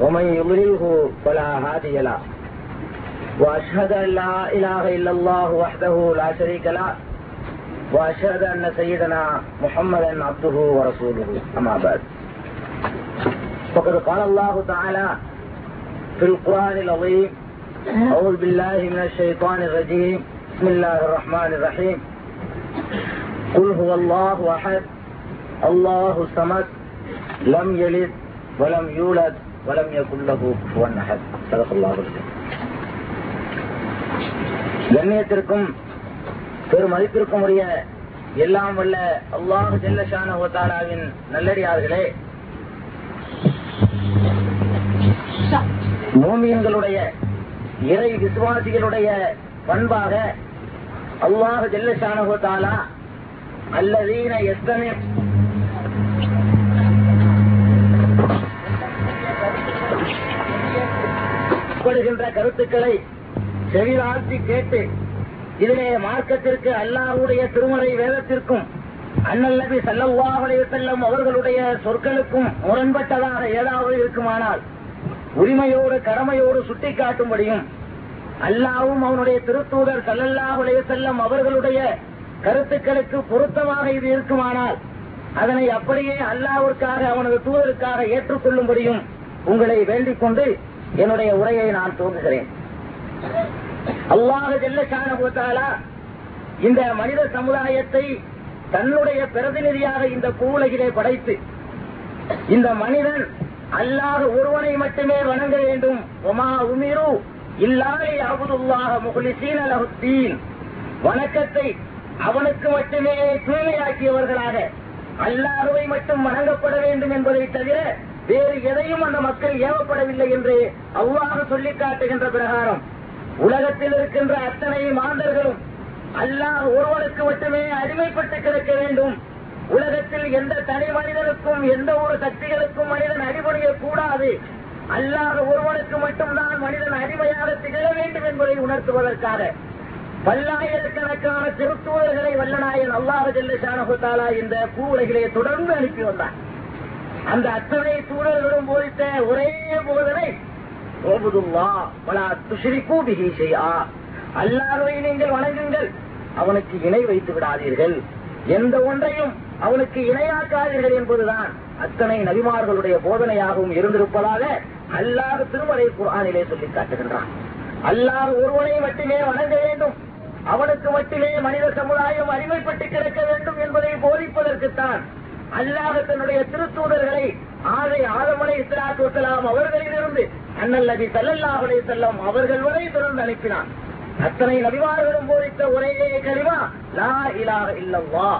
ومن يضلله فلا هادي له. وأشهد أن لا إله إلا الله وحده لا شريك له. وأشهد أن سيدنا محمدا عبده ورسوله. أما بعد. فقد قال الله تعالى في القرآن العظيم أعوذ بالله من الشيطان الرجيم. بسم الله الرحمن الرحيم. قل هو الله أحد. الله الصمد. لم يلد ولم يولد. ولم يكن له كفوا أحد صدق الله العظيم கண்ணியத்திற்கும் பெரும் மதிப்பிற்கும் உரிய எல்லாம் வல்ல அல்லாஹ் ஜெல்லஷான ஓத்தாலாவின் நல்லடியார்களே மோமியங்களுடைய இறை விசுவாசிகளுடைய பண்பாக அல்லாஹ் ஜெல்லஷான ஓத்தாலா அல்லதீன எத்தனை படுகின்ற கருத்துக்களை செவிதாழ்த்தி கேட்டு இதிலே மார்க்கத்திற்கு அல்லாஹுடைய திருமறை வேதத்திற்கும் அண்ணல் நபி செல்லும் அவர்களுடைய சொற்களுக்கும் முரண்பட்டதாக ஏதாவது இருக்குமானால் உரிமையோடு கடமையோடு சுட்டிக்காட்டும்படியும் அல்லாவும் அவனுடைய திருத்தூதர் ஸல்லல்லாஹு செல்லும் அவர்களுடைய கருத்துக்களுக்கு பொருத்தமாக இது இருக்குமானால் அதனை அப்படியே அல்லாவிற்காக அவனது தூதருக்காக ஏற்றுக்கொள்ளும்படியும் உங்களை வேண்டிக் கொண்டு என்னுடைய உரையை நான் துவங்குகிறேன். ஜெல்ல ஜெல்லஷானா இந்த மனித சமுதாயத்தை தன்னுடைய பிரதிநிதியாக இந்த பூவுலகிலே படைத்து இந்த மனிதன் அல்லாத ஒருவனை மட்டுமே வணங்க வேண்டும். ஒமா உமிரு இல்லாலே அபுதுல்லாக முகலிசீன் அலஹுத்தீன் வணக்கத்தை அவனுக்கு மட்டுமே தூய்மையாக்கியவர்களாக அல்லாஹுவை மட்டும் வணங்கப்பட வேண்டும் என்பதை தவிர வேறு எதையும் அந்த மக்கள் ஏவப்படவில்லை என்று அவ்வாறு சொல்லி காட்டுகின்ற பிரகாரம். உலகத்தில் இருக்கின்ற அத்தனை மாந்தர்களும் அல்லாஹ் ஒருவனுக்கு மட்டுமே அடிமைப்பட்டு கிடக்க வேண்டும். உலகத்தில் எந்த தனி மனிதனுக்கும் எந்த ஒரு சக்திகளுக்கும் மனிதன் அடிபணிய கூடாது. அல்லாத ஒருவனுக்கு மட்டும்தான் மனிதன் அடிமையாக திகழ வேண்டும் என்பதை உணர்த்துவதற்காக. பல்லாயிரக்கணக்கான திருத்தூதர்களை வல்லநாயன் அல்லாஹ் ஜெல்லஷானகுத்தாலா இந்த பூ உலகிலே தொடர்ந்து அனுப்பி வந்தார் அந்த அத்தனை சூழல்களும் போதித்த ஒரே போதனை அல்லாஹுவை நீங்கள் வணங்குங்கள் அவனுக்கு இணை வைத்து விடாதீர்கள். எந்த ஒன்றையும் அவனுக்கு இணையாக்காதீர்கள் என்பதுதான் அத்தனை நபிமார்களுடைய போதனையாகவும் இருந்திருப்பதாக அல்லாஹ் திருமலை குரானிலே சொல்லி காட்டுகின்றான். அல்லாஹ் ஒருவனை மட்டுமே வணங்க வேண்டும். அவனுக்கு மட்டுமே மனித சமுதாயம் அடிமைப்பட்டு கிடக்க வேண்டும் என்பதை போதிப்பதற்குத்தான் அல்லாஹ் தன்னுடைய திருத்தூதர்களை ஆதை ஆதமலை இஸ்லாத்து வசலாம் அவர்களிலிருந்து அண்ணல் நபி செல்லம் அவர்கள் வரை தொடர்ந்து அனுப்பினான். அத்தனை நபிவார்களும் போதித்த ஒரே கழிவா லா இலாக இல்லவா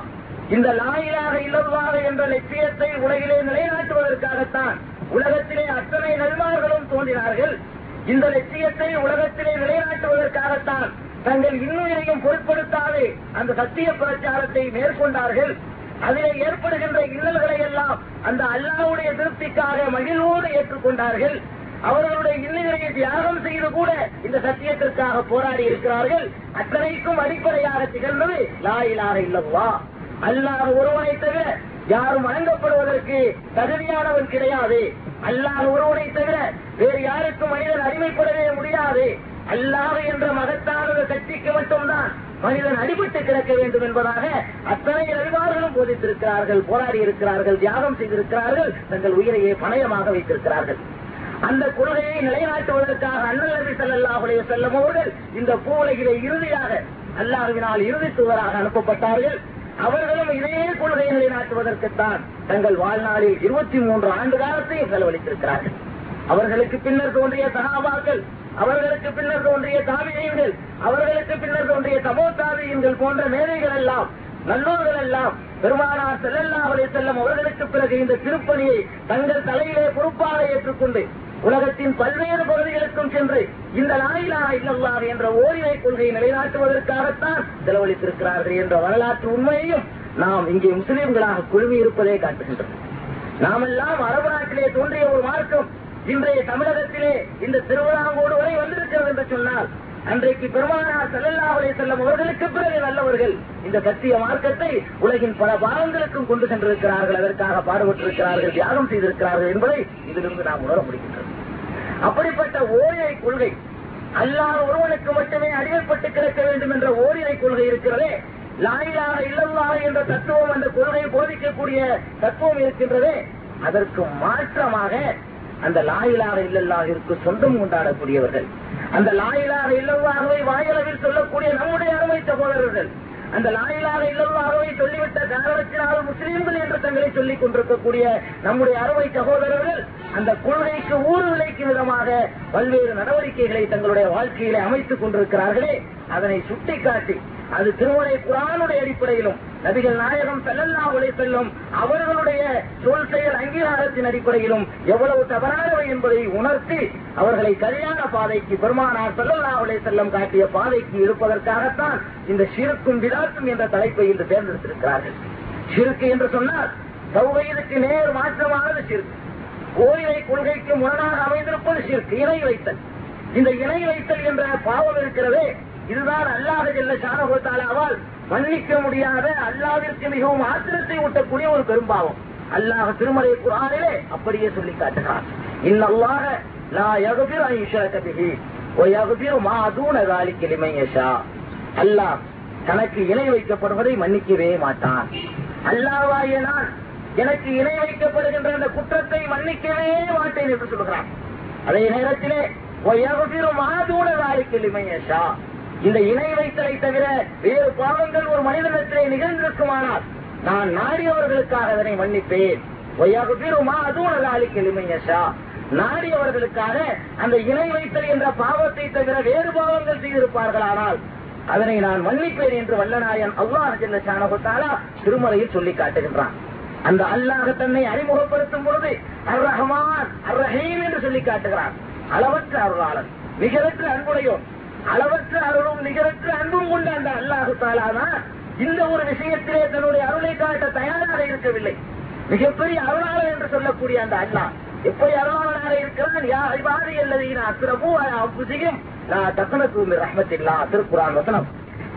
இந்த லா இலாக இல்லவா என்ற லட்சியத்தை உலகிலே நிலைநாட்டுவதற்காகத்தான் உலகத்திலே அத்தனை நபிமார்களும் தோன்றினார்கள். இந்த லட்சியத்தை உலகத்திலே நிலைநாட்டுவதற்காகத்தான் தங்கள் இன்னுயிரையும் பொருட்படுத்தாது அந்த சத்திய பிரச்சாரத்தை மேற்கொண்டார்கள். அதிலே ஏற்படுகின்ற இன்னல்களை எல்லாம் அந்த அல்லாவுடைய திருப்திக்காக மகிழ்வோடு ஏற்றுக்கொண்டார்கள். அவர்களுடைய இன்னல்களை தியாகம் செய்து கூட இந்த சத்தியத்திற்காக போராடி இருக்கிறார்கள். அத்தனைக்கும் அடிப்படையாக திகழ்ந்தது லாயிலாக இல்லவா அல்லாஹ் ஒருவனை தவிர யாரும் வழங்கப்படுவதற்கு தகுதியானவன் கிடையாது. அல்லாஹ் ஒருவனை தவிர வேறு யாருக்கும் மனிதன் அடிமைப்படவே முடியாது. அல்லாஹ் என்ற மகத்தான சக்திக்கு மட்டும்தான் மனிதன் அடிபட்டு கிடக்க வேண்டும் என்பதாக அத்தனை அறிவார்களும் போதித்திருக்கிறார்கள் போராடி இருக்கிறார்கள் தியாகம் செய்திருக்கிறார்கள் தங்கள் உயிரையே பணயமாக வைத்திருக்கிறார்கள். அந்த கொள்கையை நிலைநாட்டுவதற்காக அண்ணல் நபி ஸல்லல்லாஹு அவர்கள் இந்த பூவுலகிலே இறுதியாக அல்லாஹுவினால் இறுதி தூதராக அனுப்பப்பட்டார்கள். அவர்களும் இதே கொள்கையை நிலைநாட்டுவதற்குத்தான் தங்கள் வாழ்நாளில் இருபத்தி மூன்று ஆண்டு காலத்தையும் செலவழித்திருக்கிறார்கள். அவர்களுக்கு பின்னர் தோன்றிய சகாபாக்கள் அவர்களுக்கு பின்னர் தோன்றிய தாவியங்கள் அவர்களுக்கு பின்னர் தோன்றிய சமோத்தாவியங்கள் போன்ற மேதைகள் எல்லாம் நல்லோர்கள் எல்லாம் பெருமானார் செல்லல்லா அவரை செல்லும் அவர்களுக்கு பிறகு இந்த திருப்பணியை தங்கள் தலையிலே பொறுப்பாக ஏற்றுக்கொண்டு உலகத்தின் பல்வேறு பகுதிகளுக்கும் சென்று இந்த லாயிலா இல்லல்லா என்ற ஓரினை கொள்கையை நிலைநாட்டுவதற்காகத்தான் செலவழித்திருக்கிறார்கள் என்ற வரலாற்று உண்மையையும் நாம் இங்கே முஸ்லிம்களாக குழுமி இருப்பதை காட்டுகின்றோம் நாமெல்லாம் அரபு நாட்டிலே தோன்றிய ஒரு மார்க்கம் இன்றைய தமிழகத்திலே இந்த திருவிழாங்கோடு வரை வந்திருக்கிறது என்று சொன்னால் அன்றைக்கு பெருமானார் செல்லல்லா உரை செல்லும் அவர்களுக்கு பிறகு நல்லவர்கள் இந்த சத்திய மார்க்கத்தை உலகின் பல பாகங்களுக்கும் கொண்டு சென்றிருக்கிறார்கள் அதற்காக பாடுபட்டிருக்கிறார்கள் தியாகம் செய்திருக்கிறார்கள் என்பதை இதிலிருந்து நாம் உணர முடிகின்றது. அப்படிப்பட்ட ஓரிரை கொள்கை அல்லாத ஒருவனுக்கு மட்டுமே அடிமைப்பட்டு கிடக்க வேண்டும் என்ற ஓரிரை கொள்கை இருக்கிறதே லாயிலாக இல்லல்லாக என்ற தத்துவம் அந்த கொள்கையை போதிக்கக்கூடிய தத்துவம் இருக்கின்றதே அதற்கு மாற்றமாக அந்த லாயிலாக இல்லல்லாவிற்கு சொந்தம் கொண்டாடக்கூடியவர்கள். அந்த லாயிலாக இல்லவாகவே வாயளவில் சொல்லக்கூடிய நம்முடைய அருமை சகோதரர்கள். அந்த லாயிலாக இல்லவாகவே சொல்லிவிட்ட காரணத்தினால் முஸ்லீம்கள் என்று தங்களை சொல்லிக் கொண்டிருக்கக்கூடிய நம்முடைய அருமை சகோதரர்கள் அந்த கொள்கைக்கு ஊறு விளைக்கும் விதமாக பல்வேறு நடவடிக்கைகளை தங்களுடைய வாழ்க்கையிலே அமைத்துக் கொண்டிருக்கிறார்களே. அதனை சுட்டிக்காட்டி அது திருமலை குரானுடைய அடிப்படையிலும் நபிகள் நாயகம் செல்லல்லா உலை செல்லும் அவர்களுடைய சொல் செயல் அங்கீகாரத்தின் அடிப்படையிலும் எவ்வளவு தவறானவை என்பதை உணர்த்தி அவர்களை சரியான பாதைக்கு பெருமானார் செல்லல்லா உலை செல்லும் காட்டிய பாதைக்கு இருப்பதற்காகத்தான் இந்த சிறுக்கும் விதாக்கும் என்ற தலைப்பை இன்று தேர்ந்தெடுத்திருக்கிறார்கள். சிறுக்கு என்று சொன்னால் சௌவையதுக்கு நேர் மாற்றமானது சிறுக்கு கோயிலை கொள்கைக்கு முரணாக அமைந்திருப்பது சிறுக்கு இணை வைத்தல். இந்த இணை வைத்தல் என்ற பாவம் இருக்கிறதே. இதுதான் அல்லாஹ் ஜெல்ல ஷானகோத்தாலாவால் மன்னிக்க முடியாத அல்லாவிற்கு மிகவும் ஆத்திரத்தை ஊட்டக்கூடிய ஒரு பெரும்பாவம். அல்லாஹ் திருமலை குரானிலே அப்படியே சொல்லி காட்டுகிறார் இன்னல்லாக அல்லாஹ் தனக்கு இணை வைக்கப்படுவதை மன்னிக்கவே மாட்டான். அல்லாவாய நான் எனக்கு இணை வைக்கப்படுகின்ற அந்த குற்றத்தை மன்னிக்கவே மாட்டேன் என்று சொல்கிறான். அதே நேரத்திலே ஒய்யகுபிரும் மாதூன வாய்க்கு இமையஷா இந்த இணை வைத்தலை தவிர வேறு பாவங்கள் ஒரு மனிதனிடத்திலே நிகழ்ந்திருக்குமானால் நான் நாடியவர்களுக்காக அதனை மன்னிப்பேன். ஒய்யாக பீருமா அதுவும் அதாலி கிளிமையஷா நாடியவர்களுக்காக அந்த இணை வைத்தல் என்ற பாவத்தை தவிர வேறு பாவங்கள் செய்திருப்பார்களானால் அதனை நான் மன்னிப்பேன் என்று வல்லநாயன் அல்லாஹ் செல்ல சானகுத்தாலா திருமலையில் சொல்லி காட்டுகின்றான். அந்த அல்லாஹ் தன்னை அறிமுகப்படுத்தும் பொழுது அர் ரஹமான் அர் ரஹீம் என்று சொல்லி காட்டுகிறான். அளவற்ற அருளாளன் மிகவற்ற அன்புடையோன் அளவற்ற அருளும் நிகரற்ற அன்பும் கொண்ட அந்த அல்லாஹு தாலாதான் இந்த ஒரு விஷயத்திலே தன்னுடைய அருளை காட்ட தயாராக இருக்கவில்லை. மிகப்பெரிய அருளாளர் என்று சொல்லக்கூடிய அந்த அல்லாஹ். எப்படி அருளாளராக இருக்கிறான்? யா ஐபாதி அல்லது அஸ்ரபு அப்புசியும் நான் ரஹ்மத்தில்லா திருக்குறான் வசனம்.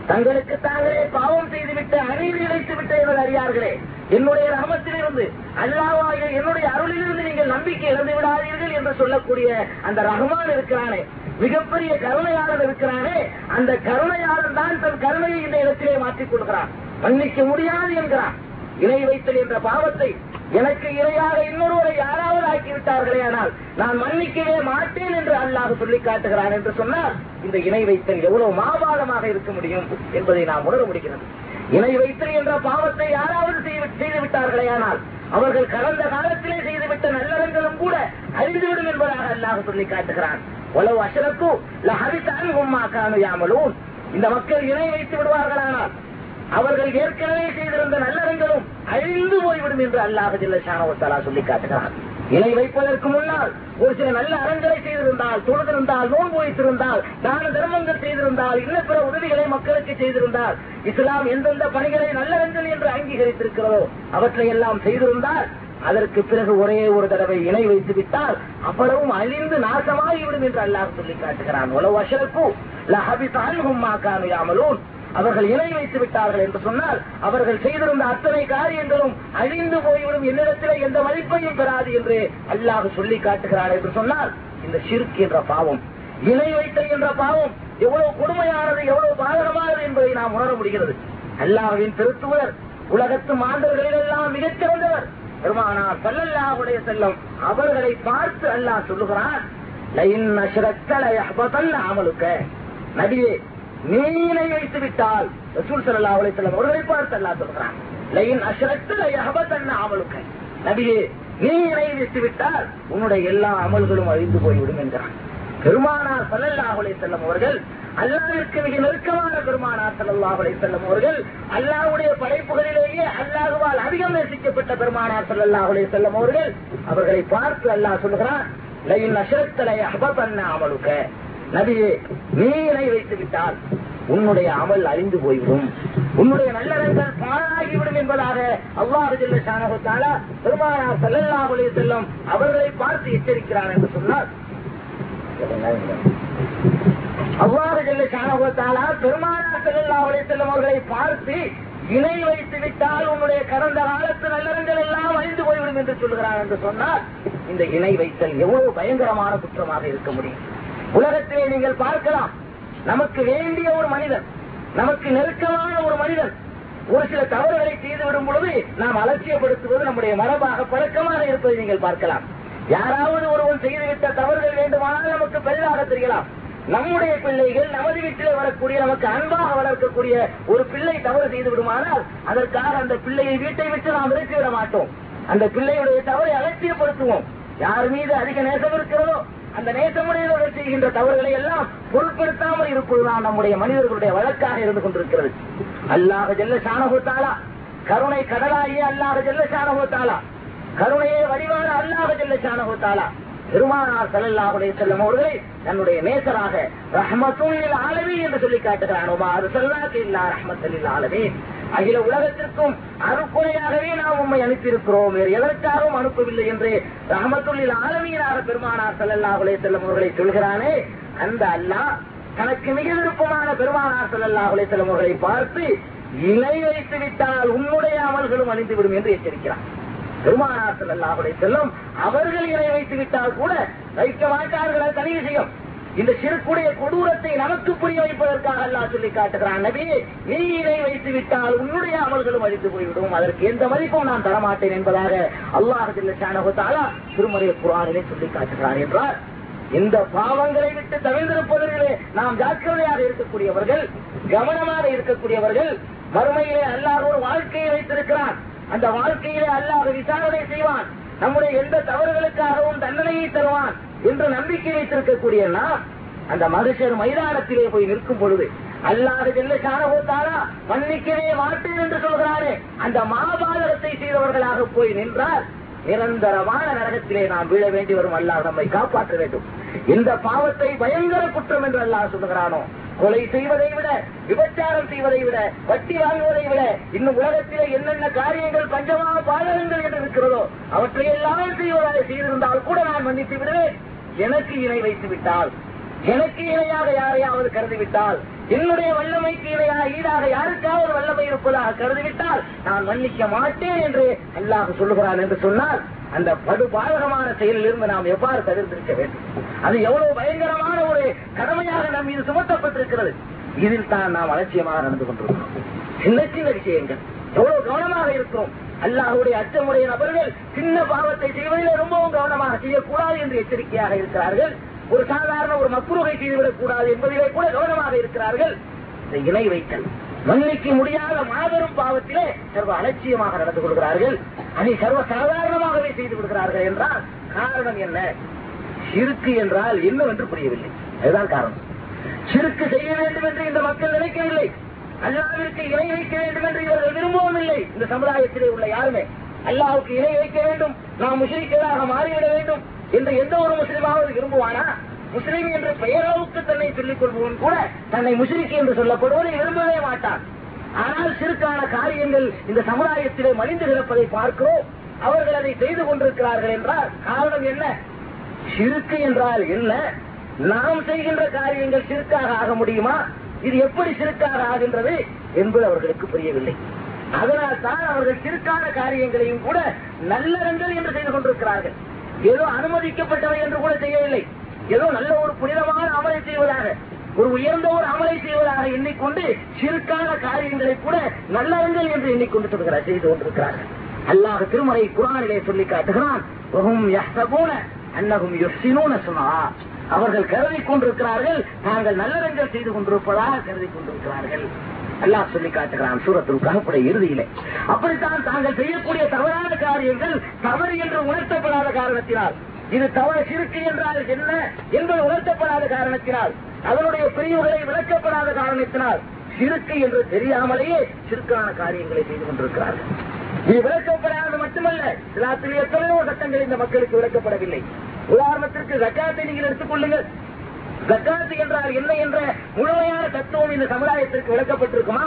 தங்களுக்கு தாங்களே பாவம் செய்துவிட்டு அறிவு இழைத்து விட்டு இவர்கள் அறியார்களே என்னுடைய ரகமத்திலிருந்து அல்லாவாக என்னுடைய அருளிலிருந்து நீங்கள் நம்பிக்கை இழந்து விடாதீர்கள் என்று சொல்லக்கூடிய அந்த ரஹ்மான் இருக்கிறானே. மிகப்பெரிய கருணையாளர் இருக்கிறானே அந்த கருணையாளன் தான் தன் கருணையை இந்த இடத்திலே மாற்றிக் கொள்கிறான். மன்னிக்க முடியாது என்கிறான். இணை வைத்தல் என்ற பாவத்தை எனக்கு இணையாக இன்னொருவரை யாராவது ஆக்கிவிட்டார்களே ஆனால் நான் மன்னிக்கவே மாட்டேன் என்று அல்லாஹ் சொல்லி காட்டுகிறான் என்று சொன்னால் இந்த இணை வைத்தல் எவ்வளவு மாபாதமாக இருக்க முடியும் என்பதை நாம் உணர முடிகிறது. இணை வைத்தல் என்ற பாவத்தை யாராவது செய்துவிட்டார்களே செய்து ஆனால் அவர்கள் கடந்த காலத்திலே செய்துவிட்ட நல்லறங்களும் கூட அறிந்துவிடும் என்பதாக அல்லாஹ் சொல்லி காட்டுகிறான். உளவு அசரத்து லஹரித்தான் உம்மா யாமலூன் இந்த மக்கள் இணை வைத்து விடுவார்களானால் அவர்கள் ஏற்கனவே செய்திருந்த நல்லறங்களும் அழிந்து போய்விடும் என்று அல்லாஹ் ஜில்லஷானவத்தாலா சொல்லி காட்டுகிறார் இணை வைப்பதற்கு முன்னால் ஒரு சில நல்ல அறங்களை செய்திருந்தால் தொழுதிருந்தால் நோன்பு வைத்திருந்தால் தான தர்மங்கள் செய்திருந்தால் இன்ன பிற உதவிகளை மக்களுக்கு செய்திருந்தால் இஸ்லாம் எந்தெந்த பணிகளை நல்லறங்கள் என்று அங்கீகரித்திருக்கிறதோ அவற்றை எல்லாம் செய்திருந்தால் அதற்கு பிறகு ஒரே ஒரு தடவை இணை வைத்து விட்டால் அவ்வளவும் அழிந்து நாசமாகிவிடும் என்று அல்லாஹ் சொல்லி காட்டுகிறான். உலவு அஷரப்பு லஹபிதான் காமியாமலூன் அவர்கள் இணை வைத்து விட்டார்கள் என்று சொன்னால் அவர்கள் செய்திருந்த அத்தனை காரியங்களும் அழிந்து போய்விடும் என்னிடத்தில் எந்த மதிப்பையும் பெறாது என்று அல்லாஹ் சொல்லி காட்டுகிறார் என்று சொன்னால் இந்த ஷிர்க் என்ற பாவம் இணை வைத்தல் என்ற பாவம் எவ்வளவு கொடுமையானது எவ்வளவு பாதகமானது என்பதை நாம் உணர முடிகிறது. அல்லாஹின் திருத்துவர் உலகத்து மாந்தர்களிலெல்லாம் மிகச் பெருமானா பெருமானார் செல்லம் அவர்களை பார்த்து அல்லாஹ் சொல்லுகிறான் அமலுக்க. நபியே நீ இணை வைத்து விட்டால் ரசூல் ஸல்லல்லாஹு அலைஹி செல்லம் அவர்களை பார்த்து அல்லாஹ் சொல்கிறான் லைன் அஷ்ரக்கல யஹ்பதன் அமலுக்க. நபியே நீ இணை வைத்து விட்டால் உன்னுடைய எல்லா அமல்களும் அழிந்து போய்விடும் என்கிறான். பெருமானார் ஸல்லல்லாஹு செல்லும் அவர்கள் அல்லாவிற்கு மிக நெருக்கமான பெருமானார் ஸல்லல்லாஹு செல்லும் அவர்கள் அல்லாஹ்வுடைய படைப்புகளிலேயே அல்லாஹுவால் அதிகம் நேசிக்கப்பட்ட பெருமானார் ஸல்லல்லாஹு செல்லும் அவர்கள். அவர்களை பார்த்து அல்லாஹ் சொல்கிறான் அமலுக்க நபியே நீ இணை வைத்து விட்டால் உன்னுடைய அமல் அழிந்து போய்விடும். உன்னுடைய நல்லறங்கள் பாழாகிவிடும் என்பதாக அவ்வாறு ஜல்ல ஷானஹு பெருமானார் செல்லல்லாஹுலே செல்லும் அவர்களை பார்த்து எச்சரிக்கிறான் என்று சொன்னார். அல்லாஹ் ஜல்ல பெருமானார் செல்லா அலைஹி அவர்களை பார்த்து இணை வைத்து விட்டால் உன்னுடைய கடந்த காலத்து நல்லறங்கள் எல்லாம் அழிந்து போய்விடும் என்று சொல்கிறார் என்று சொன்னால் இந்த இணை வைத்தல் எவ்வளவு பயங்கரமான குற்றமாக இருக்க முடியும். உலகத்திலே நீங்கள் பார்க்கலாம் நமக்கு வேண்டிய ஒரு மனிதன் நமக்கு நெருக்கமான ஒரு மனிதன் ஒரு சில தவறுகளை செய்து விடும் பொழுது நாம் அலட்சியப்படுத்துவது நம்முடைய மரபாக பழக்கமாக இருப்பதை நீங்கள் பார்க்கலாம். யாராவது ஒருவன் செய்துவிட்ட தவறுகள் வேண்டுமானால் நமக்கு பெரிதாக தெரியலாம். நம்முடைய பிள்ளைகள் நமது வீட்டிலே வரக்கூடிய நமக்கு அன்பாக வளர்க்கக்கூடிய ஒரு பிள்ளை தவறு செய்து விடுமானால் அதற்காக அந்த பிள்ளையை வீட்டை விட்டு நாம் விரட்டி விட மாட்டோம். அந்த பிள்ளையுடைய தவறை அலட்சியப்படுத்துவோம். யார் மீது அதிக நேசம் இருக்கிறதோ அந்த நேசமுடையவர்கள் செய்கின்ற தவறுகளை எல்லாம் பொருட்படுத்தாமல் இருப்பதுதான் நம்முடைய மனிதர்களுடைய வழக்காக இருந்து கொண்டிருக்கிறது. அல்லாத ஜெல்ல சாணகத்தாலா கருணை கடலாகிய அல்லாத ஜெல்ல சாணகத்தாலா கருணையே வடிவான அல்லாஹ் ஜெல்ல சாணகத்தாலா பெருமானார் சல்லல்லாஹுடைய செல்லும் அவர்களை தன்னுடைய நேசராக ரஹமத்துல் ஆலமி என்று சொல்லி காட்டுகிறான் உமாறு செல்லாக்கு இல்லா ரஹ்மத்துல் ஆலமி அகில உலகத்திற்கும் அருக்குறையாகவே நாம் உண்மை அனுப்பியிருக்கிறோம். வேறு எதற்காகவும் அனுப்பவில்லை என்று ரஹமத்துள்ளில் ஆலமீனாக பெருமானார் சல்லல்லாஹுலே செல்லும் அவர்களை சொல்கிறானே அந்த அல்லாஹ் தனக்கு மிக விருப்பமான பெருமானார் சல்லல்லாஹுலே செல்லும் அவர்களை பார்த்து இணை வைத்து விட்டால் உன்னுடைய அமல்களும் அழிந்துவிடும் என்று எச்சரிக்கிறான் பெருமானார் செல்லல்லாஹுடைய செல்லும் அவர்கள் இணை வைத்து விட்டால் கூட வைக்க மாட்டார்கள் தனி விஷயம். இந்த சிறுக்குடைய கொடூரத்தை நமக்கு புரிய வைப்பதற்காக அல்லா சொல்லி காட்டுகிறான் நபி நீ இதை வைத்து விட்டால் உன்னுடைய அமல்களும் அழித்து போய்விடும். அதற்கு எந்த மதிப்பும் நான் தரமாட்டேன் என்பதாக அல்லாஹ் சாணகத்தாலா திருமறை குரானிலே சொல்லி காட்டுகிறான் என்றார். இந்த பாவங்களை விட்டு தவிர்ந்திருப்பவர்களே நாம் ஜாக்கிரதையாக இருக்கக்கூடியவர்கள் கவனமாக இருக்கக்கூடியவர்கள் மறுமையிலே அல்லாஹ் ஒரு வாழ்க்கையை வைத்திருக்கிறான். அந்த வாழ்க்கையிலே அல்லாஹ் விசாரணை செய்வான். நம்முடைய எந்த தவறுகளுக்காகவும் தண்டனையை தருவான் என்று நம்பிக்கை வைத்திருக்கக்கூடிய நாம் அந்த மனுஷர் மைதானத்திலே போய் நிற்கும் பொழுது அல்லாது செல்ல சாரகோத்தாரா மன்னிக்கவே மாட்டேன் என்று சொல்கிறாரே. அந்த மாபாதகத்தை செய்தவர்களாக போய் நின்றால் நிரந்தரமான நரகத்திலே நாம் வீழ வேண்டி வரும் அல்லாஹ் நம்மை காப்பாற்ற வேண்டும். இந்த பாவத்தை பயங்கர குற்றம் என்று அல்லாஹ் சொல்லுகிறானோ? கொலை செய்வதை விட விபச்சாரம் செய்வதை விட வட்டி வாங்குவதை விட இன்னும் உலகத்திலே என்னென்ன காரியங்கள் பஞ்சமாக பாதகங்கள் என்று இருக்கிறதோ அவற்றை எல்லாம் செய்வதாக செய்திருந்தால் கூட நான் மன்னித்து விடுவேன். எனக்கு இணை வைத்து விட்டால் எனக்கு இணையாக யாரையாவது கருதிவிட்டால் என்னுடைய வல்லமைக்கு இணையாக ஈடாக யாருக்காவது வல்லமை இருப்பதாக கருதிவிட்டால் நான் மன்னிக்க மாட்டேன் என்று அல்லாஹ் சொல்லுகிறான் என்று சொன்னால் அந்த படுபாதகமான செயலிலிருந்து நாம் எவ்வாறு தவிர்த்திருக்க வேண்டும்? அது எவ்வளவு பயங்கரமான ஒரு கடமையாக நம் மீது சுமத்தப்பட்டிருக்கிறது. இதில் தான் நாம் அலட்சியமாக நடந்து கொண்டிருக்கிறோம். சின்ன சின்ன விஷயங்கள். எவ்வளவு கவனமாக இருக்கிறோம். அல்லாஹுடைய அச்சமுடைய நபர்கள் சின்ன பாவத்தை செய்வதில் ரொம்பவும் கவனமாக செய்யக்கூடாது என்று எச்சரிக்கையாக இருக்கிறார்கள். ஒரு சாதாரண ஒரு மக்குருகை செய்துவிடக் கூடாது என்பதிலே கூட கவனமாக இருக்கிறார்கள். இந்த இணை வைத்தல். மன்னிக்க முடியாத மாபெரும் பாவத்திலே சர்வ அலட்சியமாக நடந்து கொள்கிறார்கள். அதை சர்வ சாதாரணமாகவே செய்து விடுகிறார்கள் என்றால் காரணம் என்ன? சிறுக்கு என்றால் என்னவென்று புரியவில்லை. அதுதான் காரணம். சிறுக்கு செய்ய வேண்டும் என்று இந்த மக்கள் நினைக்கவில்லை. அல்லாவிற்கு இணை வைக்க வேண்டும் என்று இவர்கள் விரும்பவும் இல்லை. இந்த சமுதாயத்திலே உள்ள யாருமே அல்லாவுக்கு இணை வைக்க வேண்டும். நாம் முஸ்லிம்களாக மாறிவிட வேண்டும். என்று எந்த ஒரு முஸ்லிமாவது விரும்புவானா? முஸ்லிம் என்ற பெயரளவுக்கு தன்னை சொல்லிக் கொள்பவன் கூட தன்னை முஸ்லிக்கு என்று சொல்லப்படுவதை விரும்பவே மாட்டான். ஆனால் சிறுக்கான காரியங்கள் இந்த சமுதாயத்திலே மலிந்து கிடப்பதை பார்க்கிறோம். அவர்கள் அதை செய்து கொண்டிருக்கிறார்கள் என்றால் காரணம் என்ன? சிறுக்கு என்றால் என்ன? நாம் செய்கின்ற காரியங்கள் சிறுக்காக ஆக முடியுமா? இது எப்படி சிறுக்காக ஆகின்றது என்பது அவர்களுக்கு புரியவில்லை. அதனால் தான் அவர்கள் சிறுக்கான காரியங்களையும் கூட நல்லறங்கள் என்று செய்து கொண்டிருக்கிறார்கள். ஏதோ அனுமதிக்கப்பட்டவை என்று கூட செய்யவில்லை ஏதோ நல்ல ஒரு புனிதமான அமலை செய்வதாக ஒரு உயர்ந்த ஒரு அமலை செய்வதாக எண்ணிக்கொண்டு சிறுக்கான காரியங்களை கூட நல்லறங்கள் என்று எண்ணிக்கொண்டு சொல்கிறார் செய்து கொண்டிருக்கிறார்கள் அல்லாஹ் திருமலை குரானிலே சொல்லி காட்டுகிறான் அன்னகும் யுசினூன சொன்னா அவர்கள் கருதி கொண்டிருக்கிறார்கள் தாங்கள் நல்லறங்கள் செய்து கொண்டிருப்பதாக கருதி கொண்டிருக்கிறார்கள். அல்லாஹ் சொல்லி காட்டுகிறான். சூரத்தில் ககப்புடைய இறுதியிலே. அப்படித்தான் தாங்கள் செய்யக்கூடிய தவறான காரியங்கள் தவறு என்று உணர்த்தப்படாத காரணத்தினால். இது தவறு சிறுக்கு என்றால் என்ன என்பது உணர்த்தப்படாத காரணத்தினால். அதனுடைய பிரிவுகளை விளக்கப்படாத காரணத்தினால் சிறுக்கு என்று தெரியாமலேயே சிறுக்கான காரியங்களை செய்து கொண்டிருக்கிறார்கள். இது விளக்கப்படாது மட்டுமல்ல சிலாத்தில் எத்தனையோ சட்டங்கள் இந்த மக்களுக்கு விளக்கப்படவில்லை. உதாரணத்திற்கு ஜக்காத்தை நீங்கள் எடுத்துக் கொள்ளுங்கள். ஜக்காத்து என்றால் என்ன என்ற முழுமையான தத்துவம் இந்த சமுதாயத்திற்கு விளக்கப்பட்டிருக்குமா?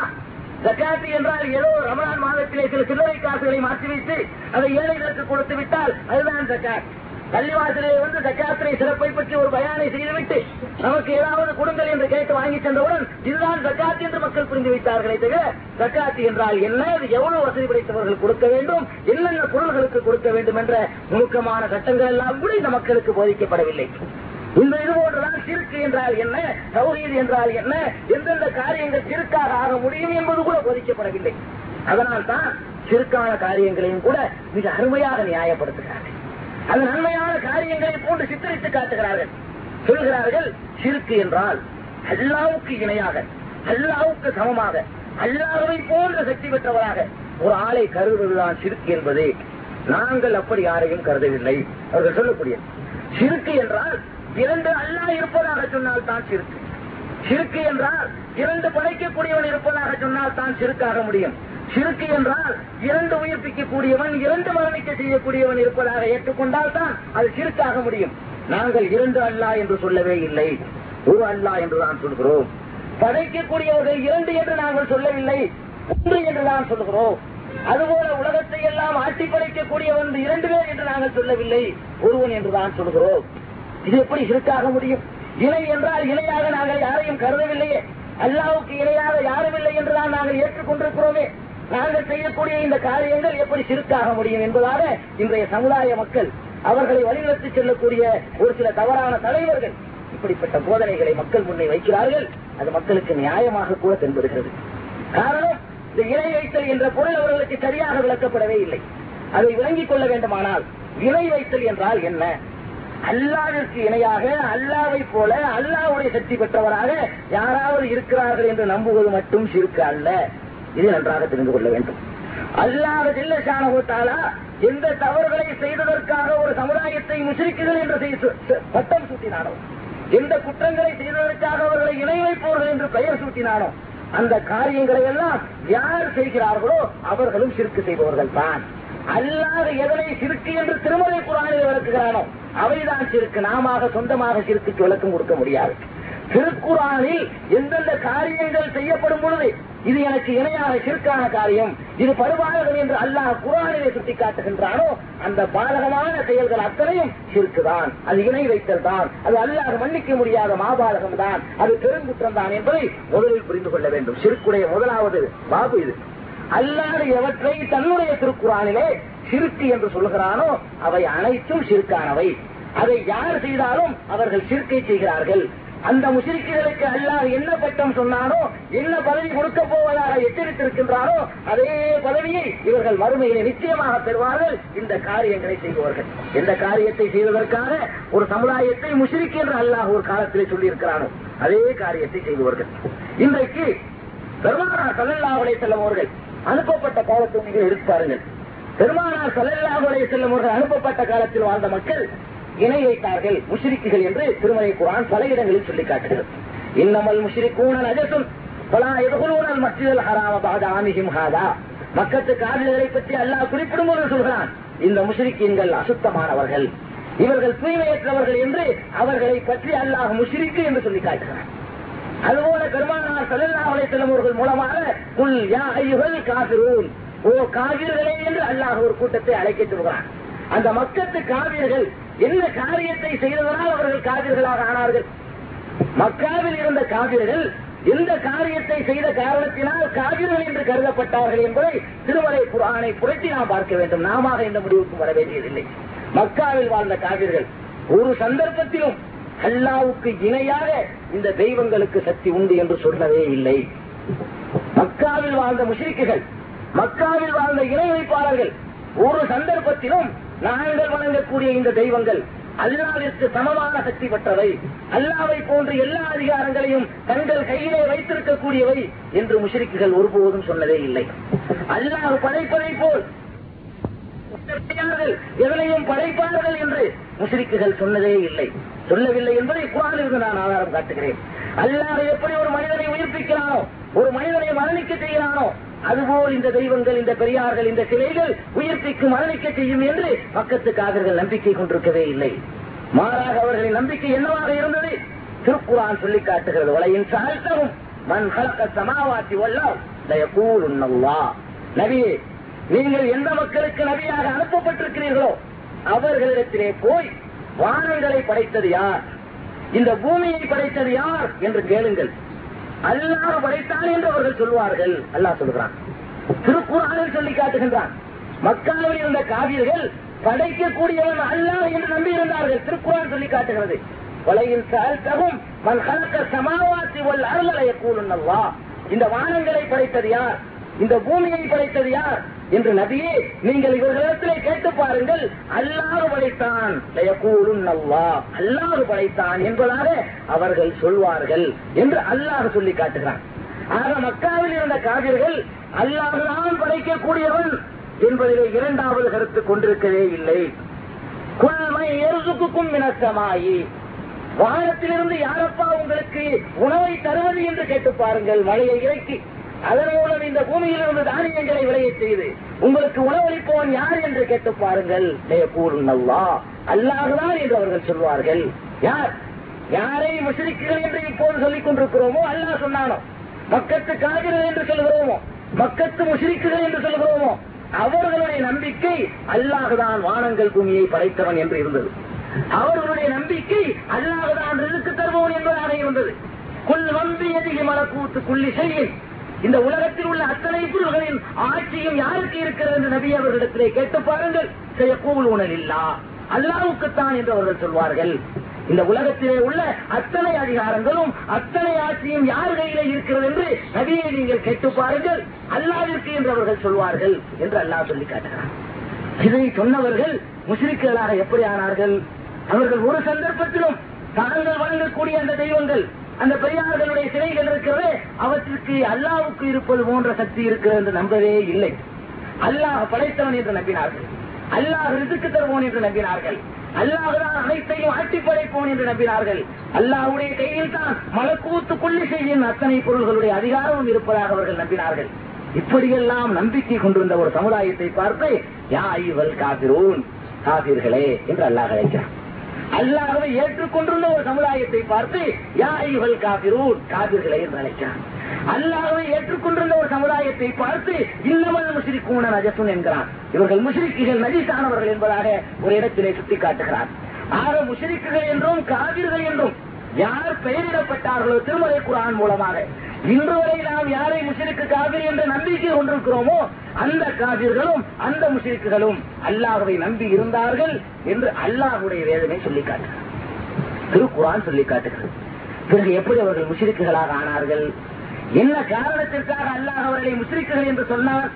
ஜக்காத்து என்றால் ஏதோ ரமலான் மாதத்திலே சில சில்லறை காசுகளை மாற்றி வைத்து அதை ஏழைகளுக்கு கொடுத்து விட்டால் அதுதான் ஜக்காத். பள்ளிவாசலே வந்து சக்காத்திரை சிறப்பை பற்றி ஒரு பயானை செய்துவிட்டு நமக்கு ஏதாவது கொடுங்கள் என்று கேட்டு வாங்கி சென்றவுடன் இதுதான் சக்காத் என்று மக்கள் புரிந்து வைத்தார்களே தவிர சக்காத்து என்றால் என்ன? இது எவ்வளவு வசதி படைத்தவர்கள் கொடுக்க வேண்டும்? என்னென்ன பொருள்களுக்கு கொடுக்க வேண்டும் என்ற நுணுக்கமான சட்டங்கள் எல்லாம் கூட இந்த மக்களுக்கு போதிக்கப்படவில்லை. இந்த இது போன்றுதான் சிறுக்கு என்றால் என்ன? சௌஹீத் என்றால் என்ன? எந்தெந்த காரியங்கள் சிறுக்காக ஆக முடியும் என்பது கூட போதிக்கப்படவில்லை. அதனால் தான் சிறுக்கான காரியங்களையும் கூட மிக அருமையாக நியாயப்படுத்துகிறார்கள். அந்த நன்மையான காரியங்களை போன்று சித்தரித்து காட்டுகிறார்கள். சொல்கிறார்கள் சிறுக்கு என்றால் அல்லாவுக்கு இணையாக அல்லாவுக்கு சமமாக அல்லாவை போன்ற சக்தி பெற்றவராக ஒரு ஆளை கருதுவதுதான் சிறுக்கு என்பது. நாங்கள் அப்படி யாரையும் கருதவில்லை. அவர்கள் சொல்லக்கூடிய சிறுக்கு என்றால் இரண்டு அல்லா இருப்பதாக சொன்னால் தான் சிறுக்கு. சிறுக்கு என்றால் இரண்டு படைக்கக்கூடியவன் இருப்பதாக சொன்னால் தான் சிறுக்காக முடியும். சிறுக்கு என்றால் இரண்டு உயிர்ப்பிக்கக்கூடியவன் இரண்டு மரணிக்க செய்யக்கூடியவன் இருப்பதாக ஏற்றுக்கொண்டால் தான் அது சிறுக்காக முடியும். நாங்கள் இரண்டு அல்லா என்று சொல்லவே இல்லை. ஒரு அல்லா என்று தான் சொல்கிறோம். படைக்கக்கூடியவர்கள் இரண்டு என்று நாங்கள் சொல்லவில்லை. ஒன்று என்று தான் சொல்கிறோம். அதுபோல உலகத்தை எல்லாம் ஆட்டி படைக்கக்கூடியவன் இரண்டு பேர் என்று நாங்கள் சொல்லவில்லை. ஒருவன் என்று தான் சொல்கிறோம். இது எப்படி சிறுக்காக முடியும்? இணை என்றால் இணையாக நாங்கள் யாரையும் கருதவில்லையே. அல்லாவுக்கு இணையாக யாரும் இல்லை என்றுதான் நாங்கள் ஏற்றுக்கொண்டிருக்கிறோமே. நாங்கள் செய்யக்கூடிய இந்த காரியங்கள் எப்படி சிறுக்காக முடியும் என்பதாக இன்றைய சமுதாய மக்கள் அவர்களை வழிநடத்தி செல்லக்கூடிய ஒரு சில தவறான தலைவர்கள் இப்படிப்பட்ட போதனைகளை மக்கள் முன்னே வைக்கிறார்கள். அது மக்களுக்கு நியாயமாக கூட தென்படுகிறது. காரணம் இந்த இணை வைத்தல் என்ற பொருள் அவர்களுக்கு சரியாக விளக்கப்படவே இல்லை. அதை விளங்கிக் கொள்ள வேண்டுமானால் இணை வைத்தல் என்றால் என்ன? அல்லாவிற்கு இணையாக அல்லாவை போல அல்லாவுடைய சக்தி பெற்றவராக யாராவது இருக்கிறார்கள் என்று நம்புவது மட்டும் சிறுக்கு அல்ல. இது நன்றாக தெரிந்து கொள்ள வேண்டும். அல்லாத ஜில்லஷானகுத்தாலா எந்த தவறுகளை செய்ததற்காக ஒரு சமுதாயத்தை முஷரிக்குகள் என்று செய்து- பட்டம் சூட்டினானோ எந்த குற்றங்களை செய்ததற்காக அவர்களை இணை வைப்பவர்கள் என்று பெயர் சூட்டினானோ அந்த காரியங்களை எல்லாம் யார் செய்கிறார்களோ அவர்களும் சிறுக்கு செய்பவர்கள் தான் அல்லாத எதனை சிறுக்கு என்று திருமலை குரானில் விளக்குகிறானோ அவைதான் சிறுக்கு. நாமாக சொந்தமாக சிறுக்குக்கு விளக்கம் கொடுக்க முடியாது. திருக்குறானில் எந்தெந்த காரியங்கள் செய்யப்படும் பொழுது இது எனக்கு இணையான சிறுக்கான காரியம் இது படுபாலகம் என்று அல்லாஹ் குரானிலே சுட்டி காட்டுகின்றானோ அந்த பாலகமான செயல்கள் அத்தனையும் சிறுக்குதான். அது இணை வைத்தல் தான் அது அல்லாஹ் மன்னிக்க முடியாத மாபாலகம் தான் அது பெருங்குற்றம் தான் என்பதை முதலில் புரிந்து கொள்ள வேண்டும். சிறுக்குடைய முதலாவது பாபு இது. அல்லாத எவற்றை தன்னுடைய திருக்குறானிலே சிறுக்கு என்று சொல்கிறானோ அவை அனைத்தும் சிறுக்கானவை. அதை யார் செய்தாலும் அவர்கள் சிறுக்கை செய்கிறார்கள். அந்த முஷிரிக்குகளுக்கு அல்லாஹ் என்ன பட்டம் சொன்னானோ என்ன பதவி கொடுக்க போவதாக எச்சரித்திருக்கின்றானோ அதே பதவியை இவர்கள் மறுமையிலே நிச்சயமாக பெறுவார்கள். இந்த காரியங்களை செய்பவர்கள். இந்த காரியத்தை செய்வதற்காக ஒரு சமுதாயத்தை முஷிரிக்கு என்று அல்லாஹ் ஒரு காலத்திலே சொல்லியிருக்கிறானோ அதே காரியத்தை செய்வார்கள் இன்றைக்கு பெருமானா சல்லல்லாஹு அலைஹி செல்லும் அவர்கள் அனுப்பப்பட்ட காலத்தை நீங்கள் எடுத்து பாருங்கள் பெருமானார் சல்லல்லாஹு செல்லும் அவர்கள் அனுப்பப்பட்ட காலத்தில் வாழ்ந்த மக்கள் இணை வைத்தார்கள் முஷிரிக்குகள் என்று திருமலை குரான் பல இடங்களில் சொல்லி காட்டுகிறது. இன்னமல் முஷ்ரிக்கூன அஜசும் பலா எதுகுலூனல் மஸ்ஜிதல் ஹராம பாத ஆமிகிம் ஹாதா. மக்கத்து காவிரிகளை பற்றி அல்லாஹ் குறிப்பிடும் போது சொல்கிறான் இந்த முஷிரிக்கீன்கள் அசுத்தமானவர்கள். இவர்கள் தூய்மையற்றவர்கள் என்று அவர்களை பற்றி அல்லாஹ் முஷிரிக்கு என்று சொல்லி காட்டுகிறான். அதுபோல பெருமானார் செல்லல்லா அலைஹி அவர்கள் மூலமாக குல் யா ஐயுகள் காஃபிரூன். ஓ காவிர்களே என்று அல்லாஹ் ஒரு கூட்டத்தை அழைக்கச் சொல்கிறான். அந்த மக்கத்து காவிர்கள் என்ன காரியத்தை செய்ததனால் அவர்கள் காவிர்களாக ஆனார்கள்? மக்காவில் இருந்த காவிர்கள் எந்த காரியத்தை செய்த காரணத்தினால் காவிர்கள் என்று கருதப்பட்டார்கள் என்பதை திருமலை புராணை புரட்டி நாம் பார்க்க வேண்டும். நாம இந்த முடிவுக்கு வர வேண்டியதில்லை. மக்காவில் வாழ்ந்த காவிர்கள் ஒரு சந்தர்ப்பத்திலும் அல்லாவுக்கு இணையாக இந்த தெய்வங்களுக்கு சக்தி உண்டு என்று சொல்லவே இல்லை. மக்காவில் வாழ்ந்த முஷிரிக்குகள் மக்காவில் வாழ்ந்த இணை வைப்பாளர்கள் ஒரு சந்தர்ப்பத்திலும் நாங்கள் வணங்கக்கூடிய இந்த தெய்வங்கள் அல்லாவிற்கு சமமான சக்தி பெற்றவை. அல்லாவை போன்று எல்லா அதிகாரங்களையும் தங்கள் கையிலே வைத்திருக்கக்கூடியவை என்று முஷிரிக்குகள் ஒருபோதும் சொன்னதே இல்லை. அல்லாஹ் படைப்பதை போல் எதனையும் படைப்பார்கள் என்று முஷிரிக்குகள் சொன்னதே இல்லை. சொல்லவில்லை என்பதை குரானிலிருந்து நான் ஆதாரம் காட்டுகிறேன். அல்லாத எப்படி ஒரு மனிதனை உயிர்ப்பிக்கிறானோ ஒரு மனிதனை மரணிக்க செய்கிறானோ அதுபோல் இந்த தெய்வங்கள் இந்த பெரியார்கள் இந்த சிலைகள் உயிர்ப்பிக்கு மரணிக்க செய்யும் என்று பக்கத்து காதர்கள் நம்பிக்கை கொண்டிருக்கவே இல்லை. மாறாக அவர்களின் நம்பிக்கை என்னவாக இருந்தது? திருக்குறான் சொல்லி காட்டுகிறது வலையின் சாழ்த்தவும் மண் கலக்க சமாவாத்தி உள்ளா நபியே நீங்கள் எந்த மக்களுக்கு நபியாக அனுப்பப்பட்டிருக்கிறீர்களோ அவர்களிடத்திலே போய் வானங்களை படைத்தது யார்? இந்த பூமியை படைத்தது யார் என்று கேளுங்கள். அல்லாஹ் படைத்தான் என்று அவர்கள் சொல்வார்கள் அல்லாஹ் சொல்கிறான். திருக்குறானில் சொல்லி காட்டுகின்றான். மக்காவில் இருந்த காவிர்கள் படைக்கக்கூடியவன் அல்லாஹ் என்று நம்பியிருந்தார்கள் திருக்குறான் சொல்லி காட்டுகிறது. வலையில் சாழ்த்தகும் மன் கலக்க சமாவாசி ஒல் அருளலைய கூலுன்னல்லா இந்த வானங்களை படைத்தது யார்? இந்த பூமியை படைத்தது யார்? என்று நபியே நீங்கள் இவர்களிடத்திலே கேட்டு பாருங்கள். அல்லாறு படைத்தான். லயகூலுன் அல்லாறு படைத்தான் என்பதாக அவர்கள் சொல்வார்கள் என்று அல்லாஹ் சொல்லி காட்டுகிறான். ஆக மக்காவில் இருந்த காவிர்கள் அல்லாறுதான் படைக்கக்கூடியவன் என்பதிலே இரண்டாவது கருத்து கொண்டிருக்கவே இல்லை. குழமை எருசுக்கும் இணக்கமாயி வானத்திலிருந்து யாரப்பா உங்களுக்கு உணவை தருவது என்று கேட்டு பாருங்கள். மழையை இறக்கி அதன் மூலம் இந்த பூமியிலிருந்து தானியங்களை விளையச் செய்து உங்களுக்கு உணவளிப்பவன் யார் என்று கேட்டு பாருங்கள். கூறும் அல்லா அல்லாஹுதான் என்று அவர்கள் சொல்வார்கள். யார்? யாரை முஷரிக்குகள் என்று இப்போது சொல்லிக் கொண்டிருக்கிறோமோ அல்லாஹ் சொன்னானோ? மக்கத்து காவிர்கள் என்று சொல்கிறோமோ? மக்கத்து முஷரிக்குகள் என்று சொல்கிறோமோ? அவர்களுடைய நம்பிக்கை அல்லாஹுதான் வானங்கள் பூமியை படைத்தவன் என்று இருந்தது. அவர்களுடைய நம்பிக்கை அல்லாஹுதான் ரிசுக்கு தருவோன் என்பதாக இருந்தது. குல் வம்பி எதிகி மலக்கூத்து குள்ளி செய்யின் இந்த உலகத்தில் உள்ள அத்தனை பொருள்களின் ஆட்சியும் யாருக்கு இருக்கிறது என்று நபி அவர்களிடத்திலே கேட்டு பாருங்கள். செய்யக்கூல் உணல் இல்லா அல்லாவுக்குத்தான் என்று அவர்கள் சொல்வார்கள். இந்த உலகத்திலே உள்ள அத்தனை அதிகாரங்களும் அத்தனை ஆட்சியும் யார் கையிலே இருக்கிறது என்று நபியை நீங்கள் கேட்டு பாருங்கள். அல்லாவிற்கு என்று அவர்கள் சொல்வார்கள் என்று அல்லாஹ் சொல்லி காட்டுகிறார் இதை சொன்னவர்கள் முஸ்லிக்குகளாக எப்படி ஆனார்கள் அவர்கள் ஒரு சந்தர்ப்பத்திலும் தாங்கள் வழங்கக்கூடிய அந்த தெய்வங்கள் அந்த பெரியார்களுடைய சிலைகள் இருக்கிறது. அவற்றிற்கு அல்லாவுக்கு இருப்பது போன்ற சக்தி இருக்கிறது என்று நம்பவே இல்லை. அல்லாஹ் படைத்தவன் என்று நம்பினார்கள். அல்லாஹ் ரிசுக்கு தருவோன் என்று நம்பினார்கள். அல்லாஹுதான் அனைத்தையும் ஆட்டி படைப்போன் என்று நம்பினார்கள். அல்லாஹுடைய கையில் தான் மலக்கூத்து கொள்ளி செய்யும் அத்தனை பொருள்களுடைய அதிகாரமும் இருப்பதாக அவர்கள் நம்பினார்கள். இப்படியெல்லாம் நம்பிக்கை கொண்டிருந்த ஒரு சமுதாயத்தை பார்த்து யா ஐவல் காபிரூன் காபிர்களே என்று அல்லாஹ் அழைக்கிறான். அல்லாஹவை ஏற்றுக்கொண்டுள்ள ஒரு சமுதாயத்தை பார்த்து யா ஐவல் காபிரூன் காபிர்களை என்று அழைக்கிறான் அல்லாஹவை ஏற்றுக்கொண்டிருந்த ஒரு சமுதாயத்தை பார்த்து இல்லமல் முஷிரிக்கூன நஜசுன் என்கிறான் இவர்கள் முஷிரிக்குகள் நஜிசானவர்கள் என்பதாக ஒரு இடத்திலே சுட்டிக்காட்டுகிறார். ஆக முஷிரிக்குகள் என்றும் காவிர்கள் என்றும் யார் பெயரிடப்பட்டார்களோ திருமலை குரான் மூலமாக. இன்று வரை நாம் யாரை முஷிருக்கு காவிரி என்ற நம்பிக்கை கொண்டிருக்கிறோமோ அந்த காவிர்களும் அந்த முஷிரிக்குகளும் அல்லாஹவை நம்பி இருந்தார்கள் என்று அல்லாஹுடைய வேதனை சொல்லி காட்டுகிறார் திருக்குரான் சொல்லி காட்டுகிறது. பிறகு எப்படி அவர்கள் முஷிரிக்குகளாக ஆனார்கள்? என்ன காரணத்திற்காக அல்லாஹ் அவர்களை முஸ்லிக்குகள் என்று சொன்னார்?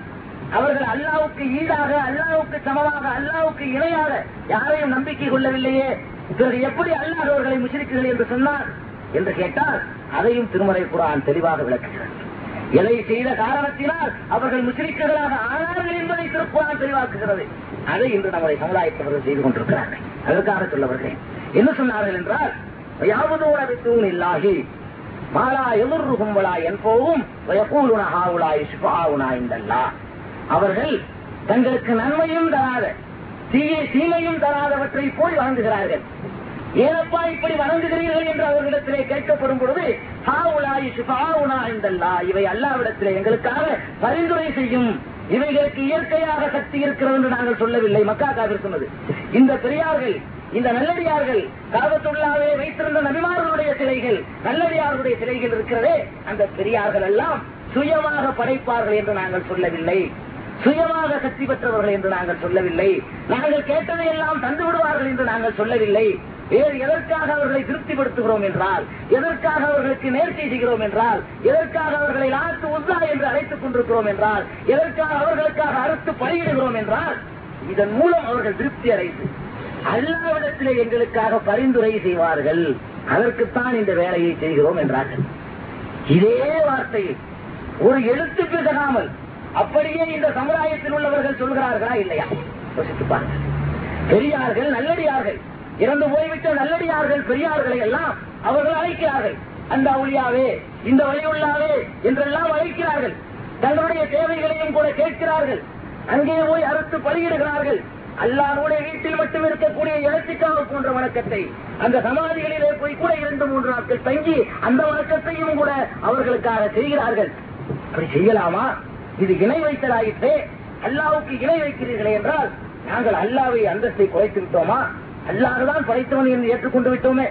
அவர்கள் அல்லாவுக்கு ஈடாக அல்லாவுக்கு சமமாக அல்லாவுக்கு இணையாக யாரையும் நம்பிக்கை கொள்ளவில்லையே. இவர்கள் எப்படி அல்லாஹ் அவர்களை முஸ்லிக்குகள் என்று சொன்னார்? என்று கேட்டால் அதையும் திருமறை குரான் தெளிவாக விளக்குகிறது. எதை செய்த காரணத்தினால் அவர்கள் முஸ்லிக்குகளாக ஆனார்கள் என்பதை திருக்குறான் தெளிவாக்குகிறது. அதை இன்று நம்முடைய சமுதாயத்தவர்கள் செய்து கொண்டிருக்கிறார்கள். அதற்காக சொல்ல வருகிறேன் என்ன சொன்னார்கள் என்றால் யாவதோட வித்தூன் இல்லாகி மாலா எதிர்ருகும் வலா என்போவும் வயக்கூலுன ஹாவுலாய் சுபாவுனா இந்தல்லா அவர்கள் தங்களுக்கு நன்மையும் தராத தீய தீமையும் தராதவற்றை போய் வணங்குகிறார்கள். ஏனப்பா இப்படி வணங்குகிறீர்கள் என்று அவர்களிடத்திலே கேட்கப்படும் பொழுது ஹாவுலாய் சிபாவுனா என்றல்லா இவை அல்லாவிடத்திலே எங்களுக்காக பரிந்துரை செய்யும் இவைகளுக்கு இயற்கையாக சக்தி இருக்கிறது என்று நாங்கள் சொல்லவில்லை. மக்கா காவிர் சொன்னது. இந்த பெரியார்கள் இந்த நல்லடியார்கள் காவத்துள்ளாவே வைத்திருந்த நபிமார்களுடைய சிலைகள் நல்லடியார்களுடைய சிலைகள் இருக்கிறதே அந்த பெரியார்கள் எல்லாம் சுயமாக படைப்பார்கள் என்று நாங்கள் சொல்லவில்லை. சுயமாக சக்தி பெற்றவர்கள் என்று நாங்கள் சொல்லவில்லை. நாங்கள் கேட்டதை எல்லாம் தந்து விடுவார்கள் என்று நாங்கள் சொல்லவில்லை. வேறு எதற்காக அவர்களை திருப்திப்படுத்துகிறோம் என்றால் எதற்காக அவர்களுக்கு நேர்ச்சி செய்கிறோம் என்றால் எதற்காக அவர்களை லாத்து உத்தா என்று அழைத்துக் கொண்டிருக்கிறோம் என்றால் எதற்காக அவர்களுக்காக அறுத்து பணியிடுகிறோம் என்றால் இதன் மூலம் அவர்கள் திருப்தி அடைந்து அல்லாவிடத்திலே எங்களுக்காக பரிந்துரை செய்வார்கள். அதற்குத்தான் இந்த வேலையை செய்கிறோம் என்றார்கள். இதே வார்த்தையை ஒரு எழுத்து பிசகாமல் அப்படியே இந்த சமுதாயத்தில் உள்ளவர்கள் சொல்கிறார்களா இல்லையா? பெரியார்கள் நல்லடியார்கள். இறந்து போய்விட்ட நல்லடியார்கள் பெரியார்களை எல்லாம் அவர்கள் அழைக்கிறார்கள். அந்த அவுளியாவே இந்த வழியுள்ளாவே என்றெல்லாம் அழைக்கிறார்கள். தங்களுடைய தேவைகளையும் கூட கேட்கிறார்கள். அங்கே போய் அறுத்து பலியிடுகிறார்கள். அல்லாருடைய வீட்டில் மட்டும் இருக்கக்கூடிய இலத்திக்காக போன்ற வணக்கத்தை அந்த சமாதிகளிலே போய் கூட இரண்டு மூன்று நாட்கள் தங்கி அந்த வணக்கத்தையும் கூட அவர்களுக்காக செய்கிறார்கள். அப்படி செய்யலாமா? இது இணை வைத்தலாயிற்றே. அல்லாவுக்கு இணை வைக்கிறீர்களே என்றால் நாங்கள் அல்லாவை அந்தஸ்தை குறைத்து விட்டோமா? அல்லாஹ்தான் படைத்தவன் என்று ஏற்றுக்கொண்டு விட்டோமே.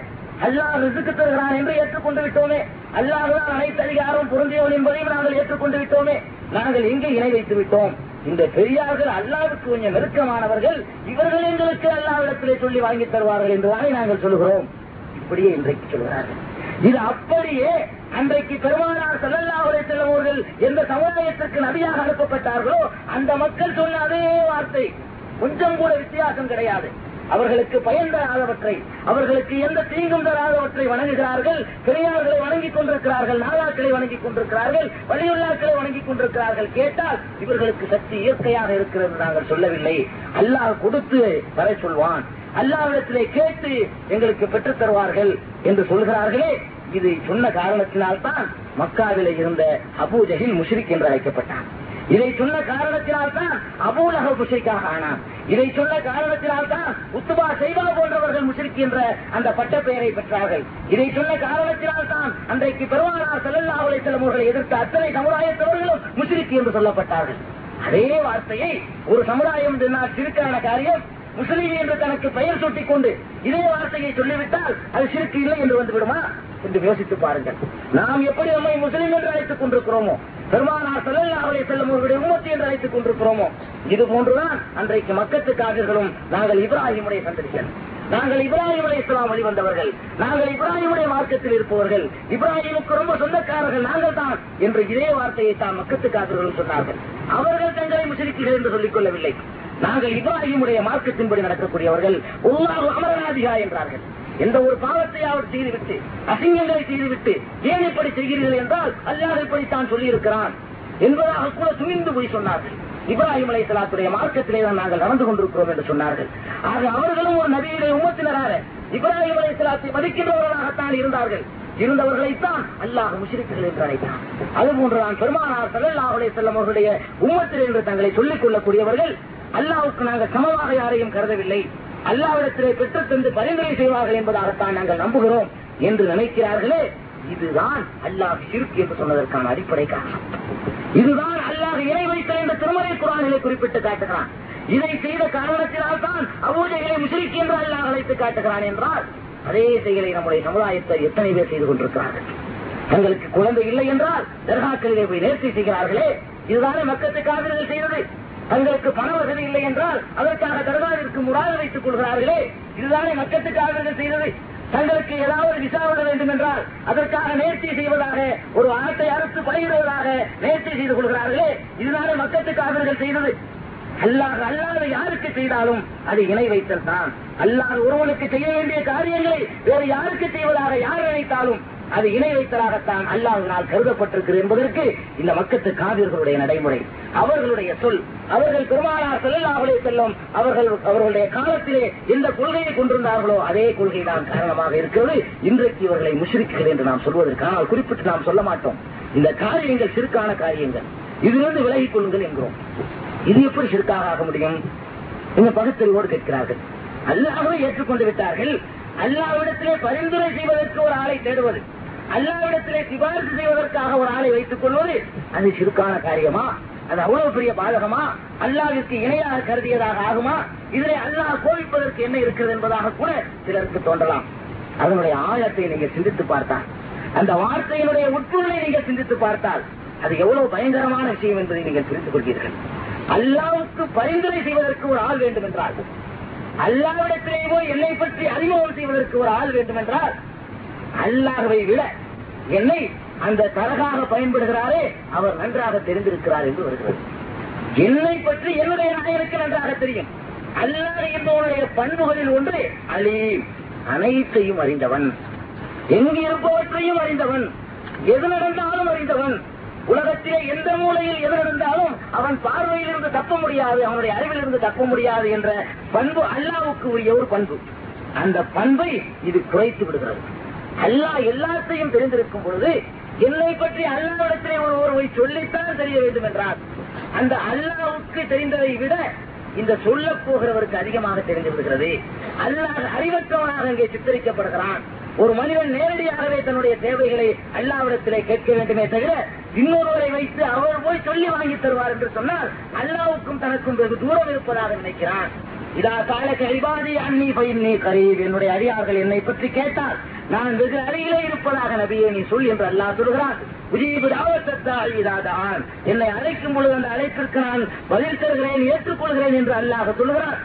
அல்லாஹ் ரிசுக்கு தருகிறான் என்று ஏற்றுக்கொண்டு விட்டோமே. அல்லாஹ்தான் அனைத்து அதிகாரம் பொருந்தியவன் என்பதையும் நாங்கள் ஏற்றுக்கொண்டு விட்டோமே. நாங்கள் எங்கே இணை வைத்து விட்டோம்? இந்த பெரியார்கள் அல்லாவுக்கு கொஞ்சம் நெருக்கமானவர்கள். இவர்கள் எங்களுக்கு அல்லாவிடத்திலே சொல்லி வாங்கி தருவார்கள் என்றுதானே நாங்கள் சொல்கிறோம் இப்படியே இன்றைக்கு சொல்கிறார்கள். இது அப்படியே அன்றைக்கு பெருமானார் செல்லல்லாவுடைய செல்லவர்கள் எந்த சமுதாயத்திற்கு நபியாக அனுப்பப்பட்டார்களோ அந்த மக்கள் சொன்ன அதே வார்த்தை. கொஞ்சம் கூட வித்தியாசம் கிடையாது. அவர்களுக்கு பயன் தராதவற்றை அவர்களுக்கு எந்த தீங்கும் தராதவற்றை வணங்குகிறார்கள் பெரியார்களை வணங்கிக் கொண்டிருக்கிறார்கள் நாளாக்களை வணங்கிக் கொண்டிருக்கிறார்கள் வழியுள்ளாக்களை வணங்கிக் கொண்டிருக்கிறார்கள் கேட்டால் இவர்களுக்கு சக்தி இயற்கையாக இருக்கிறது நாங்கள் சொல்லவில்லை. அல்லாஹ் கொடுத்து வர சொல்வான். அல்லாவிடத்திலே கேட்டு எங்களுக்கு பெற்றுத் தருவார்கள் என்று சொல்கிறார்களே. இது சொன்ன காரணத்தினால்தான் மக்காவிலே இருந்த அபூ ஜஹில் முஷ்ரிக் என்று அழைக்கப்பட்டான். இதை சொன்ன காரணத்தினால்தான் அபூலக முஷரிக்காக ஆனான். இதை சொன்ன காரணத்தினால்தான் உத்துபா செய்வா போன்றவர்கள் முஷரிக் என்ற அந்த பட்ட பெயரை பெற்றார்கள். இதை சொன்ன காரணத்தினால்தான் அன்றைக்கு பெருமானார் செல்லல்லா அலை செல்லவர்களை எதிர்த்த அத்தனை சமுதாயத்தவர்களும் முஷரிக் என்று சொல்லப்பட்டார்கள். அதே வார்த்தையை ஒரு சமுதாயம் சொன்னால் சிறுக்கான காரியம் முஸ்லீம் என்று தனக்கு பெயர் சூட்டிக் கொண்டு இதே வார்த்தையை சொல்லிவிட்டால் அது சிறுக்கு இல்லை என்று வந்துவிடுமா? என்று யோசித்து பாருங்கள். நாம் எப்படி நம்மை முஸ்லீம் என்று அழைத்துக் கொண்டிருக்கிறோமோ பெருமானார் செல்லல்லா அவரை செல்லும் அவருடைய உமத்தி என்று அழைத்துக் கொண்டிருக்கிறோமோ இது போன்றுதான் அன்றைக்கு மக்கத்து காவிர்களும் நாங்கள் இப்ராஹிமுடைய சந்திரிகள் நாங்கள் இப்ராஹிம் அலை இஸ்லாம் வழிவந்தவர்கள் நாங்கள் இப்ராஹிமுடைய மார்க்கத்தில் இருப்பவர்கள் இப்ராஹிமுக்கு ரொம்ப சொந்தக்காரர்கள் நாங்கள் தான் என்று இதே வார்த்தையை தான் மக்கத்து காவிர்களும் சொன்னார்கள். அவர்கள் தங்களை முஷரிக்குகள் என்று சொல்லிக் கொள்ளவில்லை. நாங்கள் இப்ராஹிமுடைய மார்க்கத்தின்படி நடக்கக்கூடியவர்கள் உள்ளாறு அமரநாதிகா என்றார்கள். எந்த ஒரு பாவத்தை அவர் செய்துவிட்டு அசிங்கங்களை செய்துவிட்டு ஏன் இப்படி செய்கிறீர்கள் என்றால் அல்லாஹ் இப்படித்தான் சொல்லியிருக்கிறான் என்பதாக கூட துணிந்து போய் சொன்னார்கள். இப்ராஹிம் அலை சலாத்துடைய மார்க்கத்திலே தான் நாங்கள் நடந்து கொண்டிருக்கிறோம் என்று சொன்னார்கள். ஆக அவர்களும் ஒரு நபியுடைய உமத்தினராக இப்ராஹிம் அலை சலாத்தை மதிக்கின்றவர்களாகத்தான் இருந்தார்கள். இருந்தவர்களைத்தான் அல்லாஹ் முஷிரிக்குகள் என்று அழைத்தான். அதுபோன்றுதான் பெருமானார் சல்லல்லாஹ் அலைஹி செல்லம் அவர்களுடைய உம்மத்தில் என்று தங்களை சொல்லிக் கொள்ளக்கூடியவர்கள் அல்லாவுக்கு நாங்கள் சமமாக யாரையும் கருதவில்லை. அல்லாவிடத்திலே பெற்றுத் தந்து பரிந்துரை செய்வார்கள் என்பதாகத்தான் நாங்கள் நம்புகிறோம் என்று நினைக்கிறார்களே. இதுதான் அல்லாஹ் சிறுக்கு என்று சொன்னதற்கான அடிப்படை காரணம். இதுதான் அல்லாஹ் இணை வைத்த என்ற திருமலை குரானிலே குறிப்பிட்டு காட்டுகிறான். இதை செய்த காரணத்தினால் தான் அபூஜைகளை முஷரிக் என்று அல்லாஹ் அழைத்து காட்டுகிறான் என்றால் அதே செயலை நம்முடைய சமுதாயத்தை எத்தனை பேர் செய்து கொண்டிருக்கிறார்கள்? தங்களுக்கு குழந்தை இல்லை என்றால் தர்காக்களிலே போய் நேர்த்தி செய்கிறார்களே. இதுதானே மக்கத்து காவிரிகள் செய்தது? தங்களுக்கு பண வசதி இல்லை என்றால் அதற்காக தர்காவிற்கு முறாக வைத்துக் கொள்கிறார்களே. இதுதானே மக்கத்து செய்தது. தங்களுக்கு ஏதாவது விசா விட வேண்டும் என்றால் அதற்காக நேர்த்தி செய்வதாக ஒரு ஆட்டை அறுத்து பயிரிடுவதாக நேர்த்தி செய்து கொள்கிறார்களே. இதுதானே மக்கத்து செய்தது. அல்லாத அல்லாத யாருக்கு செய்தாலும் அது இணை வைத்தல் தான். அல்லாத ஒருவனுக்கு செய்ய வேண்டிய காரியங்களை வேறு யாருக்கு செய்வதாக யார் நினைத்தாலும் அது இணை வைத்தலாகத்தான் அல்லாஹினால் கருதப்பட்டிருக்கிறது என்பதற்கு இந்த மக்கத்து காவிர்களுடைய நடைமுறை. அவர்களுடைய சொல் அவர்கள் பெருமானார் செல்லாமலே செல்லும் அவர்கள் அவர்களுடைய காலத்திலே எந்த கொள்கையை கொண்டிருந்தார்களோ அதே கொள்கை தான் காரணமாக இருக்கிறது. இன்றைக்கு இவர்களை முஷ்ரிக்குகள் என்று நாம் சொல்வதற்கு ஆனால் குறிப்பிட்டு நாம் சொல்ல மாட்டோம். இந்த காரியங்கள் சிறுக்கான காரியங்கள். இதிலிருந்து விலகிக் கொள்ளுங்கள் என்கிறோம். இது எப்படி சிறுக்காக ஆக முடியும்? இந்த பகுத்தறிவோடு கேட்கிறார்கள். அல்லாஹ்வை ஏற்றுக்கொண்டு விட்டார்கள். அல்லாவிடத்திலே பரிந்துரை செய்வதற்கு ஒரு ஆளை தேடுவது. அல்லாவிடத்திலே சிபாரிசு செய்வதற்காக ஒரு ஆளை வைத்துக் கொள்வது அது சிறுக்கான காரியமா? அது அவ்வளவு பெரிய பாதகமா? அல்லாவிற்கு இணையாக கருதியதாக ஆகுமா? இதிலே அல்லாஹ் கோவிப்பதற்கு என்ன இருக்கிறது என்பதாக கூட சிலருக்கு தோன்றலாம். அதனுடைய ஆழத்தை நீங்க சிந்தித்து பார்த்தால் அந்த வார்த்தையினுடைய உட்பொருளை நீங்கள் சிந்தித்து பார்த்தால் அது எவ்வளவு பயங்கரமான விஷயம் என்பதை நீங்கள் புரிந்து கொள்வீர்கள். அல்லாவுக்கு பரிந்துரை செய்வதற்கு ஒரு ஆள் வேண்டும் என்றால் அல்லாவிடத்திலே போய் என்னை பற்றி அறிமுகம் செய்வதற்கு ஒரு ஆள் வேண்டும் என்றால் அல்லாஹவை விட என்னை அந்த தரகாக பயன்படுகிறாரே அவர் நன்றாக தெரிந்திருக்கிறார் என்று வருகிறது என்னை பற்றி என்னுடைய நாயனுக்கு நன்றாக தெரியும். அல்லாஹ் என்பவனுடைய பண்புகளில் ஒன்று அலீம். அனைத்தையும் அறிந்தவன். எங்கு இருப்பவற்றையும் அறிந்தவன். எது நடந்தாலும் அறிந்தவன். உலகத்திலே எந்த மூலையில் எது நடந்தாலும் அவன் பார்வையில் இருந்து தப்ப முடியாது அவனுடைய அறிவில் இருந்து தப்ப முடியாது என்ற பண்பு அல்லாவுக்கு உரிய ஒரு பண்பு. அந்த பண்பை இது குறைத்து விடுகிறது. அல்லாஹ் எல்லாத்தையும் தெரிந்திருக்கும் பொழுது என்னை பற்றி அல்லாவிடத்திலே ஒரு ஒருவை சொல்லித்தான் தெரிய வேண்டும் என்றார். அந்த அல்லாவுக்கு தெரிந்ததை விட இந்த சொல்ல போகிறவருக்கு அதிகமாக தெரிந்து விடுகிறது. அல்லாஹ் அறிவற்றவனாக அங்கே சித்தரிக்கப்படுகிறான். ஒரு மனிதன் நேரடியாகவே தன்னுடைய தேவைகளை அல்லாவிடத்திலே கேட்க வேண்டுமே தவிர இன்னொருவரை வைத்து அவர் போய் சொல்லி வாங்கி தருவார் என்று சொன்னால் அல்லாவுக்கும் தனக்கும் வெகு தூரம் இருப்பதாக நினைக்கிறான். இதா காலக்கு அறிவாதி அன்னி பயின்னி கரீப். என்னுடைய அடியார்கள் என்னை பற்றி கேட்டால் நான் வெகு அருகிலே இருப்பதாக நபியே நீ சொல் என்று அல்லாஹ் சொல்கிறான். உஜீபு தாவத்தத்தால் இதாதான் என்னை அழைக்கும் பொழுது அந்த அழைப்பிற்கு நான் பதில் தருகிறேன் ஏற்றுக்கொள்கிறேன் என்று அல்லாஹ் சொல்கிறான்.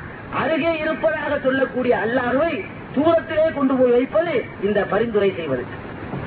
அருகே இருப்பதாக சொல்லக்கூடிய அல்லாஹுவை தூரத்திலே கொண்டு போய் வைப்பது இந்த பரிந்துரை செய்வது.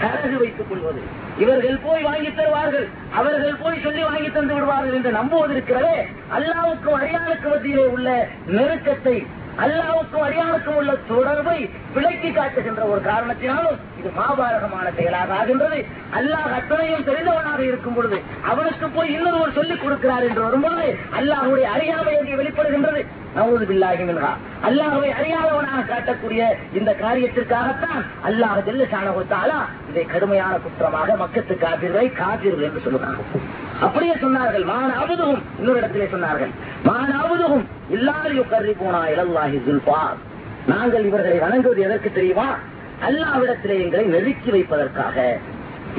கரகு வைத்துக் கொள்வது. இவர்கள் போய் வாங்கி தருவார்கள். அவர்கள் போய் சொல்லி வாங்கி தந்து விடுவார்கள் என்று நம்புவதற்கிறதே அல்லாவுக்கும் அடியாளுக்கு மத்தியிலே உள்ள நெருக்கத்தை அல்லாவுக்கும் அடியானுக்கும் உள்ள தொடர்பை விளக்கி காட்டுகின்ற ஒரு காரணத்தினாலும் இது மாபாரகமான செயலாக ஆகின்றது. அல்லாஹ் அத்தனையும் தெரிந்தவனாக இருக்கும் பொழுது அவனுக்கு போய் இன்னொருவர் சொல்லிக் கொடுக்கிறார் என்று வரும்பொழுது அல்லாஹுடைய அறியாமை அங்கே வெளிப்படுகின்றது. நவூது பில்லாஹி மின்ஹா. அல்லாஹுவை அறியாதவனாக காட்டக்கூடிய இந்த காரியத்திற்காகத்தான் அல்லாஹ் தில்லு சாண கொடுத்தாலா இதை கடுமையான குற்றமாக மக்கத்து காப்பீர்களை காப்பீர்கள் என்று சொல்லுகிறார்கள். அப்படியே சொன்னார்கள் மான அபுதுகும் இன்னொரு இடத்திலே சொன்னார்கள் மான அபுதுகும் இல்லாதையோ கருதி போனா இலல்லாஹி ஜுல்பார் நாங்கள் இவர்களை வணங்குவது எதற்கு தெரியுமா? அல்லாவிடத்திலே எங்களை நெருக்கி வைப்பதற்காக.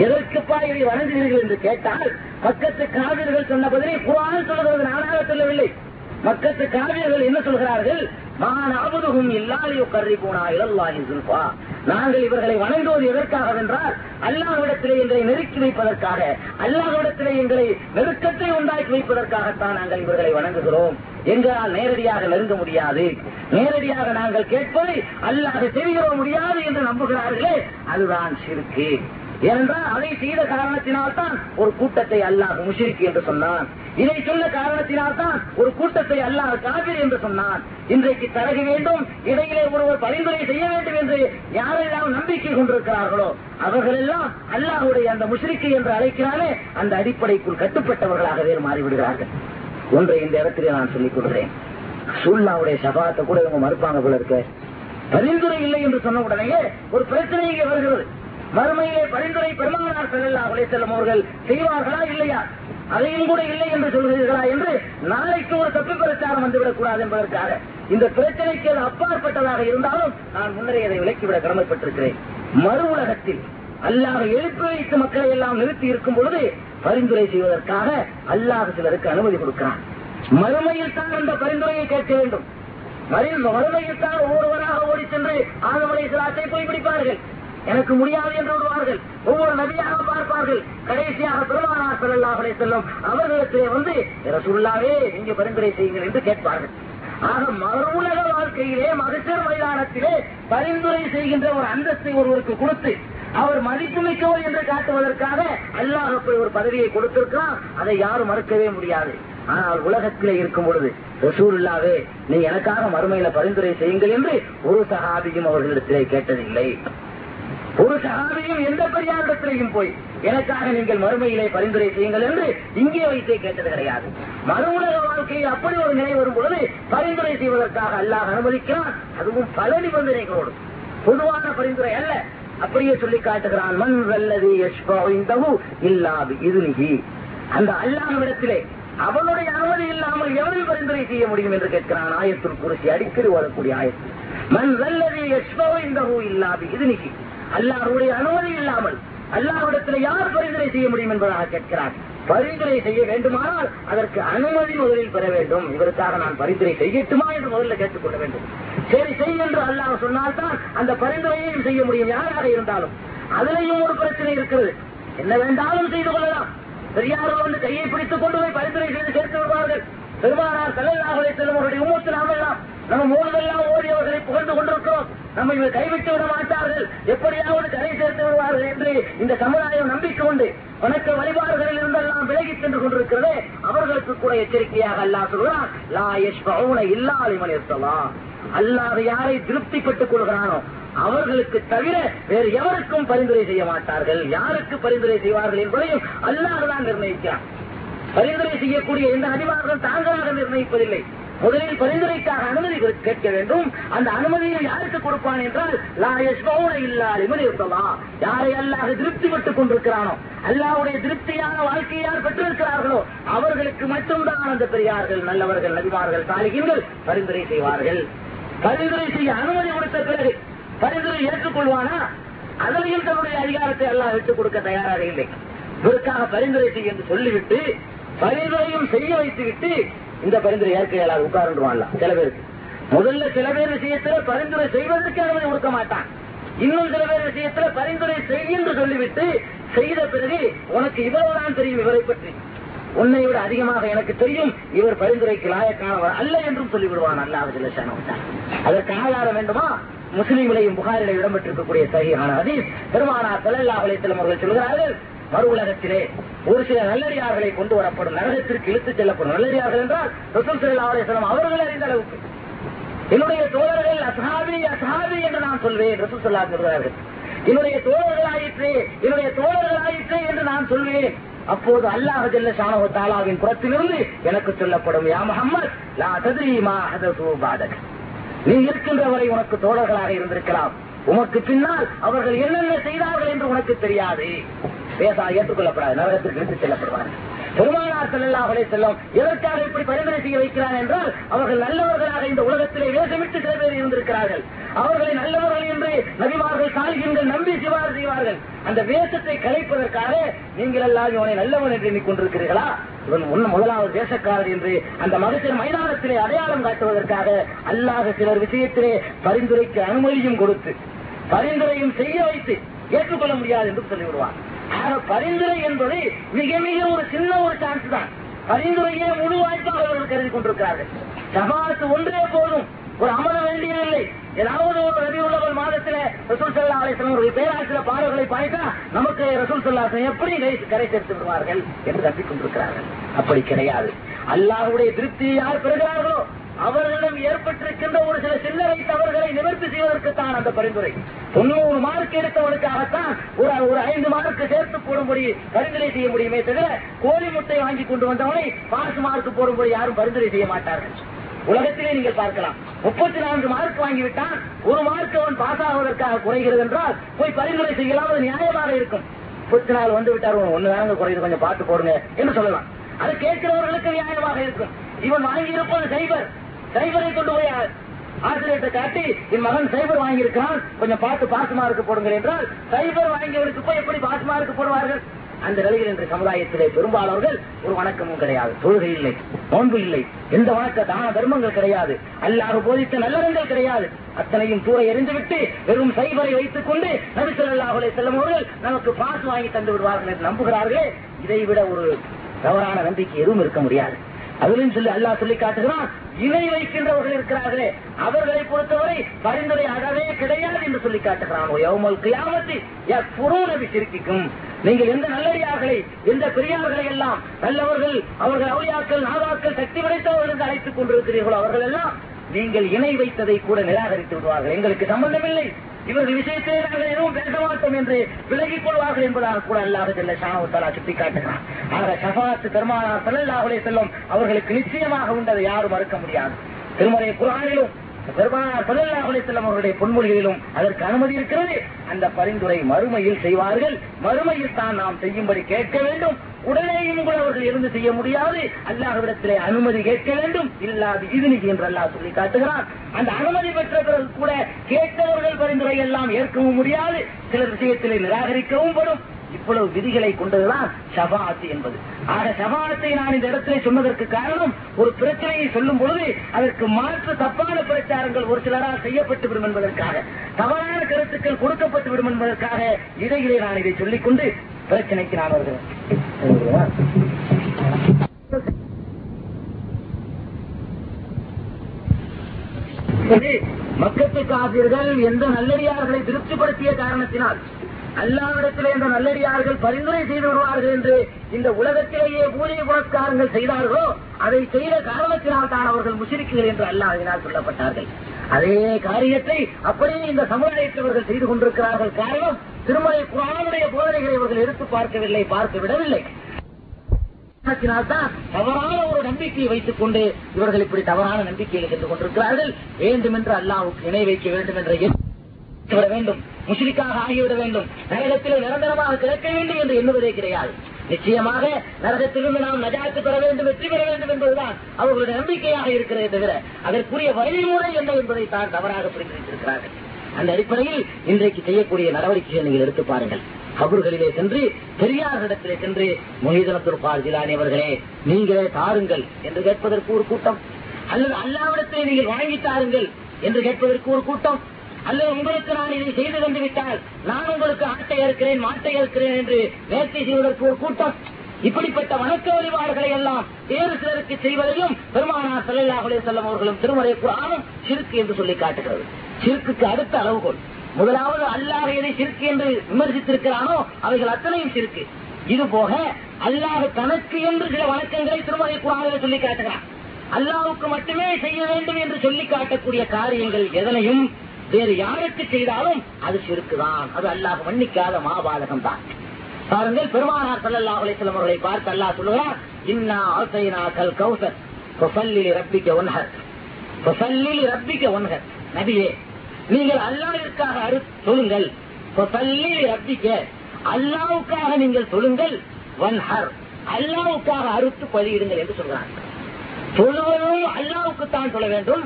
எதற்குப்பா இதை வணங்குகிறீர்கள் என்று கேட்டால் பக்கத்து காவிர்கள் சொன்ன பதிலே குரான் சொல்கிறது நானாக சொல்லவில்லை. மக்கத்து காவியர்கள் என்ன சொல்கிறார்கள்? நான் அபுதுகும் இல்லாலியோ கருதி போனா இலல்லாஹி சுல்பா நாங்கள் இவர்களை வணங்குவது எதற்காக என்றால் அல்லாஹ்விடத்திலே எங்களை நெருக்கி வைப்பதற்காக அல்லாஹ்விடத்திலே எங்களை நெருக்கத்தை உண்டாக்கி வைப்பதற்காகத்தான் நாங்கள் இவர்களை வணங்குகிறோம். எங்களால் நேரடியாக நெருங்க முடியாது. நேரடியாக நாங்கள் கேட்பதை அல்லாஹ் தெரிகிறோ முடியாது என்று நம்புகிறார்களே அதுதான் சிறுக்கு. ஏனென்றால் அதை செய்த காரணத்தினால்தான் ஒரு கூட்டத்தை அல்லாஹ் முஷிரிக்கு என்று சொன்னான். இதை சொன்ன காரணத்தினால்தான் ஒரு கூட்டத்தை அல்லாஹ் காவிரி என்று சொன்னான். இன்றைக்கு தரக வேண்டும் இடையிலே ஒருவர் பரிந்துரை செய்ய வேண்டும் என்று யாரெல்லாம் நம்பிக்கை கொண்டிருக்கிறார்களோ அவர்களெல்லாம் அல்லாஹுடைய அந்த முஷிரிக்கு என்று அழைக்கிறாலே அந்த அடிப்படைக்குள் கட்டுப்பட்டவர்களாகவே மாறிவிடுகிறார்கள். ஒன்றை இந்த இடத்திலே நான் சொல்லிக் கொடுக்கிறேன் சூழ்நாவுடைய சபாத்தை கூட இவங்க மறுப்பாங்க போல இருக்க. பரிந்துரை இல்லை என்று சொன்ன உடனேயே ஒரு பிரச்சனை இங்கே வருகிறது. மறுமையிலே பரிந்துரை பெருமானார் செல்லல்லா அலே செல்லும் அவர்கள் செய்வார்களா இல்லையா? அதையும் கூட இல்லை என்று சொல்கிறீர்களா என்று நாளைக்கு ஒரு தப்பு பிரச்சாரம் வந்துவிடக் கூடாது என்பதற்காக இந்த பிரச்சனைக்கு அது அப்பாற்பட்டதாக இருந்தாலும் நான் முன்னரே அதை விலக்கிவிட கடமைப்பட்டிருக்கிறேன். மறு உலகத்தில் அல்லாஹ் எழுப்பி வைத்து மக்களை எல்லாம் நிறுத்தி இருக்கும் பொழுது பரிந்துரை செய்வதற்காக அல்லாஹ் சிலருக்கு அனுமதி கொடுக்கிறான். மறுமையில் தான் அந்த பரிந்துரையை கேட்க வேண்டும். மறுமையில் தான் ஒவ்வொருவராக ஓடி சென்று ஆதவரை சிலாத்தை போய் பிடிப்பார்கள். எனக்கு முடியாது என்று விடுவார்கள். ஒவ்வொரு நபியாக பார்ப்பார்கள். கடைசியாக பெருமானார் செல்லாஹலை செல்லும் அவர்களிடத்திலே வந்து ரசுல்லாவே நீங்க பரிந்துரை செய்யுங்கள் என்று கேட்பார்கள். ஆக மறுவுலக வாழ்க்கையிலே மகிழ்ச்சர் மைதானத்திலே பரிந்துரை செய்கின்ற ஒரு அந்தஸ்தை ஒருவருக்கு கொடுத்து அவர் மதிப்புமிக்கவர் என்று காட்டுவதற்காக அல்லாஹ் அப்படி ஒரு பதவியை கொடுத்திருக்கிறான். அதை யாரும் மறுக்கவே முடியாது. ஆனால் உலகத்திலே இருக்கும் பொழுது ரசூல்லாவே நீ எனக்காக மறுமையில பரிந்துரை செய்யுங்கள் என்று ஒரு சகாபியும் அவர்களிடத்திலே கேட்டதில்லை. ஒரு சகாபியும் எந்த பெரியாரிடத்திலையும் போய் எனக்காக நீங்கள் மறுமையிலே பரிந்துரை செய்யுங்கள் என்று இங்கே வைத்தே கேட்டது கிடையாது. மறு உலக வாழ்க்கையில் அப்படி ஒரு நிலை வரும் பொழுது பரிந்துரை செய்வதற்காக அல்லாஹ் அனுமதிக்கிறான். அதுவும் பல நிபந்தனைகளோடு. பொதுவான பரிந்துரை அல்ல. அப்படியே சொல்லி காட்டுகிறான் மண் வல்லது யஷ்பாவிந்தவு இல்லாது இதுனிகி அந்த அல்லாஹ்விடத்திலே அவனுடைய அனுமதி இல்லாமல் எவரும் பரிந்துரை செய்ய முடியும் என்று கேட்கிறான். ஆயத்தில் குறிச்சி அடிக்கடி வரக்கூடிய ஆயத்தில் மண் வல்லது யஷ்பு இல்லாது. இது நிக்கி. அல்லாருடைய அனுமதி இல்லாமல் அல்லாவிடத்தில் யார் பரிந்துரை செய்ய முடியும் என்பதாக கேட்கிறார். பரிந்துரை செய்ய வேண்டுமானால் அதற்கு அனுமதி முதலில் பெற வேண்டும். இவருக்காக நான் பரிந்துரை செய்யட்டுமா என்று முதல்ல கேட்டுக்கொள்ள வேண்டும். சரி செய் என்று அல்லாஹ் சொன்னால்தான் அந்த பரிந்துரையையும் செய்ய முடியும். யாராக இருந்தாலும். அதுலேயும் ஒரு பிரச்சனை இருக்கிறது. என்ன வேண்டாலும் செய்து கொள்ளலாம். பெரியாரோ வந்து கையை பிடித்துக் கொண்டு போய் பரிந்துரை செய்து சேர்த்து விடுவார்கள். பெருமானார் தலைவராக அவருடைய உமத்து நாமெல்லாம் நம்ம மூலமெல்லாம் ஓடியவர்களை புகழ்ந்து கொண்டிருக்கிறோம். நம்ம இவர் கைவிட்டு விட மாட்டார்கள். எப்படியாவது கரை சேர்த்து விடுவார்கள் என்று இந்த சமுதாயம் நம்பிக்கை உண்டு வணக்க வழிபாடுகளில் இருந்தெல்லாம் விலகி சென்று கொண்டிருக்கிறதே அவர்களுக்கு கூட எச்சரிக்கையாக அல்லா சொல்கிறான் லா யஷ்பவுன இல்லாலிமன் இருக்கலாம் அல்லாத யாரை திருப்திப்பட்டுக் கொள்கிறானோ அவர்களுக்கு தவிர வேறு எவருக்கும் பரிந்துரை செய்ய மாட்டார்கள். யாருக்கு பரிந்துரை செய்வார்கள் என்பதையும் அல்லாஹ் தான் நிர்ணயிக்கிறான். பரிந்துரை செய்யக்கூடிய எந்த அதிகாரிகளும் தாங்களாக நிர்ணயிப்பதில்லை. முதலில் பரிந்துரைக்காக அனுமதி கேட்க வேண்டும். அந்த அனுமதியை யாருக்கு கொடுப்பான் என்றால் இல்லாமல் இருக்கலாம் யாரை அல்லாஹ் திருப்தி பட்டுக் கொண்டிருக்கிறானோ அல்லாவுடைய திருப்தியான வாழ்க்கையை யார் பெற்றிருக்கிறார்களோ அவர்களுக்கு மட்டும்தான் அந்த பெரியார்கள் நல்லவர்கள் நபிமார்கள் சாலிகின்கள் பரிந்துரை செய்வார்கள். பரிந்துரை செய்ய அனுமதி கொடுத்த பிறகு பரிந்துரை ஏற்றுக்கொள்வானா? அதனையும் தன்னுடைய அதிகாரத்தை எல்லாம் விட்டுக் கொடுக்க தயாராக இல்லை. இதற்காக பரிந்துரை செய்ய என்று சொல்லிவிட்டு பரிந்துரையும் செய்ய வைத்துவிட்டு இந்த பரிந்துரை ஏற்க இயலாது சில பேருக்கு. முதல்ல சில பேர் விஷயத்துல பரிந்துரை செய்வதற்கு அனுமதி கொடுக்க மாட்டான். இன்னும் சில பேர் விஷயத்துல பரிந்துரை செய் என்று சொல்லிவிட்டு செய்த பிறகு உனக்கு இவ்வளவுதான் தெரியும் இவரை பற்றி. உன்னை விட அதிகமாக எனக்கு தெரியும் இவர் பரிந்துரைக்கு லாயக்கானவர் அல்ல என்றும் சொல்லிவிடுவான் அல்லாஹ் ஜல்லஷானவத்தால் அதற்கு ஆதாரம் வேண்டுமா? முஸ்லீம்களையும் புகாரில இடம்பெற்றிருக்கக்கூடிய சரியான அதில் பெருமானார் ஸல்லல்லாஹு அலைஹி அவர்கள் சொல்கிறார்கள் மறு உலகத்திலே ஒரு சில நல்லடியார்களை கொண்டு வரப்படும் நரகத்திற்கு இழுத்துச் செல்லப்படும் நல்லடியார்கள் என்றால் ரசூல் அவர்கள் அறிந்த அளவுக்கு. என்னுடைய தோழர்கள் அசாபி அசாபி என்று நான் சொல்வேன் ரசூல் ஸல்லல்லாஹு சொல்கிறார்கள். என்னுடைய தோழர்கள் ஆயிற்று என்னுடைய தோழர்கள் ஆயிற்று என்று நான் சொல்வேன். அப்போது அல்லாஹ் ஜல்ல சாணவ தாலாவின் புறத்திலிருந்து எனக்கு சொல்லப்படும் யா முகமது லா தத்ரி ஹதசு பாதக். நீ இருக்கின்ற வரை உனக்கு தோழர்களாக இருந்திருக்கலாம். உமக்கு பின்னால் அவர்கள் என்னென்ன செய்தார்கள் என்று உனக்கு தெரியாது. பேசா ஏற்றுக்கொள்ளப்படாது நரகத்திற்கு எடுத்துச் செல்லப்படுவார்கள் பெருமானார் ஸல்லல்லாஹு செல்லும் எதற்காக இப்படி பரிந்துரை செய்ய வைக்கிறார் என்றால் அவர்கள் நல்லவர்களாக இந்த உலகத்திலே வேஷமிட்டு சில பேர் இருந்திருக்கிறார்கள். அவர்களை நல்லவர்கள் என்று நபிமார்கள் சாலிகின்கள் நம்பி சிவார் செய்வார்கள். அந்த வேஷத்தை கலைப்பதற்காக நீங்கள் எல்லாம் இவனை நல்லவன் என்று எண்ணிக்கொண்டிருக்கிறீர்களா இவன் முன்ன முதலாவது தேசக்காரர் என்று அந்த மகத்தின் மைதானத்திலே அடையாளம் காட்டுவதற்காக அல்லாத சிலர் விஷயத்திலே பரிந்துரைக்கு அனுமதியும் கொடுத்து பரிந்துரையும் செய்ய வைத்து ஏற்றுக்கொள்ள முடியாது என்று சொல்லிவிடுவார். ஆக பரிந்துரை என்பது மிக மிக ஒரு சின்ன ஒரு சான்ஸ் தான். பரிந்துரையே முழு வாய்ப்பாக அவர்கள் கருதி கொண்டிருக்கிறார்கள். சபாத்து ஒன்றே போதும். ஒரு அமர வேண்டியதில்லை ஏதாவது ஒரு ரவி உள்ளவர் மாதத்துல ரசூல் சல்லா அலிஸ்லாம் அவர்கள் பேராசிர பாடல்களை பாய்த்தா நமக்கு ரசூல் சல்லாசன் எப்படி கரை- சேர்த்து விடுவார்கள் என்று தப்பிக் கொண்டிருக்கிறார்கள். அப்படி கிடையாது. அல்லாஹுடைய திருப்தி யார் பெறுகிறார்களோ அவர்களிடம் ஏற்பட்டிருக்கின்ற ஒரு சில சில்லறை தவறுகளை நிவர்த்தி செய்வதற்குத்தான் அந்த பரிந்துரை. தொண்ணூறு மார்க் எடுத்தவனுக்காகத்தான் ஒரு ஒரு ஐந்து மார்க் சேர்த்து போடும்படி பரிந்துரை செய்ய முடியுமே தவிர கோழி முட்டை வாங்கி கொண்டு வந்தவனை பாஸ் மார்க் போடும்படி யாரும் பரிந்துரை செய்ய மாட்டார்கள். உலகத்திலே நீங்கள் பார்க்கலாம். முப்பத்தி நான்கு மார்க் வாங்கிவிட்டான் ஒரு மார்க் அவன் பாஸ் ஆவதற்காக குறைகிறது என்றால் போய் பரிந்துரை செய்யலாம். அது நியாயமாக இருக்கும். முப்பத்தி நாலு வந்து விட்டார் ஒண்ணு தானங்க குறையுது கொஞ்சம் பார்த்து போடுங்க என்று சொல்லலாம். அது கேட்கிறவர்களுக்கு நியாயமாக இருக்கும். இவன் வாங்கி இருப்பது சைபர் சைபரை கொண்டு போய் ஆசிரியர்கிட்ட காட்டி என் மகன் சைபர் வாங்கியிருக்கிறான். கொஞ்சம் பார்த்து பாசமாருக்கு போடுங்கள் என்றால் சைபர் வாங்கியவருக்கு போய் எப்படி பாசமாருக்கு போடுவார்கள்? அந்த நிலையில் இன்று சமுதாயத்திலே பெரும்பாலவர்கள் ஒரு வணக்கமும் கிடையாது தொழுகை இல்லை நோன்பு இல்லை எந்த வணக்க தான தர்மங்கள் கிடையாது அல்லாஹ் போதித்த நல்லறங்கள் கிடையாது. அத்தனையும் தூர எறிந்துவிட்டு வெறும் சைபரை வைத்துக் கொண்டு நபிசல்லாஹுலே செல்லும் அவர்கள் நமக்கு பாசு வாங்கி தந்து விடுவார்கள் என்று நம்புகிறார்களே. இதைவிட ஒரு தவறான நம்பிக்கை எதுவும் இருக்க முடியாது. அதிலும் சொல்லி அல்லா சொல்லி காட்டுகிறான் இணை வைக்கின்றவர்கள் இருக்கிறார்களே அவர்களை பொறுத்தவரை பரிந்துரை அறவே கிடையாது என்று சொல்லி காட்டுகிறான். யௌமல் சிரிக்கும் நீங்கள் எந்த நல்லடியார்களை எந்த பெரியார்களை எல்லாம் நல்லவர்கள் அவர்கள் அவுளியாக்கள் நாதாக்கள் சக்தி படைத்தவர்கள் என்று அழைத்துக் கொண்டிருக்கிறீர்களோ அவர்கள் எல்லாம் நீங்கள் இணை வைத்ததை கூட நிராகரித்து விடுவார்கள். எங்களுக்கு சம்பந்தமில்லை. இவர்கள் விஷயத்திலே நாங்கள் எதுவும் பேச மாட்டோம் என்று விலகிக் கொள்வார்கள் என்பதாக கூட அல்லாஹ் செல்ல சாணவத்தாலா சுட்டிக்காட்டுகிறான் ஆக சபாத்து பெருமானார் ஸல்லல்லாஹு செல்லும் அவர்களுக்கு நிச்சயமாக உண்டதை யாரும் மறுக்க முடியாது. திருமலை குரானிலும் பெருமானார் ஸல்லல்லாஹு அலைஹி அவருடைய பொன்மொழிகளிலும் அதற்கு அனுமதி இருக்கிறது. அந்த பரிந்துரை மறுமையில் செய்வார்கள். மறுமையில் தான் நாம் செய்யும்படி கேட்க வேண்டும். உடனேயும் கூட அவர்கள் இருந்து செய்ய முடியாது. அல்லாஹ்விடத்திலே அனுமதி கேட்க வேண்டும். இல்லாது இது என்று அல்லாஹ் சொல்லி காட்டுகிறார் அந்த அனுமதி பெற்ற பிறகு கூட கேட்டவர்கள் பரிந்துரை எல்லாம் ஏற்கவும் முடியாது. சிலர் விஷயத்திலே நிராகரிக்கவும் படும். இவ்வளவு விதிகளை கொண்டதுதான் ஷபாத் என்பது. ஆக ஷபாத்தை நான் இந்த இடத்திலே சொன்னதற்கு காரணம் ஒரு பிரச்சனையை சொல்லும் பொழுது அதற்கு மாற்று தப்பான பிரச்சாரங்கள் ஒரு சிலரால் செய்யப்பட்டு விடும் என்பதற்காக தவறான கருத்துக்கள் கொடுக்கப்பட்டு விடும் என்பதற்காக இடையிலே நான் இதை சொல்லிக்கொண்டு பிரச்சனைக்கு நான் வருகிறேன். சரி, மக்கத்து காப்பீர்கள் எந்த நல்லடியார்களை திருப்திப்படுத்திய காரணத்தினால் அல்லாவிடத்திலே இந்த நல்லடியார்கள் பரிந்துரை செய்து விடுவார்கள் என்று இந்த உலகத்திலேயே பூஜை புரஸ்காரங்கள் செய்தார்களோ அதை செய்த காரணத்தினால் தான் அவர்கள் முஷிரிக்குகள் என்று அல்லாஹினால் சொல்லப்பட்டார்கள். அதே காரியத்தை அப்படியே இந்த சமுதாயத்தவர்கள் செய்து கொண்டிருக்கிறார்கள். காரணம் திருமலை குரானுடைய போதனைகளை இவர்கள் எடுத்து பார்க்கவில்லை பார்க்க விடவில்லை. தவறான ஒரு நம்பிக்கையை வைத்துக் கொண்டு இவர்கள் இப்படி தவறான நம்பிக்கையில் சென்று கொண்டிருக்கிறார்கள். வேண்டுமென்று அல்லாவுக்கு இணை வைக்க வேண்டும் என்ற விட வேண்டும். முஸ்லிக்காக ஆகிவிட வேண்டும். நரகத்திலே நிரந்தரமாக கிடக்க வேண்டும் என்று எண்ணுவதே கிடையாது. நிச்சயமாக நரகத்திலிருந்து நாம் நஜாத்து பெற வேண்டும் வெற்றி பெற வேண்டும் என்பதுதான் அவர்களுடைய நம்பிக்கையாக இருக்கிறதே தவிர அதற்குரிய வழிமுறை என்ன என்பதை தான் தவறாக புரிந்து வைத்திருக்கிறார்கள் அந்த அடிப்படையில் இன்றைக்கு செய்யக்கூடிய நடவடிக்கைகள் நீங்கள் எடுத்து பாருங்கள். கபூர்களிலே சென்று பெரியார்களிடத்திலே சென்று முஹீதனத்துர் பால் ஜிலானி அவர்களே நீங்களே தாருங்கள் என்று கேட்பதற்கு ஒரு கூட்டம். அல்லது அல்லாவிடத்தை நீங்கள் வாங்கி தாருங்கள் என்று கேட்பதற்கு ஒரு கூட்டம். அல்லது உங்களுக்கு நான் இதை செய்து தந்து விட்டால் நான் உங்களுக்கு ஆட்டை இருக்கிறேன் மாட்டை இருக்கிறேன் என்று வேட்கை செய்வதற்கு ஒரு கூட்டம். இப்படிப்பட்ட வணக்க வழிபாடுகளை எல்லாம் வேறு சிலருக்கு செய்வதையும் பெருமானார் செல்லல்லாஹுலே செல்லம் அவர்களும் திருமறை குரானும் சிறுக்கு என்று சொல்லி காட்டுகிறது. சிறுக்குக்கு அடுத்த அளவுகோல். முதலாவது அல்லாஹ் எதை சிறுக்கு என்று விமர்சித்திருக்கிறானோ அவைகள் அத்தனையும் சிறுக்கு. இது போக அல்லாஹ் தனக்கு என்று சில வணக்கங்களை திருமறை குரானில் சொல்லி காட்டுகிறான். அல்லாவுக்கு மட்டுமே செய்ய வேண்டும் என்று சொல்லி காட்டக்கூடிய காரியங்கள் எதனையும் வேறு யாருக்கு செய்தாலும் அது சிறுக்குதான். அது அல்லாஹ் மன்னிக்காத மாபாதகம் தான். பாருங்கள் பெருமானார் சல்லல்லா அலிஸ்லம் அவர்களை பார்த்து அல்லாஹ் சொல்லுகிறார் இன்னா ஆசைனா கல் கௌசர் ரப்பிக்க ஒன்ஹர் ஃபஸல்லி ரப்பிக்க ஒன்ஹர் நபியே நீங்கள் அல்லாவிற்காக அரு சொல்லுங்கள். ஃபஸல்லி ரப்பிக்க அல்லாவுக்காக நீங்கள் சொல்லுங்கள். ஒன்ஹர் அல்லாவுக்காக அறுத்து பலியிடுங்கள் என்று சொல்கிறார். சொல்லுவதும் அல்லாவுக்குத்தான் சொல்ல வேண்டும்.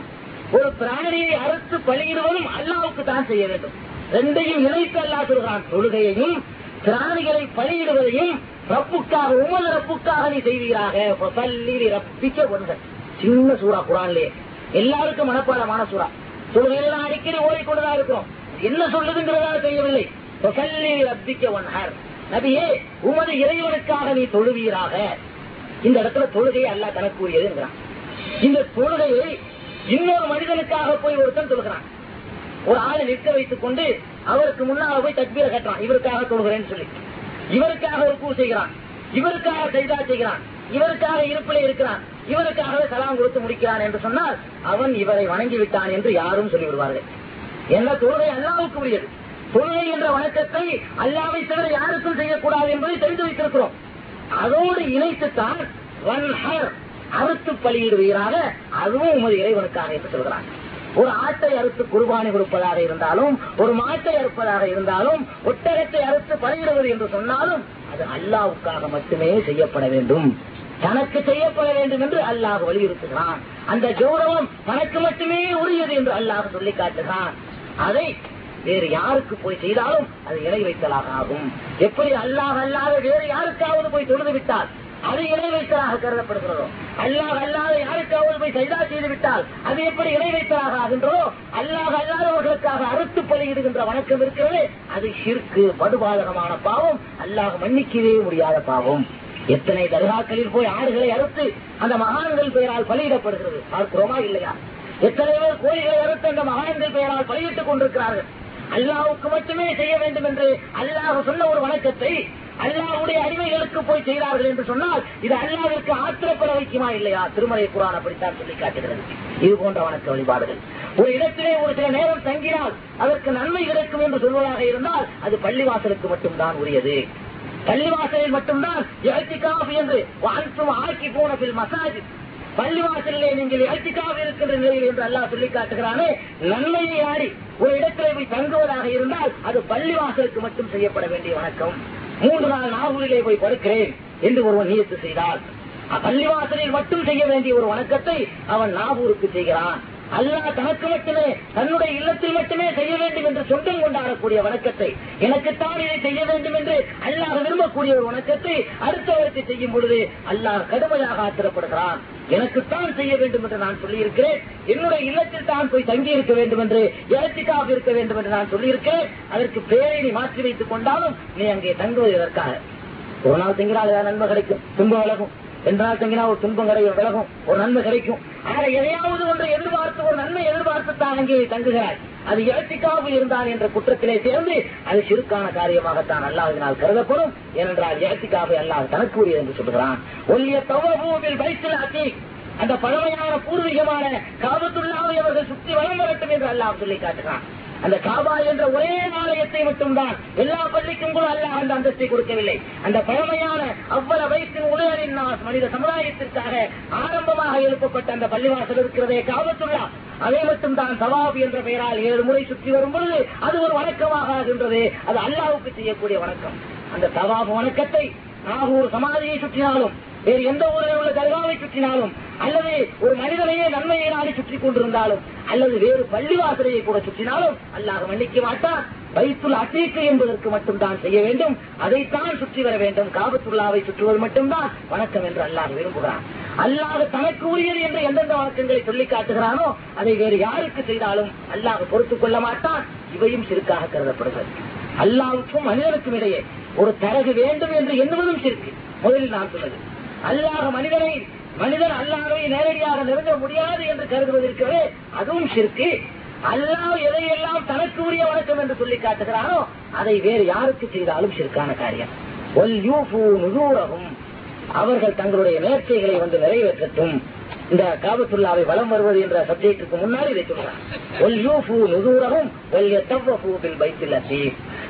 ஒரு பிராணியை அறுத்து பழகிடுவதும் அல்லாவுக்கு தான் செய்ய வேண்டும். ரெண்டையும் இணைத்து அல்லா சொல்கிறான். தொழுகையையும் பிராணிகளை பலியிடுவதையும் ரப்புக்காக உமது ரப்புக்காக நீ செய்வீராக. ரப்பிக்க ஒன்று. சின்ன சூறா குரான்லே. எல்லாருக்கும் மனப்பாடமான சூறா. தொழுகையெல்லாம் அடிக்கடி ஓடிக்கொண்டுதான் இருக்கிறோம் என்ன சொல்லுதுங்கிறதா தெரியவில்லை. ரப்பிக்க ஒன்ஹர் நபியே உமது இறைவனுக்காக நீ தொழுவீராக. இந்த இடத்துல தொழுகையை அல்லா தனக்குரியது என்கிறான் இந்த தொழுகையை இன்னொரு மனிதனுக்காக போய் ஒருத்தன் தொழுகிறான் ஒரு ஆளை நிற்க வைத்துக் கொண்டு அவருக்கு முன்னால போய் தக்பீரை கட்டுறான். இவருக்காக தொழுகிறேன்னு சொல்லி. இவருக்காக ஒரு கூ செய்கிறான். இவருக்காக செய்தா செய்கிறான். இவருக்காக இருப்பிலே இருக்கிறான். இவருக்காகவே சலாம் கொடுத்து முடிக்கிறான் என்று சொன்னால் அவன் இவரை வணங்கி விட்டான் என்று யாரும் சொல்லிவிடுவார்கள். என்ன தொழுகை அல்லாவுக்கு உரியது. தொழுகை என்ற வணக்கத்தை அல்லாவை தவிர யாருக்கும் செய்யக்கூடாது என்பதை தெரிந்து வைத்திருக்கிறோம். அதோடு இணைத்துத்தான் வன்ஹர் அறுத்து பலியிடுவீராக அதுவும் உமது இறைவனுக்காக என்று சொல்கிறாங்க ஒரு ஆட்டை அறுத்து குருபானி கொடுப்பதாக இருந்தாலும் ஒரு மாட்டை அறுப்பதாக இருந்தாலும் ஒட்டகத்தை அறுத்து பலியிடுவது என்று சொன்னாலும் அது அல்லாவுக்காக மட்டுமே செய்யப்பட வேண்டும். தனக்கு செய்யப்பட வேண்டும் என்று அல்லாஹ் வலியுறுத்துகிறான். அந்த கௌரவம் தனக்கு மட்டுமே உரியது என்று அல்லாஹ் சொல்லி காட்டுகிறான். அதை வேறு யாருக்கு போய் செய்தாலும் அது இறை வைத்தலாக ஆகும். எப்படி அல்லாஹ் அல்லாத வேறு யாருக்காவது போய் தொழுது விட்டால் அது இணை வைத்தலாக கருதப்படுகிறதோ? அல்லாஹ் அல்லாத யாருக்காவது போய் சைதா செய்து விட்டால் அது எப்படி இணை வைத்தலாக ஆகின்றதோ? அல்லாஹ் அல்லாதவர்களுக்காக அறுத்து பலியிடுகின்ற வணக்கம் இருக்கிறது. அது ஷிர்கு படுபாதகமான பாவம். அல்லாஹ் மன்னிக்கவே முடியாத பாவம். எத்தனை தர்காக்களில் போய் ஆடுகளை அறுத்து அந்த மகான்கள் பெயரால் பலியிடப்படுகிறது? பார்க்கிறோமா இல்லையா? எத்தனை பேர் அறுத்து அந்த மகான்கள் பெயரால் பலியிட்டுக் கொண்டிருக்கிறார்கள். அல்லாவுக்கு மட்டுமே செய்ய வேண்டும் என்று அல்லாஹ் சொன்ன ஒரு வணக்கத்தை அல்லாவுடைய அடிமைகளுக்கு போய் செய்கிறார்கள் என்று சொன்னால் இது அல்லாவிற்கு ஆத்திரப்பட வைக்குமா இல்லையா? திருமலை குரான் அப்படித்தான் சொல்லி காட்டுகிறது. இது போன்ற வணக்க வழிபாடுகள். ஒரு இடத்திலே ஒரு சில நேரம் தங்கினால் அதற்கு நன்மை கிடைக்கும் என்று சொல்வதாக இருந்தால் அது பள்ளிவாசலுக்கு மட்டும்தான் உரியது. பள்ளிவாசலில் மட்டும்தான் என்று வாழ்த்தும் ஆக்கி போன பில் மசாஜ் பள்ளிவாசலிலே நீங்கள் இறக்கிக்காக இருக்கின்ற நிலையில் என்று அல்லாஹ் சொல்லி காட்டுகிறானே நன்மையை ஆடி ஒரு இடத்திலே போய் தங்குவதாக இருந்தால் அது பள்ளிவாசலுக்கு மட்டும் செய்யப்பட வேண்டிய வணக்கம். மூன்று நாள் நாகூரிலே போய் படுக்கிறேன் என்று ஒருவன் நியத்து செய்தால் பள்ளிவாசலில் மட்டும் செய்ய வேண்டிய ஒரு வணக்கத்தை அவன் நாகூருக்கு செய்கிறான். அல்லாஹ் தனக்கு மட்டுமே தன்னுடைய இல்லத்தில் மட்டுமே செய்ய வேண்டும் என்று சொந்தம் கொண்டாடக்கூடிய வணக்கத்தை எனக்குத்தான் இதை செய்ய வேண்டும் என்று அல்லாஹ் விரும்பக்கூடிய ஒரு வணக்கத்தை அடுத்தவருக்கு செய்யும் பொழுது அல்லாஹ் கடுமையாக ஆத்திரப்படுகிறான். எனக்குத்தான் செய்ய வேண்டும் என்று நான் சொல்லியிருக்கிறேன். என்னுடைய இல்லத்தில் தான் போய் தங்கி இருக்க வேண்டும் என்று இலத்திக்காக இருக்க வேண்டும் என்று நான் சொல்லியிருக்கிறேன். அதற்கு பேரை நீ மாற்றி வைத்துக் கொண்டாலும் நீ அங்கே தங்குவது ஒரு நாள் திங்கிறாள் நன்மை கிடைக்கும் துன்பம் விலகும். என்றால் தங்கினா ஒரு துன்பம் கிடைக்கும் விலகும் ஒரு நன்மை கிடைக்கும். ஆக எதையாவது ஒன்றை எதிர்பார்த்து ஒரு நன்மை எதிர்பார்த்து தான் அங்கே தங்குகிறாய். அது இலத்திக்காக இருந்தான் என்ற குற்றத்திலே சேர்ந்து அது சிறுக்கான காரியமாகத்தான் அல்லாவினால் கருதப்படும். ஏனென்றால் இலத்திக்காக அல்லாஹ் தனக்கு என்று சொல்கிறான் ஒல்லிய தவபூவில் வைத்தில் அத்தி. அந்த பழமையான பூர்வீகமான காபத்துள்ளாவை அவர்கள் சுற்றி வளம் வரட்டும் என்று அல்லாஹ் சொல்லி காட்டுகிறான். அந்த காபா என்ற ஒரே ஆலயத்தை மட்டும்தான் எல்லா பள்ளிக்கும் கூட அல்லாஹ் அந்த அந்தஸ்தை கொடுக்கவில்லை. அந்த பழமையான அவ்வளவு வயசின் உதயனின் மனித சமுதாயத்திற்காக ஆரம்பமாக எழுப்பப்பட்ட அந்த பள்ளிவாசல் இருக்கிறதே காபத்துள்ளா அதை மட்டும்தான் தவாப் என்ற பெயரால் ஏழு முறை சுற்றி வரும் பொழுது அது ஒரு வணக்கமாக ஆகின்றது. அது அல்லாவுக்கு செய்யக்கூடிய வணக்கம். அந்த தவாப் வணக்கத்தை நாகூர் சமாதியை சுற்றினாலும் வேறு எந்த ஊரில் உள்ள தர்காவை சுற்றினாலும் அல்லது ஒரு மனிதனையே நன்மையை நாடி சுற்றி கொண்டிருந்தாலும் அல்லது வேறு பள்ளிவாசலையை கூட சுற்றினாலும் அல்லாஹ் மன்னிக்க மாட்டான். பைத்துல் அசீக்கு என்பதற்கு மட்டும்தான் செய்ய வேண்டும். அதைத்தான் சுற்றி வர வேண்டும். காபத்துள்ளாவை சுற்றுவது மட்டும்தான் வணக்கம் என்று அல்லாஹ் விரும்புகிறான். அல்லாஹ் தனக்கு உரியது என்று எந்தெந்த வணக்கங்களை சொல்லி காட்டுகிறானோ அதை வேறு யாருக்கு செய்தாலும் அல்லாஹ் பொறுத்துக் கொள்ள மாட்டான். இவையும் சிறுக்காக கருதப்படுகிறது. அல்லாவுக்கும் மனிதனுக்கும் இடையே ஒரு தரகு வேண்டும் என்று எண்ணுவதும் சிறுக்கு. முதலில் நான் சொன்னது அல்லாஹ் மனிதனை மனிதன் அல்லாஹை நேரடியாக நெருங்க முடியாது என்று கருதுவதற்கவே அதுவும் சிற்கு அல்லாஹ் எதையெல்லாம் தனக்கு உரிய வணக்கம் என்று சொல்லி காட்டுகிறானோ அதை வேறு யாருக்கு செய்தாலும் சிற்கான காரியம். ஒல் அவர்கள் தங்களுடைய நேர்ச்சைகளை வந்து நிறைவேற்றட்டும். இந்த காபத்துல்லாவை வலம் வருவது என்ற சப்ஜெக்டுக்கு முன்னால் இதை சொல்றான்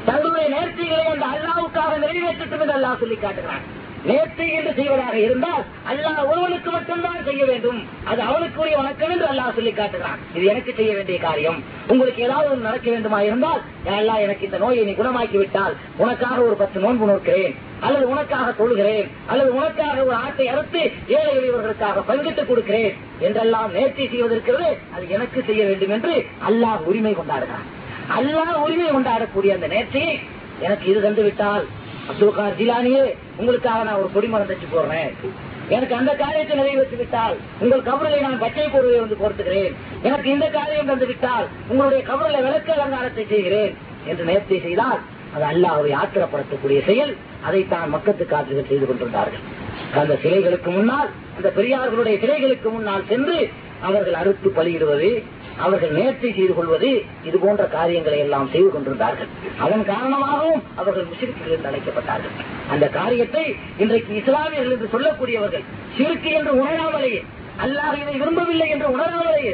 தங்களுடைய நேர்ச்சிகளை அந்த அல்லாவுக்காக நிறைவேற்றட்டும் என்று அல்லாஹ் சொல்லி காட்டுகிறான். நேற்று என்று செய்வதாக இருந்தால் அல்லாஹ் ஒருவனுக்கு மட்டும்தான் செய்ய வேண்டும். அது அவனுக்குரிய வணக்கம் என்று அல்லாஹ் சொல்லி காட்டுகிறான். இது எனக்கு செய்ய வேண்டிய காரியம். உங்களுக்கு ஏதாவது ஒன்று நடக்க வேண்டுமா இருந்தால் அல்லாஹ் எனக்கு இந்த நோயை நீ குணமாக்கி விட்டால் உனக்காக ஒரு பத்து நோன்பு நோக்கிறேன் அல்லது உனக்காக தொழுகிறேன் அல்லது உனக்காக ஒரு ஆட்டை அறுத்து ஏழை எளியவர்களுக்காக பங்கிட்டு கொடுக்கிறேன் என்றெல்லாம் நேர்த்தி செய்வதற்கிறது. அது எனக்கு செய்ய வேண்டும் என்று அல்லாஹ் உரிமை கொண்டாடுகிறான். அல்லாஹ் உரிமை கொண்டாடக்கூடிய அந்த நேர்ச்சியை எனக்கு இது தந்துவிட்டால் அப்துல் கார் ஜிலானியே உங்களுக்காக நான் ஒரு கொடிமரம் தச்சு போடுறேன். எனக்கு அந்த காரியத்தை நிறைவேற்றி விட்டால் உங்கள் கபரிலை நான் பச்சை பொருளை வந்து பொறுத்துகிறேன் எனக்கு இந்த காரியம் தந்து விட்டால் உங்களுடைய கபரில விளக்க அலங்காரத்தை செய்கிறேன். என்று நேர்த்தி செய்தால் அது அல்லாஹை ஆத்திரப்படுத்தக்கூடிய செயல். அதைத்தான் மக்கத்து காற்றுகள் செய்து கொண்டிருந்தார்கள். அந்த சிலைகளுக்கு முன்னால் அந்த பெரியார்களுடைய சிலைகளுக்கு முன்னால் சென்று அவர்கள் அறுத்து பலியிடுவது அவர்கள் நேர்த்தி செய்து கொள்வது இது போன்ற காரியங்களை எல்லாம் செய்து கொண்டிருந்தார்கள். அதன் காரணமாகவும் அவர்கள் முஸ்லிம்கள் என்று அழைக்கப்பட்டார்கள். அந்த காரியத்தை இன்றைக்கு இஸ்லாமியர்கள் என்று சொல்லக்கூடியவர்கள் சிறுக்கு என்று உணராமலேயே அல்லாஹ் இதை விரும்பவில்லை என்று உணராமலேயே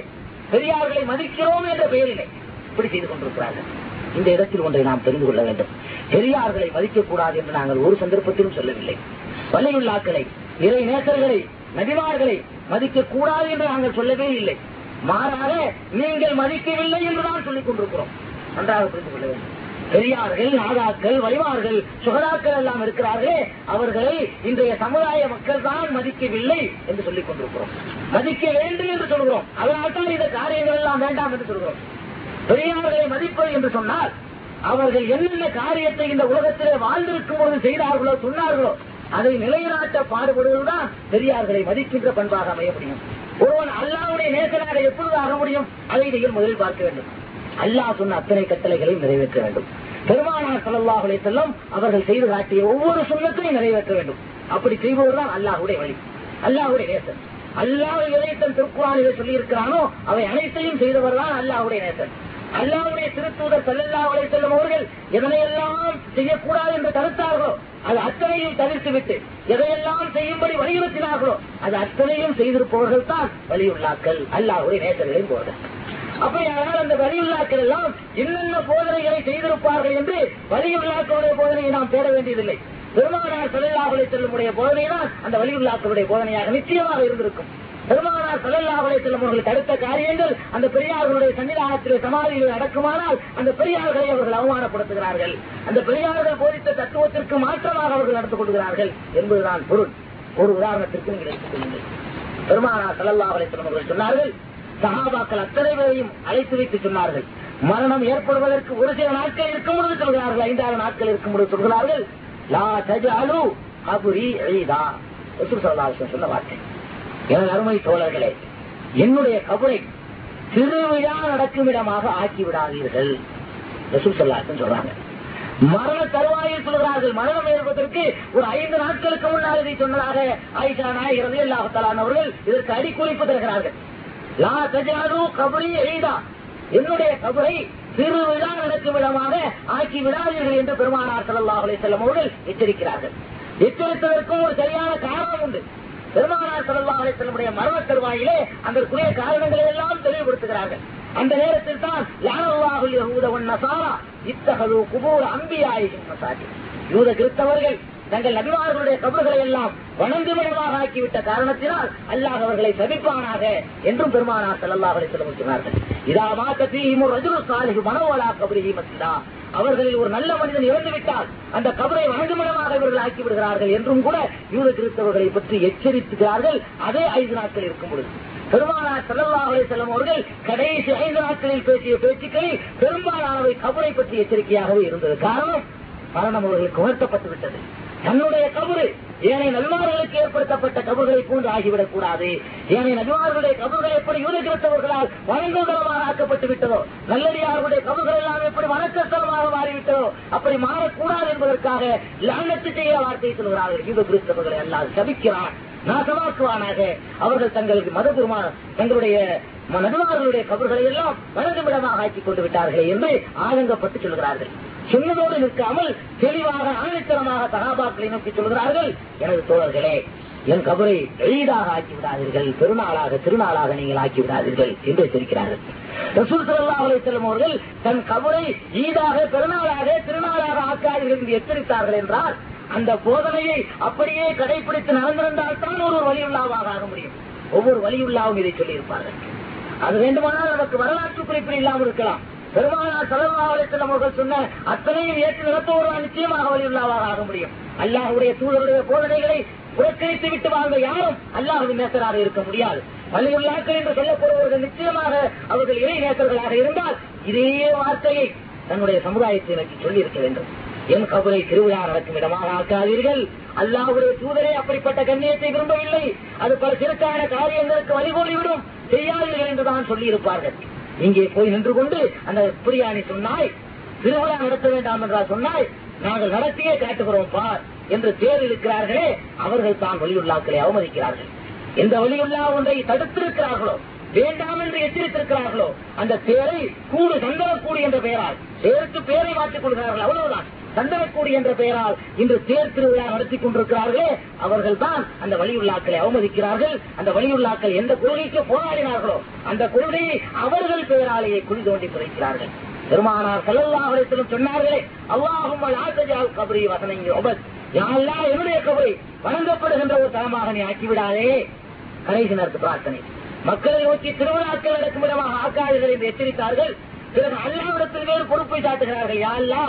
பெரியார்களை மதிக்கிறோம் என்ற பெயரிலே இப்படி செய்து கொண்டிருக்கிறார்கள். இந்த இடத்தில் ஒன்றை நாம் தெரிந்து கொள்ள வேண்டும். பெரியார்களை மதிக்கக்கூடாது என்று நாங்கள் ஒரு சந்தர்ப்பத்திலும் சொல்லவில்லை. வலியுள்ளாக்களை இறை நேசர்களை நபிமார்களை மதிக்க கூடாது என்று நாங்கள் சொல்லவே இல்லை. மாறாக நீங்கள் மதிக்கவில்லை என்றுதான் சொல்லிக் கொண்டிருக்கிறோம். நன்றாக புரிந்து கொள்ள வேண்டும். பெரியார்கள் நாதாக்கள் வலிவார்கள் சுகதாக்கள் எல்லாம் இருக்கிறார்களே அவர்களை இன்றைய சமுதாய மக்கள் தான் மதிக்கவில்லை என்று சொல்லிக் கொண்டிருக்கிறோம். மதிக்க வேண்டும் என்று சொல்கிறோம். அதனால்தான் இந்த காரியங்கள் எல்லாம் வேண்டாம் என்று சொல்கிறோம். பெரியார்களை மதிப்பது என்று சொன்னால் அவர்கள் என்னென்ன காரியத்தை இந்த உலகத்திலே வாழ்ந்திருக்கும் போது செய்தார்களோ சொன்னார்களோ அதை நிலைநாட்ட பாடுபடுவதுதான் பெரியார்களை மதிக்கின்ற பண்பாக அமைய முடியும். ஒருவன் அல்லாவுடைய நேசனாக எப்பொழுது ஆக முடியும்? அதை நீங்கள் முதலில் பார்க்க வேண்டும். அல்லாஹ் சொன்ன அத்தனை கட்டளைகளையும் நிறைவேற்ற வேண்டும். பெருமானார் சல்லாஹுலே செல்லும் அவர்கள் செய்து காட்டிய ஒவ்வொரு சொன்னத்தையும் நிறைவேற்ற வேண்டும். அப்படி செய்வதுதான் அல்லாஹுடைய வழி. அல்லாஹுடைய நேசன். அல்லாஹ் எதை தன் திருக்குறானிலே சொல்லி இருக்கிறானோ அவை அனைத்தையும் செய்தவர் தான் அல்லாஹுடைய நேசன். அல்லாவுடைய திருத்தூதர் செல்லல்லாவுடைய செல்லும் அவர்கள் எதனையெல்லாம் செய்யக்கூடாது என்று தடுத்தார்களோ அது அத்தனையும் தவிர்த்து விட்டு எதையெல்லாம் செய்யும்படி வலியுறுத்தினார்களோ அது அத்தனையும் செய்திருப்பவர்கள் தான் வலியுள்ளாக்கள். அல்லாவுடைய நேசர்களின் போர்கள் அப்படியானால் அந்த வலியுள்ளாக்கள் எல்லாம் என்னென்ன போதனைகளை செய்திருப்பார்கள் என்று வலியுள்ளாக்களுடைய போதனையை நாம் தேட வேண்டியதில்லை. பெருமானார் செல்லும் உடைய போதனை தான் அந்த வலியுள்ளாக்களுடைய போதனையாக நிச்சயமாக இருந்திருக்கும். பெருமானார் செல்லல்லாஹுலே செல்லும் அவர்கள் தடுத்த காரியங்கள் அந்த பெரியார்களுடைய சன்னிதானத்திலே சமாதியில் நடக்குமானால் அந்த பெரியார்களை அவர்கள் அவமானப்படுத்துகிறார்கள். அந்த பெரியார்கள் போதித்த தத்துவத்திற்கு மாற்றமாக அவர்கள் நடந்து கொள்கிறார்கள் என்பதுதான் பொருள். ஒரு உதாரணத்திற்கு நீங்கள் எடுத்துக்கொள்ளுங்கள் பெருமானார் செல்லல்லாஹுலே செல்லும் அவர்கள் சொன்னார்கள் சகாபாக்கள் அத்தனை பேரையும் அழைத்து வைத்து சொன்னார்கள். மரணம் ஏற்படுவதற்கு ஒரு சில நாட்கள் இருக்கும் பொழுது சொல்கிறார்கள் ஐந்தாறு நாட்கள் இருக்கும் பொழுது சொல்கிறார்கள் லா தஜாலு கபுரி எளிதா சொன்ன வார்த்தை. எனது அருமை தோழர்களே என்னுடைய கபரை திருவிழா நடக்கும் இடமாக ஆக்கி விடாதீர்கள் சொல்றாங்க. மரண தருவாயில் சொல்கிறார்கள். மரணம் ஏற்பதற்கு ஒரு ஐந்து நாட்களுக்கு முன்னால் இதை சொன்னதாக ஆயிஷா நாயகரது அல்லாஹத்தாலானவர்கள் இதற்கு அடிக்குறிப்பு தருகிறார்கள். லா தஜாது கபரி எய்தா என்னுடைய கபரை திருவிழா நடக்கும் இடமாக ஆக்கி விடாதீர்கள் என்று பெருமானார் சல்லாஹ் அலி செல்லம் அவர்கள் எச்சரிக்கிறார்கள். எச்சரித்ததற்கும் ஒரு சரியான காரணம் உண்டு. பெருமானார் சல்லா அலிஸ்லமுடைய மரண தருவாயிலே அதற்குரிய காரணங்களை எல்லாம் தெளிவுபடுத்துகிறார்கள். அந்த நேரத்தில் தான் யாரோ யஹூதவன் நசாரா இத்தகது குபூர் அம்பியாயின் மசாஜி யூத கிறிஸ்தவர்கள் தங்கள் நபிமார்களுடைய கபர்களை எல்லாம் வணங்குமிடமாக ஆக்கிவிட்ட காரணத்தினால் அல்லாஹ் அவர்களை சபிப்பானாக என்றும் பெருமானார் சல்லா அலிஸ்லம் சொன்னார்கள். இதா மாத்த தீமுர் ரஜுரு சாலிஹு மனோவலா கபரிஹி மசிதா அவர்களில் ஒரு நல்ல மனிதன் இறந்து விட்டால் அந்த கபரை வணங்குமிடமாக இவர்கள் ஆக்கி விடுகிறார்கள் என்றும் கூட யூத கிறிஸ்தவர்களை பற்றி எச்சரித்துகிறார்கள். அதே ஐந்து நாட்கள் இருக்கும் பொழுது. பெருமானார் சல்லா அலி அவர்கள் கடைசி ஐந்து நாட்களில் பேசிய பேச்சுக்களில் பெரும்பாலானவை கபரை பற்றி எச்சரிக்கையாகவே இருந்தது. காரணம் மரணம் அவர்களுக்கு உணர்த்தப்பட்டு விட்டது. தன்னுடைய கபரு. ஏனைய நல்வார்களுக்கு ஏற்படுத்தப்பட்ட கபர்களை போன்று ஆகிவிடக் கூடாது. ஏனைய நல்வார்களுடைய கபர்கள் எப்படி யூத கிறிஸ்தவர்களால் வணங்குதலமாக ஆக்கப்பட்டு விட்டதோ நல்லடியார்களுடைய கபர்கள் எல்லாம் எப்படி வணக்கஸ்தலமாக மாறிவிட்டதோ அப்படி மாறக்கூடாது என்பதற்காக லானத்து செய்கிற வார்த்தை சொல்கிறார்கள். யூத கிறிஸ்தவர்களை எல்லாம் சபிக்கிறான் நாசமாக்குவானாக. அவர்கள் தங்களுக்கு மதபுரமா தங்களுடைய நடுவார்களுடைய கபர்களை எல்லாம் வணங்குமிடமாக ஆக்கிக் கொண்டு விட்டார்கள் என்று ஆதங்கப்பட்டு சொல்கிறார்கள். சொன்னதோடு நிற்காமல் தெளிவாக ஆணித்தரமாக சகாபாக்களை நோக்கி சொல்கிறார்கள் எனது தோழர்களே என் கபரை எளிதாக ஆக்கி விடாதீர்கள் பெருநாளாக திருநாளாக நீங்கள் ஆக்கி விடாதீர்கள் என்று எச்சரிக்கிறார்கள் ரசூல் சல்லா அலிசல்லம் அவர்கள் தன் கபரை ஈதாக பெருநாளாக திருநாளாக ஆக்காதீர்கள் என்று எச்சரித்தார்கள் என்றால் அந்த போதனையை அப்படியே கடைபிடித்து நடந்திருந்தால் தான் ஒரு வலியுள்ளாவாக ஆக முடியும். ஒவ்வொரு வலியுள்ளாவும் இதை சொல்லியிருப்பார்கள். அது வேண்டுமானால் நமக்கு வரலாற்று குறிப்பில் இல்லாமல் இருக்கலாம். பெருமானார் செலவாக அவர்கள் சொன்ன அத்தனையும் ஏற்று நடத்துவோர் நிச்சயமாக வலியுள்ளாவாக ஆக முடியும். அல்லாஹுடைய தூதருடைய போதனைகளை புறக்கணித்து விட்டு வாழ்ந்த யாரும் அல்லாஹு நேசராக இருக்க முடியாது. வலியுள்ளாக்கள் என்று சொல்லப்படுபவர்கள் நிச்சயமாக அவர்கள் இறை நேசர்களாக இருந்தால் இதே வார்த்தையை தன்னுடைய சமுதாயத்தை நோக்கி சொல்லியிருக்க வேண்டும். என் கபரை திருவிழா நடக்கும் இடமாக ஆக்காதீர்கள். அல்லாஹுடைய தூதரே அப்படிப்பட்ட கண்ணியத்தை விரும்பவில்லை. அது பல சிறுக்கான காரியங்களுக்கு வழிகோலிவிடும். செய்யாதீர்கள் என்றுதான் சொல்லியிருப்பார்கள். இங்கே போய் நின்று கொண்டு அந்த பிரியாணி சொன்னாய் திருவிழா நடத்த வேண்டாம் என்றால் சொன்னாய் நாங்கள் நடத்தியே காட்டுகிறோம் பார் என்று தேர் இருக்கிறார்களே அவர்கள் தான் வழியுள்ளாக்களை அவமதிக்கிறார்கள். எந்த வழியுள்ளா ஒன்றை தடுத்திருக்கிறார்களோ வேண்டாம் என்று எச்சரித்திருக்கிறார்களோ அந்த தேரை கூடு சந்தனக்கூடு என்ற பெயரால் தேருக்கு பேரை மாற்றிக் கொள்கிறார்கள் அவ்வளவுதான். சந்தனக்கூடி என்ற பெயரால் இன்று தேர் திருவிழா நடத்தி கொண்டிருக்கிறார்களே அவர்கள் தான் அந்த வழியுள்ளாக்களை அவமதிக்கிறார்கள். அந்த வழியுள்ளாக்கள் எந்த கொள்கைக்கு போராடினார்களோ அந்த கொள்கையை அவர்கள் பெயராலேயே குழி தோண்டி புதைக்கிறார்கள். பெருமானார் செல்லல்லாஹிலும் சொன்னார்களே அல்லாஹும் ஆசஜால் கபரி வசனங்கி ஒபத் யாரெல்லாம் என்னுடைய கபரை வழங்கப்படுகின்ற ஒரு தரமாக நீ ஆக்கிவிடாதே. கடைசி நேரத்து பிரார்த்தனை. மக்களை நோக்கி திருவிழாக்கள் நடக்கும் விதமாக ஆக்காதீர்கள் என்று எச்சரித்தார்கள். பிறகு அல்லாவிடத்தில் வேறு பொறுப்பை சாட்டுகிறார்கள். யாழ்லா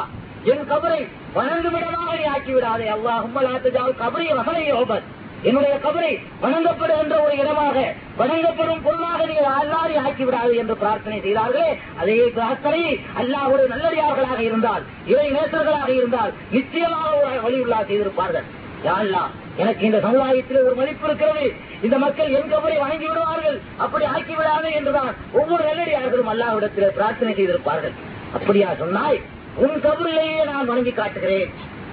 என் கபரை வணங்குமிடமாக நீ ஆக்கிவிடாதே. அல்லாஹும் ஆசஜால் கபரை வசனை ஒபத் என்னுடைய கபரை வணங்கப்படுகின்ற ஒரு இடமாக வணங்கப்படும் பொருளாக நீங்கள் அல்லாரி ஆக்கிவிடாது என்று பிரார்த்தனை செய்தார்களே. அதே பிரார்த்தனை அல்லாஹ் ஒரு நல்லடியார்களாக இருந்தால் இறை நேசர்களாக இருந்தால் நிச்சயமாக ஒரு வழியுள்ளா செய்திருப்பார்கள். யாழ்லா எனக்கு இந்த சமுதாயத்தில் ஒரு மதிப்பு இருக்கிறது. இந்த மக்கள் என் கபரை வணங்கி விடுவார்கள். அப்படி ஆக்கி ஆக்கிவிடாது என்றுதான் ஒவ்வொரு நல்லடியார்களும் அல்லாவிடத்தில் பிரார்த்தனை செய்திருப்பார்கள். அப்படியா சொன்னாய் உன் கபரிலேயே நான் வணங்கி காட்டுகிறேன்.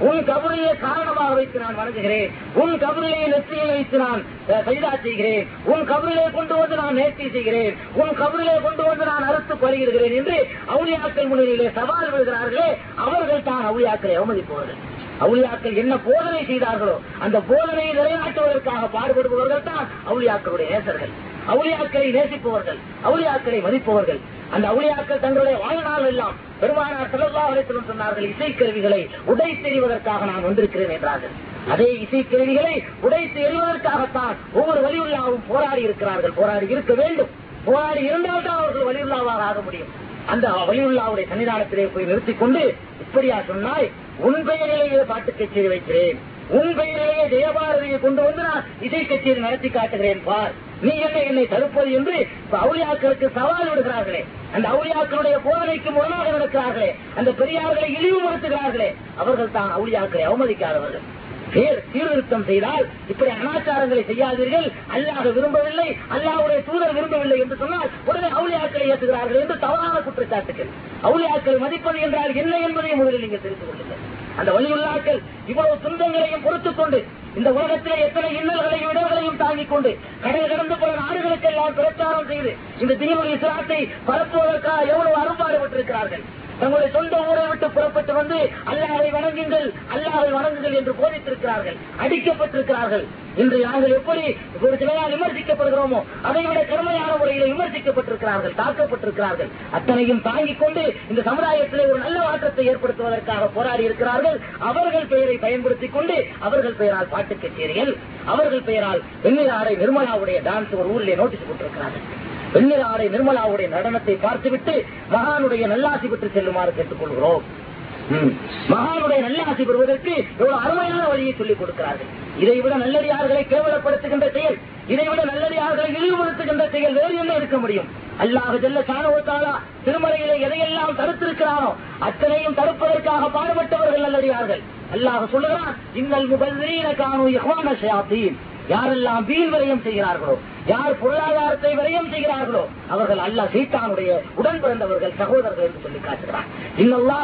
உன் கபரையே காரணமாக வைத்து நான் வணங்குகிறேன். உன் கபரிலேயே நெற்றியை வைத்து நான் சைதா செய்கிறேன். உன் கபரிலே கொண்டு வந்து நான் நேர்த்தி செய்கிறேன். உன் கபரிலே கொண்டு வந்து நான் அறுத்து கொள்கிறேன் என்று அவுளியாக்கள் முன்னிலையிலே சவால் விடுகிறார்களே அவர்கள் தான் அவுளியாக்களை அவமதிப்பவர்கள். அவுளியாக்கள் என்ன போதனை செய்தார்களோ அந்த போதனையை நிலைநாட்டுவதற்காக பாடுபடுபவர்கள் தான் அவுளியாக்களுடைய நேசர்கள். அவுளியாக்களை நேசிப்பவர்கள் அவுளியாக்களை மதிப்பவர்கள். அந்த அவுளியாக்கள் தங்களுடைய வாழ்நாள் எல்லாம் பெருமானார் செலவா அழைத்தலும் சொன்னார்கள் இசைக்கருவிகளை உடை தெரிவதற்காக நான் வந்திருக்கிறேன் என்றார்கள். அதே இசைக்கருவிகளை உடைத்து எறிவதற்காகத்தான் ஒவ்வொரு வலியுள்ளாவும் போராடி இருக்கிறார்கள். போராடி இருக்க வேண்டும். போராடி இருந்தால்தான் அவர்கள் வலியுள்ளாவாக ஆக முடியும். அந்த வலியுள்ளாவுடைய சன்னிதானத்திலே போய் நிறுத்திக் கொண்டு இப்படியா சொன்னாய் உன் பெயரிலேயே பாட்டு கச்சேரி வைக்கிறேன். உன் பெயரிலேயே ஜெயபாரதியை கொண்டு வந்து நான் இசை கச்சேரி நடத்தி காட்டுகிறேன் பார். நீ என்ன என்னை தடுப்பது என்று அவுளியாக்களுக்கு சவால் விடுகிறார்களே. அந்த அவுளியாக்களுடைய போதனைக்கு முரணாக நடக்கிறார்களே. அந்த பெரியார்களை இழிவுபடுத்துகிறார்களே. அவர்கள் தான் அவுளியாக்களை அவமதிக்காதவர்கள். சீர்திருத்தம் செய்தால் இப்படி அனாச்சாரங்களை செய்யாதீர்கள். அல்லாஹ் விரும்பவில்லை அல்லாவுடைய தூதர் விரும்பவில்லை என்று சொன்னால் உடனே அவுளியாக்களை ஏற்றுகிறார்கள் என்று தவறான குற்றச்சாட்டுகள். அவுளியாக்கள் மதிப்பது என்றால் என்ன என்பதை முதலில் நீங்கள் தெரிந்து கொள்ளுங்கள். அந்த வழியுள்ளாக்கள் இவ்வளவு துன்பங்களையும் பொறுத்துக் கொண்டு இந்த உலகத்திலே எத்தனை இன்னல்களையும் இடர்களையும் தாங்கிக் கொண்டு கடல் கடந்து பல நாடுகளுக்கெல்லாம் பிரச்சாரம் செய்து இந்த தீவிர இஸ்லாத்தை பரப்புவதற்காக எவ்வளவு அரும்பாடுபட்டிருக்கிறார்கள். தங்களுடைய சொந்த ஊரை விட்டு புறப்பட்டு வந்து அல்லாவை வணங்குங்கள் அல்லாவை வணங்குங்கள் என்று போதித்திருக்கிறார்கள் அடிக்கப்பட்டிருக்கிறார்கள். இன்று நாங்கள் எப்படி ஒரு சிலையால் விமர்சிக்கப்படுகிறோமோ அதை விட கடுமையான முறையில் விமர்சிக்கப்பட்டிருக்கிறார்கள் தாக்கப்பட்டிருக்கிறார்கள். அத்தனையும் தாங்கிக் கொண்டு இந்த சமுதாயத்திலே ஒரு நல்ல மாற்றத்தை ஏற்படுத்துவதற்காக போராடி இருக்கிறார்கள். அவர்கள் பெயரை பயன்படுத்திக் கொண்டு அவர்கள் பெயரால் பாட்டு கச்சேரிகள் அவர்கள் பெயரால் வெண்ணிலாரை நிர்மலாவுடைய டான்ஸ் ஒரு ஊரிலே நோட்டீஸ் போட்டிருக்கிறார்கள். வெண்ணிற நிர்மலாவுடைய நடனத்தை பார்த்துவிட்டு மகானுடைய நல்லாசி பெற்று செல்லுமாறு கேட்டுக் கொள்கிறோம் மகானுடைய நல்லாசி பெறுவதற்கு எவ்வளவு அருமையான வழியை சொல்லிக் கொடுக்கிறார்கள். இதை விட நல்லடியார்களை கேவலப்படுத்துகின்ற செயல் இதை விட நல்லடியார்களை இழிவுபடுத்துகின்ற செயல் வேறு என்ன இருக்க முடியும்? அல்லாஹ் செல்ல சாணவத்தாலா திருமலையிலே எதையெல்லாம் தடுத்திருக்கிறானோ அத்தனையும் தடுப்பதற்காக பாடுபட்டவர்கள் நல்லடியார்கள். அல்லாஹ் சொல்லுகிறான் இன்னல் முபல்லீன காணும் இஹ்வான யாரெல்லாம் வீண் விரயம் செய்கிறார்களோ யார் பொருளாதாரத்தை விரயம் செய்கிறார்களோ அவர்கள் அல்லாஹ் சீத்தானுடைய உடன் பிறந்தவர்கள் சகோதரர்கள் என்று சொல்லி காட்டுகிறார் இன்னல்லாஹ்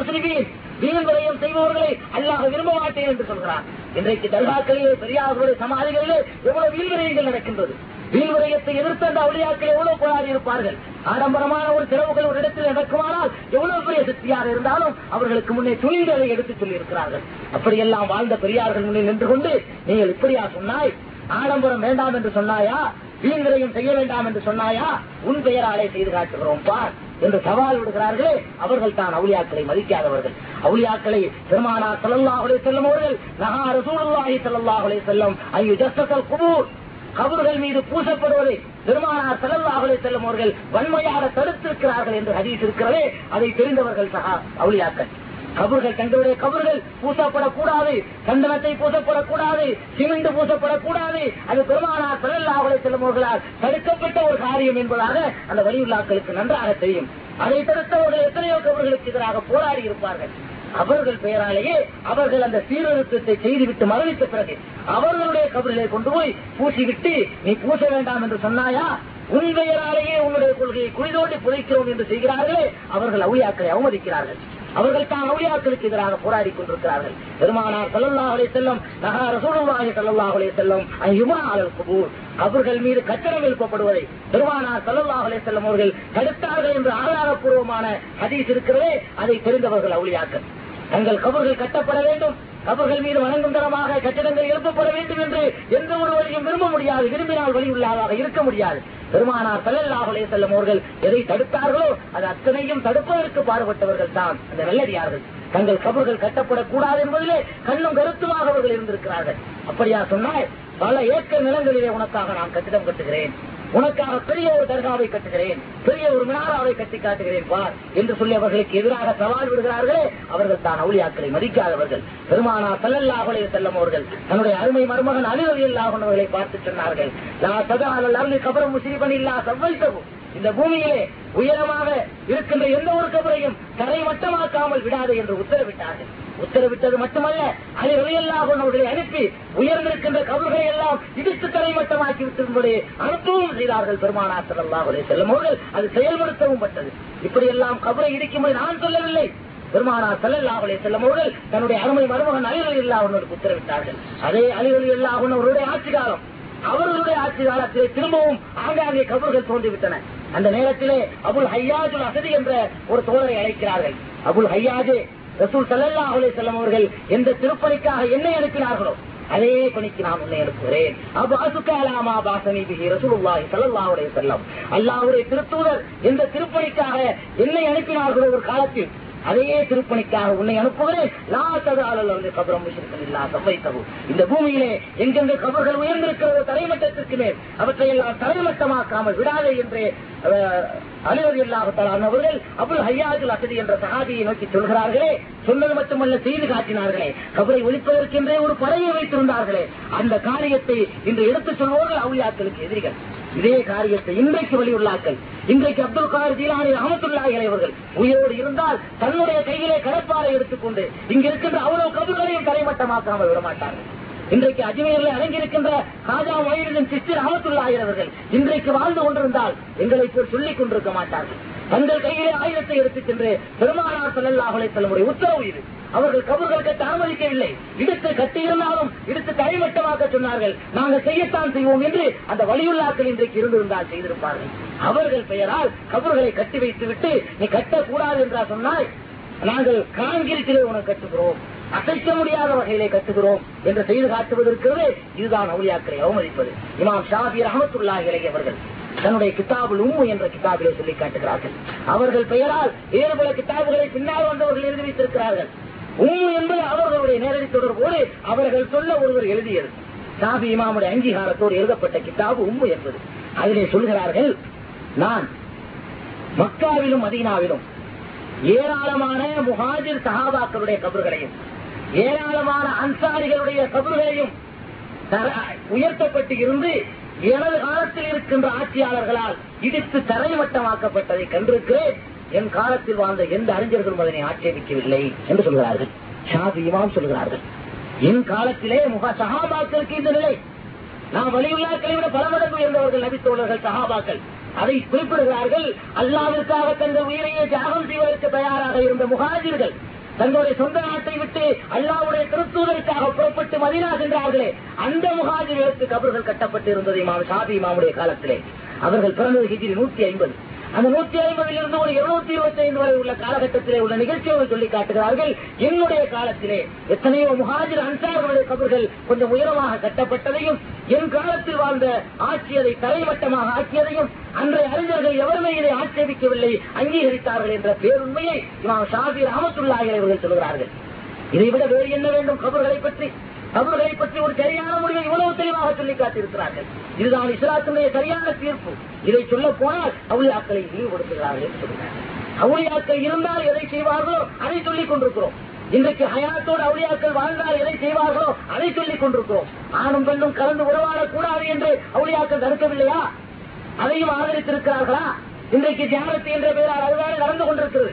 முஸ்லிமீன். வீண் விரயம் செய்பவர்களை அல்லாஹ் விரும்ப மாட்டேன் என்று சொல்கிறார் இன்றைக்கு தர்காக்களிலே பெரியார்களுடைய சமாதிகளிலே எவ்வளவு வீண் விரயங்கள் நடக்கின்றது? வீண் எதிர்த்து அந்த அவளியாக்கள் எவ்வளவு போராடி இருப்பார்கள்? ஆடம்பரமான ஒரு திறவுகள் ஒரு இடத்தில் நடக்குமானால் எவ்வளவு பெரிய சக்தியாக இருந்தாலும் அவர்களுக்கு முன்னே துணிகளை எடுத்து சொல்லியிருக்கிறார்கள். அப்படியெல்லாம் வாழ்ந்த பெரியார்கள் முன்னே நின்று கொண்டு நீங்கள் இப்படியா சொன்னாய்? ஆடம்பரம் வேண்டாம் என்று சொன்னாயா? வீண் செய்ய வேண்டாம் என்று சொன்னாயா? உன் பெயராலே செய்து காட்டுகிறோம் பார் என்று சவால் விடுகிறார்களே அவர்கள் தான் அவுளியாக்களை மதிக்காதவர்கள். அவுளியாக்களை பெருமானா செல்லல்லாஹுலே செல்லும் அவர்கள் நகா ரசூலுல்லாஹி செல்லல்லாஹுலே செல்லும் ஐயோ ஜஸ்டல் குபூர். கபர்கள் மீது பூசப்படுவதை பெருமானார் செல்லல்லாஹுலே செல்லும் அவர்கள் வன்மையாக தடுத்திருக்கிறார்கள் என்று ஹதீஸ் இருக்கிறதே அதை தெரிந்தவர்கள் சகா அவுளியாக்கள். கபர்கள் தங்களுடைய கபர்கள் பூசப்படக்கூடாது சந்தனத்தை பூசப்படக்கூடாது சிமெண்ட் பூசப்படக்கூடாது. அது பெருமானார் செல்லல்லாஹுலே செல்லும் அவர்களால் தடுக்கப்பட்ட ஒரு காரியம் என்பதாக அந்த வலியுள்ளாக்களுக்கு நன்றாக தெரியும். அதை தடுத்தவர்கள் எத்தனையோ கபர்களுக்கு எதிராக போராடி இருப்பார்கள். அவர்கள் பெயராலேயே அவர்கள் அந்த சீரழுத்தத்தை செய்துவிட்டு மரணித்த பிறகு அவர்களுடைய கபரிலே கொண்டு போய் பூசிவிட்டு நீ பூச வேண்டாம் என்று சொன்னாயா? உன் பெயராலேயே உன்னுடைய கொள்கையை குளிதோண்டி புதைக்கிறோம் என்று செய்கிறார்களே அவர்கள் அவுளியாக்களை அவமதிக்கிறார்கள். அவர்கள் தான் அவுளியாக்களுக்கு எதிராக போராடி கொண்டிருக்கிறார்கள். பெருமானார் சல்லல்லாஹுலே செல்லும் நகா ரசூலுல்லாஹி சல்லல்லாஹுலே செல்லும் யுமா அலல் குபூர். மீது கட்டணம் எழுப்பப்படுவதை பெருமானார் சல்லல்லாஹுலே செல்லும் அவர்கள் தடுத்தார்கள் என்று ஆதாரப்பூர்வமான ஹதீஸ் இருக்கிறதே அதை தெரிந்தவர்கள் அவுளியாக்கள். தங்கள் கபர்கள் கட்டப்பட வேண்டும். கபர்கள் மீது வணங்கும் தரமாக கட்டிடங்கள் எழுப்பப்பட வேண்டும் என்று எந்த ஒரு வழியும் விரும்ப முடியாது. விரும்பினால் வழி உள்ளாதாக இருக்க முடியாது. பெருமானார் செல்லல்லாஹுலே செல்லும் அவர்கள் எதை தடுத்தார்களோ அது அத்தனையும் தடுப்பதற்கு பாடுபட்டவர்கள் தான் அந்த வெள்ளடியார்கள் தங்கள் கபர்கள் கட்டப்படக்கூடாது என்பதிலே கண்ணும் கருத்துமாக அவர்கள் இருந்திருக்கிறார்கள். அப்படியா சொன்னால் பல ஏக்கர் நிலங்களிலே உனக்காக நான் கட்டிடம் கட்டுகிறேன். உனக்காக பெரிய ஒரு தர்காவை கட்டுகிறேன் பெரிய ஒரு மினாராவை கட்டி காட்டுகிறேன் பார் என்று சொல்லி அவர்களுக்கு எதிராக சவால் விடுகிறார்களே அவர்கள் தான் அவுளியாக்களை மதிக்காதவர்கள். பெருமானா செல்லல்லாஹுலே செல்லும் அவர்கள் தன்னுடைய அருமை மருமகன் அலுவலியல்லாகுனவர்களை பார்த்து சொன்னார்கள் அருள் கபரம் முஸ்லிபன் இல்லா செவ்வல் இந்த பூமியிலே உயரமாக இருக்கின்ற எந்த ஒரு கபரையும் தரை மட்டமாக்காமல் விடாது என்று உத்தரவிட்டார்கள். உத்தரவிட்டது மட்டுமல்ல அதை வெளியெல்லாம் அவர்களை அனுப்பி உயர்ந்திருக்கின்ற கபர்களை எல்லாம் இடித்து தரை மட்டமாக்கி விட்டிருந்தபடி அனுப்பவும் செய்தார்கள் பெருமானார் செல்லல்லாஹுலே செல்லும் அவர்கள். அது செயல்படுத்தவும் பட்டது. இப்படியெல்லாம் கபரை இடிக்கும்படி நான் சொல்லவில்லை. பெருமானார் செல்லல்லாஹுலே செல்லும் அவர்கள் தன்னுடைய அருமை மருமகன் அலிவலி இல்லாஹனுக்கு உத்தரவிட்டார்கள். அதே அலிவலி இல்லாஹனுடைய ஆட்சி காலம் அவர்களுடைய ஆட்சி காலத்திலே திரும்பவும் ஆங்காங்கே கபர்கள் தோன்றிவிட்டன. அந்த நேரத்திலே அபுல் ஹையாஜுல் அசதி என்ற ஒரு தோழரை அழைக்கிறார்கள். அபுல் ஹையாஜு ரசூல் சல்லல்லா அலே செல்லம் அவர்கள் எந்த திருப்பணிக்காக என்னை அனுப்பினார்களோ அதே பணிக்கு நான் உன்னை அனுப்புகிறேன். அல்லாவுடைய செல்லம் பிகி திருத்தூதர் எந்த திருப்பணிக்காக என்னை அனுப்பினார்களோ ஒரு காலத்தில் அதே திருப்பணிக்காக உன்னை அனுப்புகிறேன். லாத்தது ஆளல் வந்து கபரம் முஷ்ரிக்கன் இல்லா சம்பவித்தவு இந்த பூமியிலே எங்கெங்க கபர்கள் உயர்ந்திருக்கிறதோ தரைமட்டத்திற்கு மேல் அவற்றையெல்லாம் தரைமட்டமாக்காமல் விடாதே என்று அலுவலி அல்லாஹாலான் அவர்கள் அபுல் ஹையாஜுல் அசதி என்ற சகாதியை நோக்கி சொல்கிறார்களே. சொன்னது மட்டுமல்ல செய்து காட்டினார்களே. கபரை ஒழிப்பதற்கென்றே ஒரு படையை வைத்திருந்தார்களே. அந்த காரியத்தை இன்று எடுத்துச் சொல்வோர்கள் அவுளியாக்களுக்கு எதிரிகள். இதே காரியத்தை இன்றைக்கு வெளியுள்ளாக்கள். இன்றைக்கு அப்துல் கார் ஜீலானி அகமத்துல்லாஹி அவர்கள் உயிரோடு இருந்தால் தன்னுடைய கையிலே கடற்பாறை எடுத்துக்கொண்டு இங்க இருக்கின்ற அவ்வளவு கபர்களையும் தரைமட்டமாக்காமல் விடமாட்டார்கள். இன்றைக்கு அஜ்மீரில் அடங்கியிருக்கின்ற காஜா மொழியின் சிஸ்டர் அகமத்துல்லாஹி அவர்கள் இன்றைக்கு வாழ்ந்து கொண்டிருந்தால் எங்களை போல் சொல்லிக் கொண்டிருக்க மாட்டார்கள். தங்கள் கையிலே ஆயுதத்தை எடுத்துச் சென்று பெருமானார் செல்லல்லாஹலை செல்லமுடைய உத்தரவு இது. அவர்கள் கபர்கள் கட்ட அனுமதிக்கவில்லை. இடுத்து கட்டியிருந்தாலும் இடுத்து தரைமட்டமாக்க சொன்னார்கள். நாங்கள் செய்யத்தான் செய்வோம் என்று அந்த வலியுள்ளாக்கள் இன்றைக்கு இருந்திருந்தால் செய்திருப்பார்கள். அவர்கள் பெயரால் கபர்களை கட்டி வைத்துவிட்டு நீ கட்டக்கூடாது என்றா சொன்னால் நாங்கள் காங்கிரீட்டிலே உனக்கு கட்டுகிறோம். அசைக்க முடியாத வகையிலே கட்டுகிறோம் என்று செய்து காட்டுவதற்கிறது இதுதான் அவுளியாக்களை அவமதிப்பது. இமாம் ஷாபி ரஹமத்துல்லா இலகி அவர்கள் தன்னுடைய கிதாபுல் உம்மு என்ற கிதாபிலே சொல்லி காட்டுகிறார்கள். அவர்கள் பெயரால் வேறு பல கிதாபுகளை பின்னால் வந்தவர்கள் எழுதி வைத்திருக்கிறார்கள். உம்மு என்பது அவர்களுடைய நேரடி தொடர்போடு அவர்கள் சொல்ல ஒருவர் எழுதியது. சாபி இமாமுடைய அங்கீகாரத்தோடு எழுதப்பட்ட கிதாபு உம்மு என்பது. அதிலே சொல்கிறார்கள் நான் மக்காவிலும் மதீனாவிலும் ஏராளமான முஹாஜிர் சஹாபாக்களுடைய கபர்களையும் ஏராளமான அன்சாரிகளுடைய கபர்களையும் உயர்த்தப்பட்டு இருந்து எனது காலத்தில் இருக்கின்ற ஆட்சியாளர்களால் இடித்து தரைமட்டமாக்கப்பட்டதை கண்டிருக்கிறேன். என் காலத்தில் வாழ்ந்த எந்த அறிஞர்களும் அதனை ஆட்சேபிக்கவில்லை என்று சொல்கிறார்கள். ஷாதி இமாம் சொல்கிறார்கள். என் காலத்திலே முக சகாபாக்களுக்கு இந்த நிலை. நாம் வலியுள்ளாக்களை விட பல மடங்கு உயர்ந்தவர்கள் நபித்தோழர்கள் சகாபாக்கள் அதை குறிப்பிடுகிறார்கள். அல்லாவிற்காக தங்கள் உயிரையே தியாகம் செய்வதற்கு தயாராக இருந்த முகாஜிர்கள். தங்களுடைய சொந்த நாட்டை விட்டு அல்லாவுடைய திருத்தூதருக்காக புறப்பட்டு மதினா சென்றார்களே. அந்த முகாஜிர்களுக்கு கபர்கள் கட்டப்பட்டு இருந்தது இமாம் ஷாபி இமாமுடைய காலத்திலே. அவர்கள் பிறந்தது ஹிஜிரி நூத்தி ஐம்பது. அந்த நூத்தி ஐம்பதிலிருந்து ஒரு இருநூத்தி இருபத்தி ஐந்து வரை உள்ள காலகட்டத்திலே உள்ள நிகழ்ச்சிகளை சொல்லி காட்டுகிறார்கள். என்னுடைய காலத்திலே எத்தனையோ முகாஜிர் அன்சார்களுடைய கபர்கள் கொஞ்சம் உயரமாக கட்டப்பட்டதையும் என் காலத்தில் வாழ்ந்த ஆட்சி அதை ஆக்கியதையும் அன்றைய அறிஞர்கள் எவருமே இதை ஆட்சேபிக்கவில்லை அங்கீகரித்தார்கள் என்ற பேருண்மையை இமாம் ஷாபி ரஹமத்துல்லாஹி அவர்கள் சொல்கிறார்கள். இதை விட வேறு என்ன வேண்டும் கபர்களை பற்றி? கபர்களை பற்றி ஒரு சரியான முடிவை இவ்வளவு தெளிவாக சொல்லி காட்டியிருக்கிறார்கள். இதுதான் இஸ்லாத்தினுடைய சரியான தீர்ப்பு. இதை சொல்ல போனால் அவுளியாக்களை ஈடுபடுத்துகிறார்கள் என்று அவுளியாக்கள் இருந்தால் எதை செய்வார்களோ அதை சொல்லிக் கொண்டிருக்கிறோம். இன்றைக்கு ஹயாத்தோடு அவுளியாக்கள் வாழ்ந்தால் எதை செய்வார்களோ அதை சொல்லிக் கொண்டிருக்கிறோம். ஆணும் பெண்ணும் கலந்து உறவாடக்கூடாது என்று அவுளியாக்கள் தடுக்கவில்லையா அதையும் ஆதரித்திருக்கிறார்களா? இன்றைக்கு தியானத்தை என்ற பெயரால் அதுதான் நடந்து கொண்டிருக்கிறது.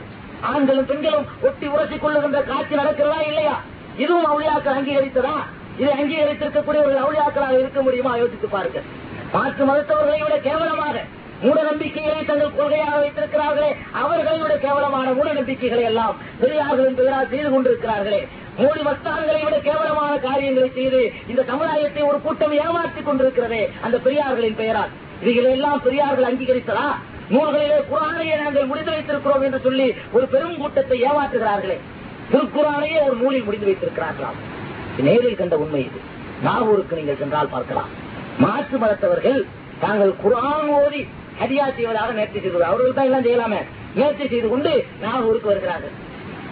ஆண்களும் பெண்களும் ஒட்டி உரசிக் கொள்ளுகின்ற காட்சி நடக்கிறதா இல்லையா? இதுவும் அவுளியாக்கள் அங்கீகரித்ததா? இதை அங்கீகரித்திருக்கக்கூடிய ஒரு அவுளியாக்களாக இருக்க முடியுமா? யோசித்து பாருங்க மாற்று மருத்துவர்களை விட கேவலமாக மூட நம்பிக்கைகளை தங்கள் கொள்கையாக வைத்திருக்கிறார்களே அவர்களுடைய கேவலமான மூட நம்பிக்கைகளை எல்லாம் பெரியார்களின் பெயரால் செய்து கொண்டிருக்கிறார்களே. மோடி மஸ்தான்களை விட கேவலமான காரியங்களை செய்து இந்த சமுதாயத்தை ஒரு கூட்டம் ஏமாற்றிக் கொண்டிருக்கிறதே அந்த பெரியார்களின் பெயரால். இவைகளெல்லாம் பெரியார்கள் அங்கீகரித்ததா? நூல்களிலே குரானையே நாங்கள் முடிந்து வைத்திருக்கிறோம் என்று சொல்லி ஒரு பெரும் கூட்டத்தை ஏமாற்றுகிறார்களே. திருக்குறானையே ஒரு நூலில் முடிந்து வைத்திருக்கிறார்களாம். நேரில் கண்ட உண்மை இது. நாகூருக்கு நீங்கள் சென்றால் பார்க்கலாம். மாற்று மதத்தவர்கள் தாங்கள் குரான் ஓதி ஹரியா செய்வதாக நேர்த்தி செய்து அவர்கள் தான் எல்லாம் செய்யலாமே. நேர்த்தி செய்து கொண்டு நாகூருக்கு வருகிறார்கள்.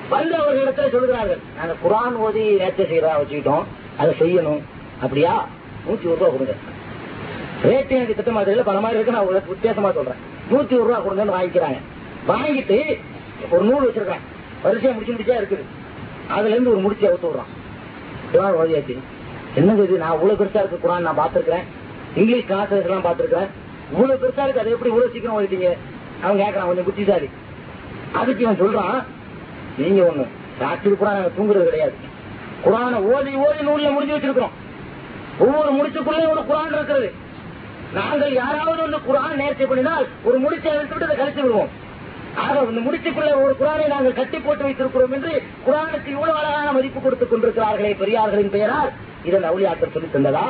வந்து அவர்களிடத்துல சொல்கிறார்கள் நாங்க குரான் ஓதி நேர்த்தி செய்யறதா வச்சுக்கிட்டோம். அதை செய்யணும். அப்படியா? நூத்தி ஒரு ரூபா கொடுங்க. ரேட்டு எனக்கு திட்டமா தெரியல பல மாதிரி இருக்கு நான் உங்களுக்கு வித்தியாசமா சொல்றேன். நூத்தி ஒரு ரூபா கொடுங்கன்னு வாங்கிக்கிறாங்க. வாங்கிட்டு ஒரு நூல் வச்சிருக்கேன். வரிசையா முடிச்சு முடிச்சா இருக்குது. அதுல இருந்து ஒரு முடிச்சு அவுத்து விடுறான். குரான் ஓதியாச்சு என்னது இது? நான் இவ்வளவு பெருசா இருக்கு குரான் நான் பாத்துருக்கேன் இங்கிலீஷ் கிளாஸஸ் எல்லாம் பாத்துருக்கேன் இவ்வளவு பெருசா இருக்கு அதை எப்படி இவ்வளவு சீக்கிரம் ஓதிட்டீங்க? அவன் கேட்கறான் கொஞ்சம் புத்திசாலி. அதுக்கு இவன் சொல்றான் நீங்க ஒண்ணு ராத்திரி கூட நாங்க தூங்குறது கிடையாது. குரானை ஓதி ஓதி நூல்ல முடிஞ்சு வச்சிருக்கிறோம். ஒவ்வொரு முடிச்சுக்குள்ளே ஒரு குரான் இருக்கிறது. நாங்கள் யாராவது வந்து குரான் நேர்ச்சி பண்ணினால் ஒரு முடிச்சை எடுத்துட்டு அதை கழிச்சு விடுவோம். ஆக இந்த முடிச்சுக்குள்ள ஒரு குரானை நாங்கள் கட்டி போட்டு வைத்திருக்கிறோம் என்று குரானுக்கு இவ்வளவு அழகான மதிப்பு கொடுத்துக் கொண்டிருக்கிறார்களே பெரியார்களின் பெயரால் இதன் அவுளியாக்கள் சொல்லி தந்ததா?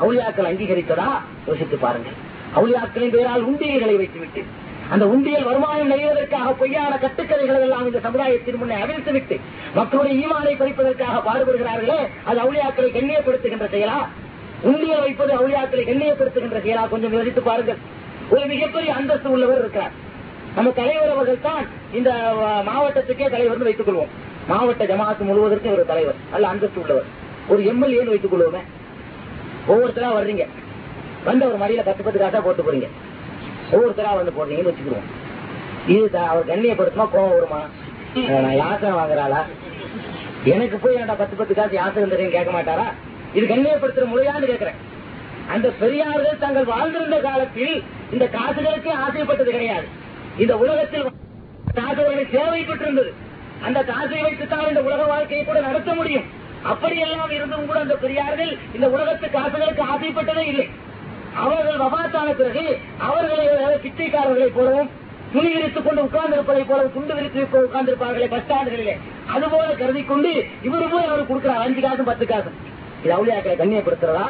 அவுளியாக்கள் அங்கீகரித்ததா? யோசித்து பாருங்கள். அவுளியாக்களின் பெயரால் உண்டியல்களை வைத்துவிட்டு அந்த உண்டியல் வருமானம் நெய்வதற்காக பொய்யான கட்டுக்கதைகளை எல்லாம் இந்த சமுதாயத்தின் முன்னே அவிழ்த்துவிட்டு மக்களுடைய ஈமானை பறிப்பதற்காக பாடுபடுகிறார்களே அது அவுளியாக்களை கண்ணியப்படுத்துகின்ற செயலா? உண்டியல் வைப்பது அவுளியாக்களை கண்ணியப்படுத்துகின்ற செயலா? கொஞ்சம் யோசித்து பாருங்கள். ஒரு மிகப்பெரிய அந்தஸ்து உள்ளவர் இருக்கிறார். நம்ம தலைவர் அவர்கள் தான் இந்த மாவட்டத்துக்கே தலைவர் வைத்துக் கொள்வோம். மாவட்ட ஜமாத்து முழுவதற்கு ஒரு தலைவர். அல்ல அந்தஸ்து உள்ளவர். ஒரு எம்எல்ஏன்னு வைத்துக் கொள்வோமே. ஒவ்வொருத்தரா வர்றீங்க. வந்து ஒரு மடியில பத்து பத்து காசா போட்டு போறீங்க. ஒவ்வொருத்தரா வந்து போடுறீங்கன்னு வச்சுக்கிடுவோம். இது அவர் கண்ணியப்படுத்துமா கோவம் வருமா? நான் யாசகம் வாங்குறாளா? எனக்கு போய் ஏன்டா பத்து பத்து காசு யாசகம் தெரியும் கேட்க மாட்டாரா? இது கண்ணியப்படுத்துற முறையான்னு கேட்கிறேன். அந்த பெரியார்கள் தங்கள் வாழ்ந்திருந்த காலத்தில் இந்த காசுகளுக்கே ஆசைப்பட்டது கிடையாது. இந்த உலகத்தில் காசுகளை தேவைப்பட்டிருந்தது. அந்த காசை வைத்துத்தான் இந்த உலக வாழ்க்கையை கூட நடத்த முடியும். அப்படியெல்லாம் இருந்தும் கூட அந்த பெரியார்கள் இந்த உலகத்து காசுகளுக்கு ஆசைப்பட்டதே இல்லை. அவர்கள் வபாத்தான பிறகு அவர்களை பிச்சைக்காரர்களை போலவும் துணி விரித்துக் கொண்டு உட்கார்ந்திருப்பதை போல துண்டு விரித்து உட்கார்ந்திருப்பார்களே பஸ் ஸ்டாண்டுகளிலே அதுபோல கருதி கொண்டு இவரு போய் அவர் கொடுக்கிறார். அஞ்சு காசும் பத்து காசும். இது அவுளியாக்களை கண்ணியப்படுத்துறதா?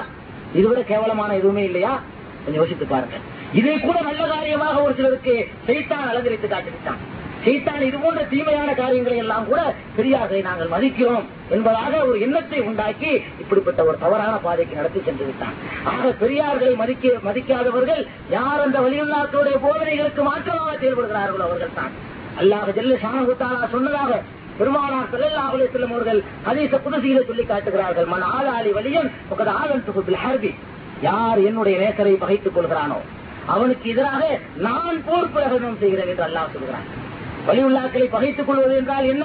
இதுவிட கேவலமான எதுவுமே இல்லையா? கொஞ்சம் யோசித்து பாருங்க இதை கூட நல்ல காரியமாக ஒரு சிலருக்கு செய்தான் அலங்கரித்து காட்டிவிட்டான். செய்தான் இது போன்ற தீமையான காரியங்களை எல்லாம் கூட பெரியார்களை நாங்கள் மதிக்கிறோம் என்பதாக ஒரு எண்ணத்தை உண்டாக்கி இப்படிப்பட்ட ஒரு தவறான பாதைக்கு நடத்தி சென்று விட்டான். ஆக பெரியார்களை மதிக்க மதிக்காதவர்கள் யார் அந்த வலியுள்ளாக்களுடைய போதனைகளுக்கு மாற்றமாக செயல்படுகிறார்களோ அவர்கள் தான் அல்லாஹ் ஜெல்ல ஷானகுத்தாலா சொன்னதாக பெருமானார் செல்லல்லாஹ் செல்லும் அவர்கள் ஹதீச புதுசியில சொல்லி காட்டுகிறார்கள் மன் ஆளாளி வழியன் உகது ஆலன் துகுபில் ஹர்பி. யார் என்னுடைய நேசரை பகைத்துக் கொள்கிறானோ அவனுக்கு எதிராக நான் போர் பிரகடனம் செய்கிறேன் என்று அல்லாஹ் சொல்கிறான். வலியுள்ளாக்களை பகைத்துக் கொள்வது என்றால் என்ன?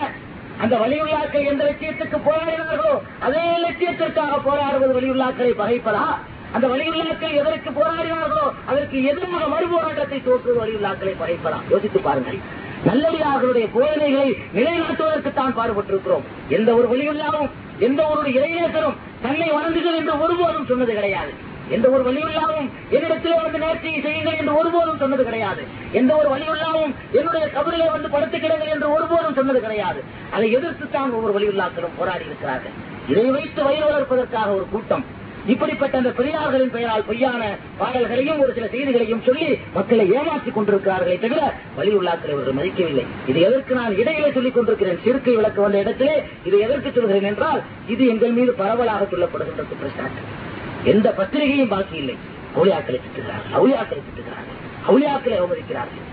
அந்த வலியுள்ளாக்கள் எந்த லட்சியத்துக்கு போராடினார்களோ அதே லட்சியத்திற்காக போராடுவது வலியுள்ளாக்களை பகைப்பதா? அந்த வலியுள்ளாக்கள் எதற்கு போராடினார்களோ அதற்கு எதிராக மறுபோராட்டத்தை தோற்றுவது வலியுள்ளாக்களை பகைப்பதா? யோசித்து பாருங்கள். நல்லடியார்களுடைய போதனைகளை நிலைநாட்டுவதற்கு தான் பாடுபட்டிருக்கிறோம். எந்த ஒரு வழியுள்ளாவும் எந்த ஒரு இளைஞர்களும் தன்னை வணங்குகள் என்று ஒருபோதும் சொன்னது கிடையாது. எந்த ஒரு வழியுள்ளாவும் என்னிடத்திலே வந்து நேர்ச்சியை செய்யுங்கள் என்று ஒருபோதும் சொன்னது கிடையாது. எந்த ஒரு வழியுள்ளாவும் என்னுடைய கபரிலே வந்து படுத்து கிடங்கள் என்று ஒருபோதும் சொன்னது கிடையாது. அதை எதிர்த்துத்தான் ஒவ்வொரு வழியுள்ளாக்களும் போராடி இருக்கிறார்கள். இதை வைத்து வயிறு வளர்ப்பதற்காக ஒரு கூட்டம். இப்படிப்பட்ட அந்த பெரியார்களின் பெயரால் பொய்யான பாடல்களையும் ஒரு சில செய்திகளையும் சொல்லி மக்களை ஏமாற்றிக் கொண்டிருக்கிறார்களே தவிர வழியுள்ளாக்களை அவர்கள் மதிக்கவில்லை. இது எதற்கு நான் இடையிலே சொல்லிக் கொண்டிருக்கிறேன்? சிறுக்கை விளக்கு வந்த இடத்திலே இதை எதற்கு சொல்கிறேன் என்றால் இது எங்கள் மீது பரவலாக சொல்லப்படுகின்ற குற்றச்சாட்டு. எந்த பத்திரிகையும் பாக்கி இல்லை. அவுளியாக்களை திட்டுகிறார்கள். அவுளியாக்களை திட்டுகிறார்கள். அவுளியாக்களை அவமதிக்கிறார்கள்.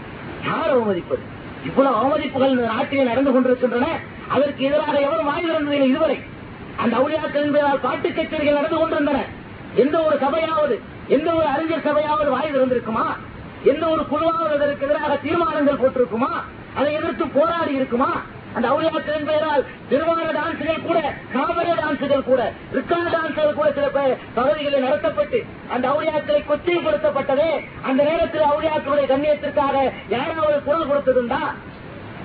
யார் அவமதிப்பது? இவ்வளவு அவமதிப்புகள் இந்த நாட்டிலே நடந்து கொண்டிருக்கின்றன. அதற்கு எதிராக எவரும் வாய் திறந்ததில்லை இதுவரை? அந்த அவுளியாக்கள் என்பதால் பாட்டு கச்சேரிகள் நடந்து கொண்டிருந்தன. எந்த ஒரு சபையாவது எந்த ஒரு அறிஞர் சபையாவது வாய் திறந்திருக்குமா? எந்த ஒரு குழுவாவது அதற்கு எதிராக தீர்மானங்கள் போட்டிருக்குமா? அதை எதிர்த்து போராடி இருக்குமா? அந்த அவுளியாக்களின் பெயரால் திருவார டான்ஸுகள் கூட காவல டான்ஸுகள் கூட ரிக்கான டான்ஸுகள் கூட சில பகுதிகளில் நடத்தப்பட்டு அந்த அவுளியாக்களை கொச்சைப்படுத்தப்பட்டதே அந்த நேரத்தில் அவுளியாக்களுடைய கண்ணியத்திற்காக யாராவது குரல் கொடுத்ததுண்டா?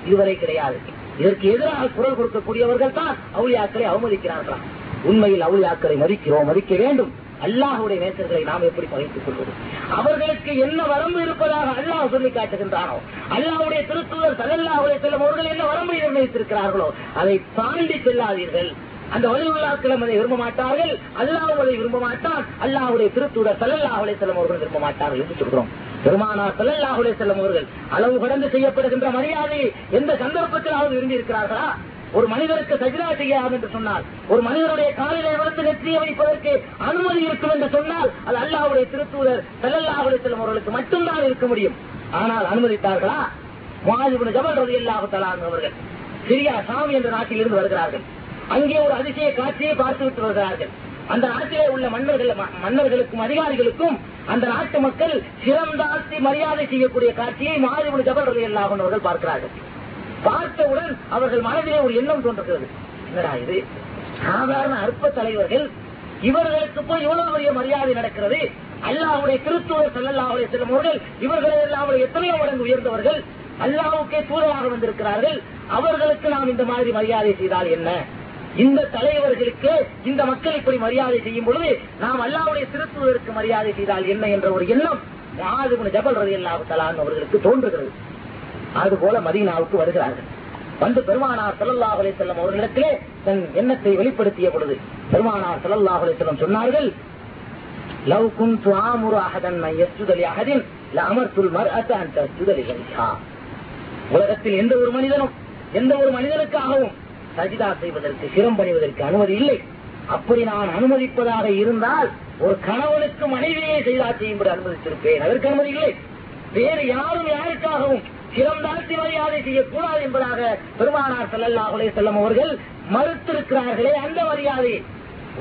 இதுவரை கிடையாது. இதற்கு எதிராக குரல் கொடுக்கக்கூடியவர்கள் தான் அவுளியாக்களை அவமதிக்கிறார்களாம் உண்மையில் அவுளியாக்களை மதிக்கிறோம் மதிக்க வேண்டும். அல்லாஹுடைய நேசர்களை நாம் எப்படி பகைத்துக் கொள்வது? அவர்களுக்கு என்ன வரம்பு இருப்பதாக அல்லாஹ் சொல்லி காட்டுகின்றானோ அல்லாஹுடைய திருத்தூதர் சல்லல்லாஹுடைய செல்லும் அவர்கள் என்ன வரம்பு நிர்ணயித்திருக்கிறார்களோ அதை தாண்டி செல்லாதீர்கள். அந்த வலியுள்ளாக்களும் அதை விரும்ப மாட்டார்கள். அல்லாஹ் விரும்ப மாட்டான். அல்லாஹுடைய திருத்தூதர் சல்லல்லாஹுடைய செல்லும் அவர்கள் விரும்ப மாட்டார்கள் என்று சொல்கிறோம். பெருமானார் சல்லல்லாஹுடைய செல்லும் அவர்கள் அளவு கடந்து செய்யப்படுகின்ற மரியாதை எந்த சந்தர்ப்பத்திலாவது விரும்பி இருக்கிறார்களா ஒரு மனிதருக்கு சஜிதா செய்யாது என்று சொன்னால் ஒரு மனிதனுடைய காலிலே விழுந்து நெற்றிய வைப்பதற்கு அனுமதி இருக்கும் என்று சொன்னால் அது அல்லாவுடைய திருத்தூதர் செல்லல்லாவுடைய செல்லும் அவர்களுக்கு மட்டும்தான் இருக்க முடியும். ஆனால் அனுமதித்தார்களா? முஹாஜிபுன் ஜபல் ரலியல்லாஹு அவர்கள் சிரியா சாமி என்ற நாட்டில் இருந்து வருகிறார்கள். அங்கே ஒரு அதிசய காட்சியை பார்த்து விட்டு வருகிறார்கள். அந்த நாட்டிலே உள்ள மன்னர்கள் மன்னர்களுக்கும் அதிகாரிகளுக்கும் அந்த நாட்டு மக்கள் சிறந்தாழ்த்தி மரியாதை செய்யக்கூடிய காட்சியை மாறிபுடி ஜபல் ரலியல்லாஹு அவர்கள் பார்க்கிறார்கள். பார்த்தவுடன் அவர்கள் மனதிலே ஒரு எண்ணம் தோன்றுகிறது. என்னடா இது? சாதாரண அற்ப தலைவர்கள் இவர்களுக்கு போய் இவ்வளவு பெரிய மரியாதை நடக்கிறது. அல்லாவுடைய திருத்தூதர் செல்லல்லாவுடைய செல்லும் அவர்கள் இவர்களை எல்லாம் எத்தனையோ மடங்கு உயர்ந்தவர்கள் அல்லாவுக்கே தூரமாக வந்திருக்கிறார்கள். அவர்களுக்கு நாம் இந்த மாதிரி மரியாதை செய்தால் என்ன? இந்த தலைவர்களுக்கு இந்த மக்கள் இப்படி மரியாதை செய்யும் பொழுது நாம் அல்லாவுடைய திருத்துவதற்கு மரியாதை செய்தால் என்ன என்ற ஒரு எண்ணம். ஜபல் ஜபல் ரலியல்லாஹு தலான் அவர்களுக்கு தோன்றுகிறது. அதுபோல மதீனாவுக்கு வருகிறார்கள். வந்து பெருமானார் ஸல்லல்லாஹு அலைஹி வஸல்லம் அவர்களிடத்திலே தன் எண்ணத்தை வெளிப்படுத்திய பொழுது பெருமானார் ஸல்லல்லாஹு அலைஹி சொன்னார்கள் love Kuhar துவாமுரு அகதன் Mann அகதின் Li அஹதின் லஅமர்துல் மர்அத an உலகத்தில் எந்த ஒரு மனிதனும் எந்த ஒரு மனிதனுக்காகவும் சஜிதா செய்வதற்கு சிரம் பணிவதற்கு அனுமதி இல்லை. அப்படி நான் அனுமதிப்பதாக இருந்தால் ஒரு கணவனுக்கு மனைவியை செய்தா செய்யும்படி அனுமதித்திருப்பேன். அதற்கு அனுமதி இல்லை. வேறு யாரும் யாருக்காகவும் சிரம் தாழ்த்தி மரியாதை செய்யக்கூடாது என்பதாக பெருமானார் ஸல்லல்லாஹு அலைஹி வஸல்லம் அவர்கள் மறுத்திருக்கிறார்களே அந்த மரியாதை.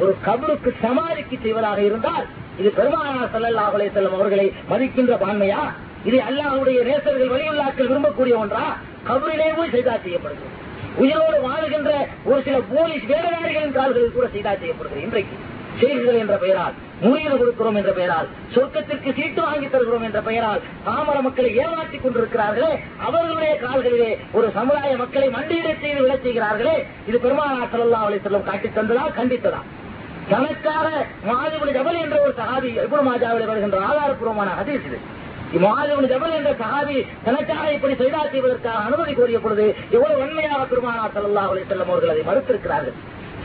ஒரு கபருக்கு சமாளிக்கு செய்வதாக இருந்தால் இது பெருமானார் ஸல்லல்லாஹு அலைஹி வஸல்லம் அவர்களை மதிக்கின்ற பான்மையா? இது அல்லாஹுடைய நேசர்கள் வழியுள்ளாக்கள் விரும்பக்கூடிய ஒன்றா? கபரிலே போய் செய்தா செய்யப்படுகிறது. உயிரோடு வாழுகின்ற ஒரு சில போலீஸ் வேடதாரிகளின் கால்களில் கூட செய்தா செய்யப்படுகிறது இன்றைக்கு. செய்திகள் என்ற பெயரால் முறையீடு கொடுக்கிறோம் என்ற பெயரால் சொர்க்கத்திற்கு சீட்டு வாங்கி தருகிறோம் என்ற பெயரால் பாமர மக்களை ஏமாற்றிக் கொண்டிருக்கிறார்களே அவர்களுடைய கால்களிலே ஒரு சமுதாய மக்களை மண்டியிட செய்து விட செய்கிறார்களே இது பெருமானார் ஸல்லல்லாஹு அலைஹி காட்டித் தந்ததா கண்டித்ததா? தனக்காக மாதிபுல் ஜபல் என்ற ஒரு சகாதி எப்படி மாஜாவில் வருகின்ற ஆதாரப்பூர்வமான ஹதீஸ் இது. மாதிபுல் ஜபல் என்ற சஹாபி தனக்காக இப்படி செய்தா செய்வதற்காக அனுமதி கோரிய பொழுது எவ்வளவு உண்மையாக பெருமானார் ஸல்லல்லாஹு அலைஹி வஸல்லம் அவர்கள் அதை மறுத்திருக்கிறார்கள்.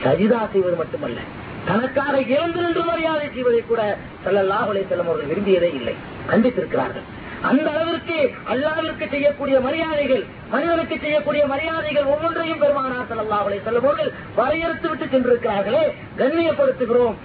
சஜிதா செய்வது மட்டுமல்ல. தனக்காக இறந்து நின்று மரியாதை செய்வதை கூட ஸல்லல்லாஹு செல்லும் அவர்கள் விரும்பியதே இல்லை. கண்டித்திருக்கிறார்கள். அந்த அளவிற்கு அல்லாவிற்கு செய்யக்கூடிய மரியாதைகள் மனிதனுக்கு செய்யக்கூடிய மரியாதைகள் ஒவ்வொன்றையும் பெருமானார் ஸல்லல்லாஹு செல்லும்போது வரையறுத்து விட்டு சென்றிருக்கிறார்களே கண்ணியப்படுத்துகிறோம்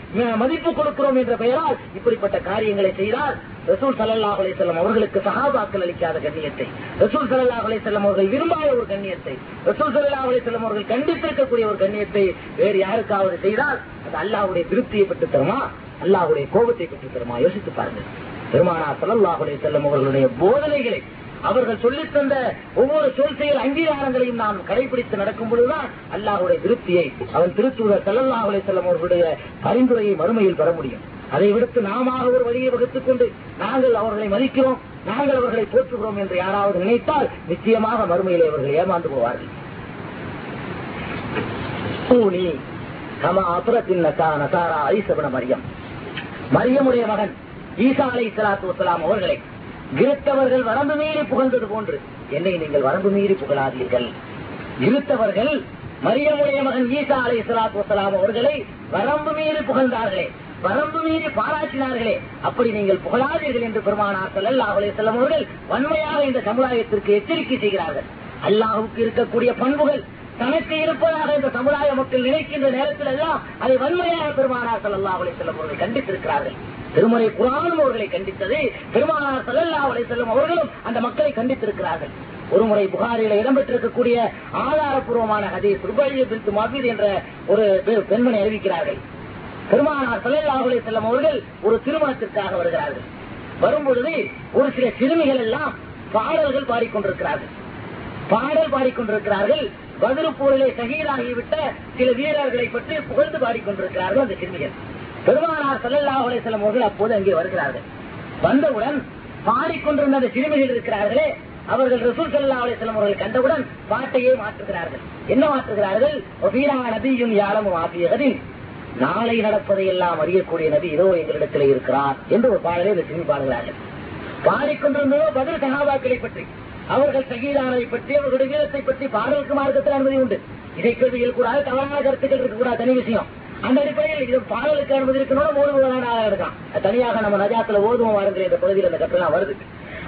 மதிப்பு கொடுக்கிறோம் என்ற பெயரால் இப்படிப்பட்ட காரியங்களை செய்தால் ரசூல் சல்லா அலை செல்லம் அவர்களுக்கு சகாபாக்கள் அளிக்காத கண்ணியத்தை ரசூல் சல்லா அலை செல்லம் அவர்கள் விரும்பாத ஒரு கண்ணியத்தை ரசூல் சல்லா அலை செல்லம் அவர்கள் கண்டித்திருக்கக்கூடிய ஒரு கண்ணியத்தை வேறு யாருக்காவது செய்தால் அது அல்லாவுடைய திருப்தியை பெற்றுத் தருமா அல்லாஹ்வுடைய கோபத்தை பெற்றுத் தருமா யோசித்து பாருங்கள். பெருமானா ஸல்லல்லாஹு செல்லும் அவர்களுடைய போதனைகளை அவர்கள் சொல்லித்தந்த ஒவ்வொரு சொல் செயல் அங்கீகாரங்களையும் நாம் கடைபிடித்து நடக்கும் பொழுதுதான் அல்லாஹுடைய திருப்தியை அவன் திருத்துவ செல்லல்லாஹுலே செல்லும் அவர்களுடைய பரிந்துரையை மறுமையில் பெற முடியும். அதை விடுத்து நாம ஒரு வழியை வகுத்துக் கொண்டு நாங்கள் அவர்களை மதிக்கிறோம் நாங்கள் அவர்களை போற்றுகிறோம் என்று யாராவது நினைத்தால் நிச்சயமாக மறுமையிலே அவர்கள் ஏமாந்து போவார்கள். கூனி கமா நசாரா ஐசபன மரியம். மரியமுடைய மகன் ஈசா அலை இஸ்லாத்து வசலாம் அவர்களை கிறிஸ்தவர்கள் வரம்பு மீறி புகழ்ந்தது போன்று என்னை நீங்கள் வரம்பு மீறி புகழாதீர்கள். இருத்தவர்கள் மரியமுடைய மகன் ஈசா அலை இஸ்லாத்து வசலாம் அவர்களை வரம்பு மீறி புகழ்ந்தார்களே வரம்பு மீறி பாராட்டினார்களே அப்படி நீங்கள் புகழாதீர்கள் என்று பெருமானார் அல்லாஹ் அலைஹி செல்லம் அவர்கள் வன்மையாக இந்த சமுதாயத்திற்கு எச்சரிக்கை செய்கிறார்கள். அல்லாஹுக்கு இருக்கக்கூடிய பண்புகள் தனக்கு இருப்பதாக இந்த சமுதாய மக்கள் நினைக்கின்ற நேரத்தில் எல்லாம் அதை வன்மையாக பெருமானார் அல்லாஹ் அலைஹி வஸல்லம் அவர்கள் கண்டித்திருக்கிறார்கள். திருமறை குரானும் அவர்களை கண்டித்தது பெருமானார் ஸல்லல்லாஹு அலைஹி செல்லும் அவர்களும் அந்த மக்களை கண்டித்திருக்கிறார்கள். ஒருமுறை புகாரில இடம்பெற்றிருக்கக்கூடிய ஆதாரப்பூர்வமான ஹதீஸ் ருபைய பின் மபீத் என்ற ஒரு பெண்மணி அறிவிக்கிறார்கள். பெருமானார் ஸல்லல்லாஹு அலைஹி செல்லும் அவர்கள் ஒரு திருமணத்திற்காக வருகிறார்கள். வரும்பொழுது ஒரு சில சிறுமிகள் எல்லாம் பாடல்கள் பாடிக்கொண்டிருக்கிறார்கள். பாடல் பாடிக்கொண்டிருக்கிறார்கள். பதிரு போரிலே சகிதாகிவிட்ட சில வீரர்களை பற்றி புகழ்ந்து பாடிக்கொண்டிருக்கிறார்கள் அந்த சிறுமிகள். பெருமானார் ஸல்லல்லாஹு அலைஹி அவர்கள் அப்போது அங்கே வருகிறார்கள். வந்தவுடன் பாடிக்கொண்டிருந்த அந்த சிறுமிகள் இருக்கிறார்களே அவர்கள் ரசூல் ஸல்லல்லாஹு அலைஹி வஸல்லம் அவர்கள் கண்டவுடன் பாட்டையே மாற்றுகிறார்கள். என்ன மாற்றுகிறார்கள்? வீரா நபியும் யாழமும் ஆசியகரின் நாளை நடப்பதை எல்லாம் அறியக்கூடிய நபி இதோ எங்களிடத்தில் இருக்கிறார் என்று ஒரு பாடலை இந்த சிறுமி பாடுகிறார்கள். பாடிக்கொண்டிருந்ததோ பதில் சகாபாக்களை பற்றி அவர்கள் சகீதானதை பற்றி அவர்களுடைய வீரத்தை பற்றி பாடலுக்கு மார்க்கத்தில் அனுமதி உண்டு. இதை கேள்வியில் கூடாது தவறான கருத்துக்கள் இருக்கக்கூடாது தனி விஷயம். அந்த அடிப்படையில் இது பாடலுக்கு அனுமதி இருக்கணும் ஓதுவதாக இருக்கான். தனியாக நம்ம நஜாத்துல ஓதுவோம் வாருங்கிற இந்த பகுதியில் அந்த கட்டளை வருது.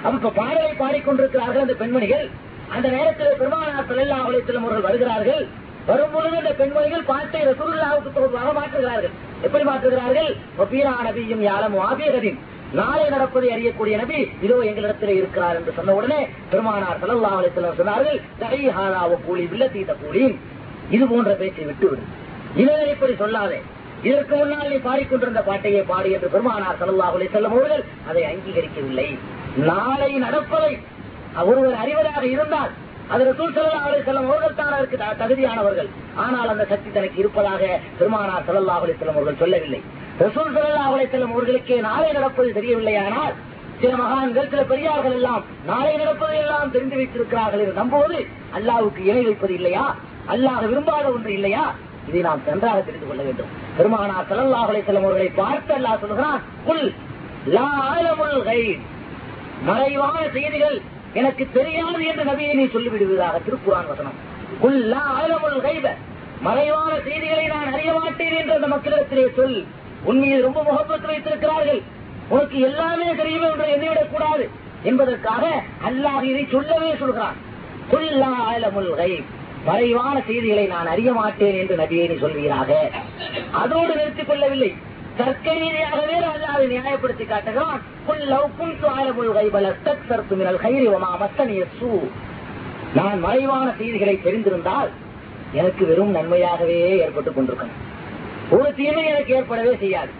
அப்ப இப்ப பாடலை பாடிக்கொண்டிருக்கிறார்கள் அந்த பெண்மணிகள். அந்த நேரத்தில் பெருமானார் செல்லா அலைஹி அவர்கள் வருகிறார்கள். வரும்பொழுது அந்த பெண்மணிகள் பாட்டை ரசூலுல்லாவுக்கு தோதுவாக மாற்றுகிறார்கள். எப்படி மாற்றுகிறார்கள்? வபீரா நபியும் யாரும் ஆபியகதின். நாளை நடப்பதை அறியக்கூடிய நபி இதோ எங்களிடத்தில் இருக்கிறார் என்று சொன்ன உடனே பெருமானார் செல்லா அலைஹி சொன்னார்கள் சொன்னார்கள் ஹாலாவ கூலி பில்லதி கூலி இது போன்ற பேச்சை விட்டுவிடும் இவரை இப்படி சொல்லாதே. இதற்கு முன்னால் நீ பாடிக்கொண்டிருந்த பாட்டையே பாடு என்று பெருமானார் ஸல்லல்லாஹு செல்லும் அவர்கள் அதை அங்கீகரிக்கவில்லை. நாளை நடப்பதை ஒருவர் அறிவதாக இருந்தால் அது ரசூல் ஸல்லல்லாஹு அலைஹி வஸல்லம் அவர்கள் தான் அதற்கு தகுதியானவர்கள். ஆனால் அந்த சக்தி தனக்கு இருப்பதாக பெருமானார் ஸல்லல்லாஹு அலைஹி வஸல்லம் அவர்கள் சொல்லவில்லை. ரசூல் ஸல்லல்லாஹு அலைஹி செல்லும் அவர்களுக்கே நாளை நடப்பது தெரியவில்லையானால் சில மகான்கள் சில பெரியார்கள் எல்லாம் நாளை நடப்பதை எல்லாம் தெரிந்து வைத்திருக்கிறார்கள் என்று நம்புவது அல்லாவுக்கு இணை வைப்பது இல்லையா? அல்லாஹ் விரும்பாத ஒன்று இல்லையா? இதை நாம் நன்றாக தெரிந்து கொள்ள வேண்டும். பெருமானா ஸல்லல்லாஹு செல்லும் அவர்களை பார்த்து அல்லா சொல்கிறான் லா மறைவான செய்திகள் எனக்கு தெரியாது என்று நபியை நீ சொல்லிவிடுவதாக திருக்குறான் வசனம். குல்லா ஆலமுல் கைப மறைவான செய்திகளை நான் அறிய மாட்டேன் என்று அந்த மக்களிடத்திலே சொல். உண்மையில் ரொம்ப முகப்பத்து வைத்திருக்கிறார்கள். உனக்கு எல்லாமே தெரியுமே என்று எண்ணிவிடக் கூடாது என்பதற்காக அல்லாஹ் இதை சொல்லவே சொல்கிறான். குல்லா ஆலமுல் கைப் மறைவான செய்திகளை நான் அறிய மாட்டேன் என்று நபியை நீ சொல்வீராக. அதோடு நிறுத்திக் கொள்ளவில்லை. தர்க்க ரீதியாகவே ராஜா அதை நியாயப்படுத்தி காட்டுகிறான் நான் மறைவான செய்திகளை தெரிந்திருந்தால் எனக்கு வெறும் நன்மையாகவே ஏற்பட்டுக் கொண்டிருக்கணும் ஒரு தீமை எனக்கு ஏற்படவே செய்யாது.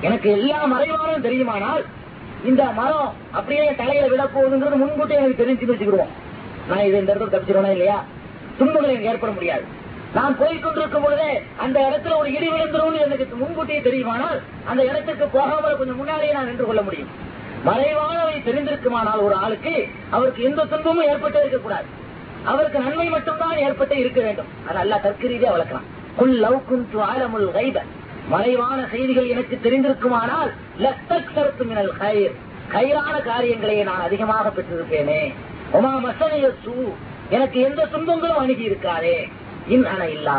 எனக்கு எல்லா மறைவானும் தெரியுமானால் இந்த மரம் அப்படியே தலையில விட போகுதுங்கிறது முன்கூட்டி எனக்கு தெரிஞ்சு வச்சுக்கிடுவோம் நான் இது இந்த இடத்துல தப்பிச்சிருவேனா இல்லையா? துன்பங்கள் ஏற்பட முடியாது. நான் போய்கொண்டிருக்கும் பொழுதே அந்த இடத்துல ஒரு இடி விழுந்துரும் எனக்கு முன்கூட்டியே தெரியுமானால் அந்த இடத்துக்கு போகாமல் கொஞ்சம் முன்னாடியே நான் நின்று கொள்ள முடியும். மறைவானவை தெரிந்திருக்குமானால் ஒரு ஆளுக்கு அவருக்கு எந்த துன்பமும் ஏற்பட்டு இருக்கக்கூடாது. அவருக்கு நன்மை மட்டும்தான் ஏற்பட்டே இருக்க வேண்டும். அது அல்ல தற்கரீதியா வளர்க்கலாம். குல் லவ் குந்து ஆழமுல் கைத மறைவான செய்திகள் எனக்கு தெரிந்திருக்குமானால் லத்தக் சரத்து மினல் கயிர் கயிறான காரியங்களை நான் அதிகமாக பெற்றிருப்பேனே. உமா மசனைய சூ. எனக்கு எந்த துன்பங்களும் அணுகி இருக்காதே இன் அன இல்லா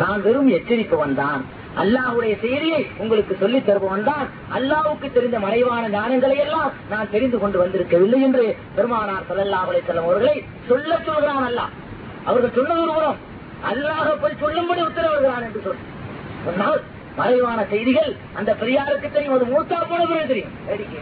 நான் வெறும் எச்சரிப்பவன் தான். அல்லாஹுடைய செய்தியை உங்களுக்கு சொல்லித் தருபவன் தான். அல்லாவுக்கு தெரிந்த மறைவான ஞானங்களை எல்லாம் நான் தெரிந்து கொண்டு வந்திருக்கவில்லை என்று பெருமானார் ஸல்லல்லாஹு அவளை வஸல்லம் அவர்களை சொல்ல சொல்கிறான் அல்லாஹ். அவர்கள் சொன்னது ஒரு புறம் அல்லாஹ் போய் சொல்லும்படி உத்தரவுகிறான் என்று சொல். சொன்னால் மறைவான செய்திகள் அந்த பெரியாருக்கு தெரியும் அது மூத்தா போன பிறகு தெரியும். வேடிக்கை